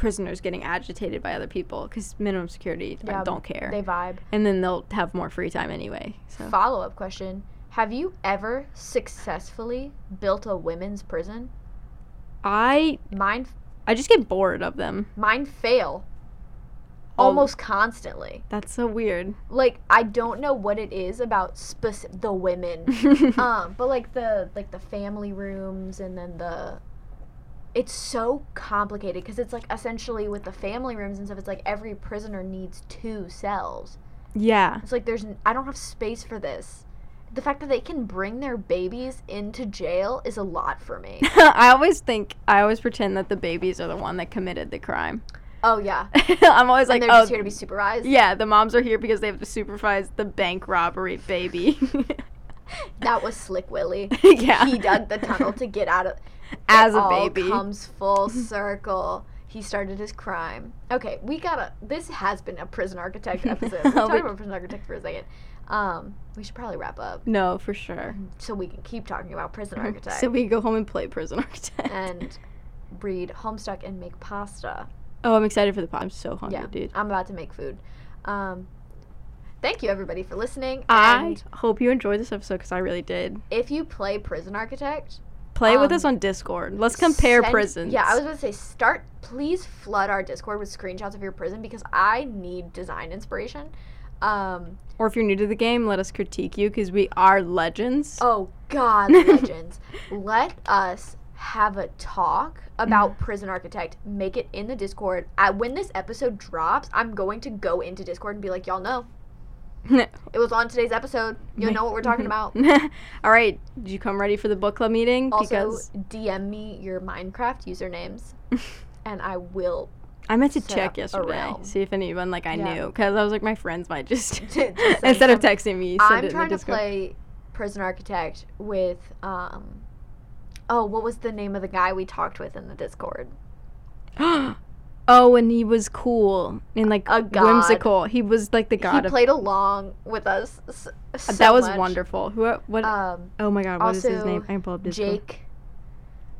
prisoners getting agitated by other people because minimum security Yeah, don't care They vibe. and then they'll have more free time anyway so Follow up question. Have you ever successfully built a women's prison? i Mine i just get bored of them mine fail almost constantly. that's so weird Like I don't know what it is about speci- the women. [laughs] um, but like the like the family rooms and then the it's so complicated because it's like essentially with the family rooms and stuff it's like every prisoner needs two cells. yeah It's like there's i don't have space for this. The fact that they can bring their babies into jail is a lot for me. [laughs] i always think i always pretend that the babies are the one that committed the crime oh yeah. [laughs] i'm always like and they're oh just here to be supervised. Yeah, the moms are here because they have to supervise the bank robbery baby. [laughs] That was Slick Willie. yeah. He dug the tunnel to get out of As it a all baby. comes full [laughs] circle. He started his crime. Okay, we gotta. This has been a prison architect [laughs] episode. Talking about prison architect for a second. Um, we should probably wrap up No, for sure. so we can keep talking about prison [laughs] architect So we go home and play prison architect. and read Homestuck and make pasta. oh, I'm excited for the pod. I'm so hungry, Yeah, dude. I'm about to make food. Um, thank you everybody for listening. I And hope you enjoyed this episode because I really did. if you play Prison Architect, Play with Um, us on Discord. Let's compare Send- prisons. Yeah, I was going to say start. Please flood our Discord with screenshots of your prison because I need design inspiration. Um, Or if you're new to the game, let us critique you because we are legends. oh God, [laughs] legends! Let us have a talk about Prison Architect. Make it in the Discord. Uh, when this episode drops, I'm going to go into Discord and be like, y'all know it was on today's episode. You know what we're talking about. [laughs] All right, did you come ready for the book club meeting? Also, because DM me your Minecraft usernames, [laughs] and I will I meant to check yesterday, see if anyone like I Yeah. knew, because I was like, my friends might just [laughs] Just instead of texting me, I'm trying to play Prison Architect with um oh, what was the name of the guy we talked with in the Discord? [gasps] [gasps] oh, and he was cool and like A god. whimsical. He was like the god he of. played along with us. s- so that was much. wonderful. Who? What? Um, oh my god, what is his name? I can pull up Discord. Jake.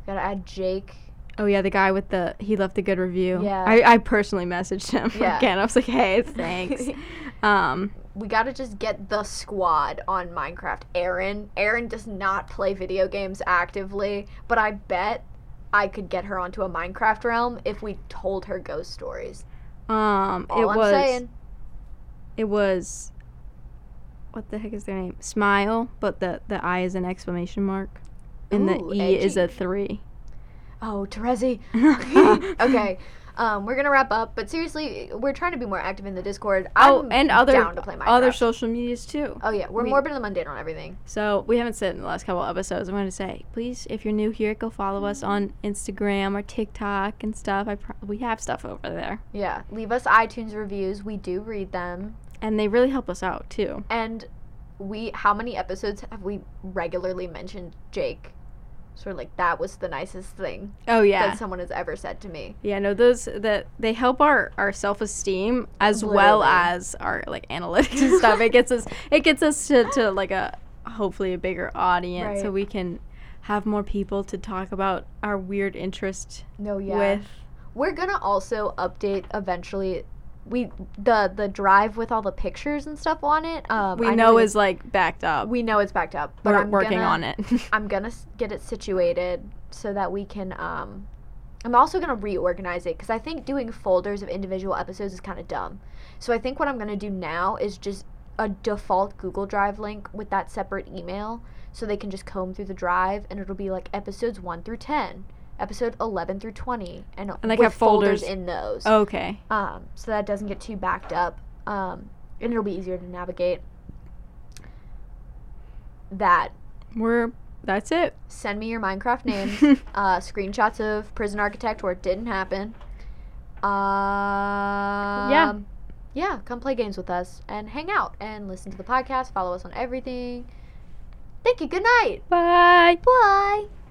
Gotta add Jake. Oh yeah, the guy with the he left a good review. Yeah. I, I personally messaged him Yeah. [laughs] again. I was like, hey, thanks. [laughs] um, We gotta just get the squad on Minecraft. Aaron. Aaron does not play video games actively, but I bet I could get her onto a Minecraft realm if we told her ghost stories. um, All it I'm was saying. it was. What the heck is their name? Smile, but the the I is an exclamation mark, and Ooh, the E is a edgy. three. Oh, Terezi. [laughs] [laughs] okay. Um, we're gonna wrap up, but seriously, we're trying to be more active in the Discord. I'm oh, and other down to play Minecraft. other social medias too. oh yeah, we're we- morbid and mundane on everything. So we haven't said in the last couple episodes. I'm to say, please, if you're new here, go follow us on Instagram or TikTok and stuff. I pro- we have stuff over there, Yeah, leave us iTunes reviews. We do read them, and they really help us out too. and we. How many episodes have we regularly mentioned Jake? Sort of like that was the nicest thing Oh yeah, that someone has ever said to me. yeah. No, those that they help our our self esteem as well as our like analytics and stuff. It gets us [laughs] it gets us to, to like a hopefully a bigger audience, so we can have more people to talk about our weird interest No, yeah. with. We're gonna also update eventually. We the the drive with all the pictures and stuff on it. Um, We I know is like backed up. we know it's backed up, but We're I'm working gonna- on it. [laughs] I'm gonna get it situated so that we can. Um, I'm also gonna reorganize it because I think doing folders of individual episodes is kind of dumb. So I think what I'm gonna do now is just a default Google Drive link with that separate email, so they can just comb through the drive, and it'll be like episodes one through ten, episode eleven through twenty, and, And, like, have folders- in those. okay. Um, so that doesn't get too backed up. Um, and it'll be easier to navigate. That We're that's it. send me your Minecraft names, [laughs] uh, screenshots of Prison Architect where it didn't happen. Um, Yeah. Yeah, come play games with us and hang out and listen to the podcast. Follow us on everything. Thank you. Good night. Bye. Bye.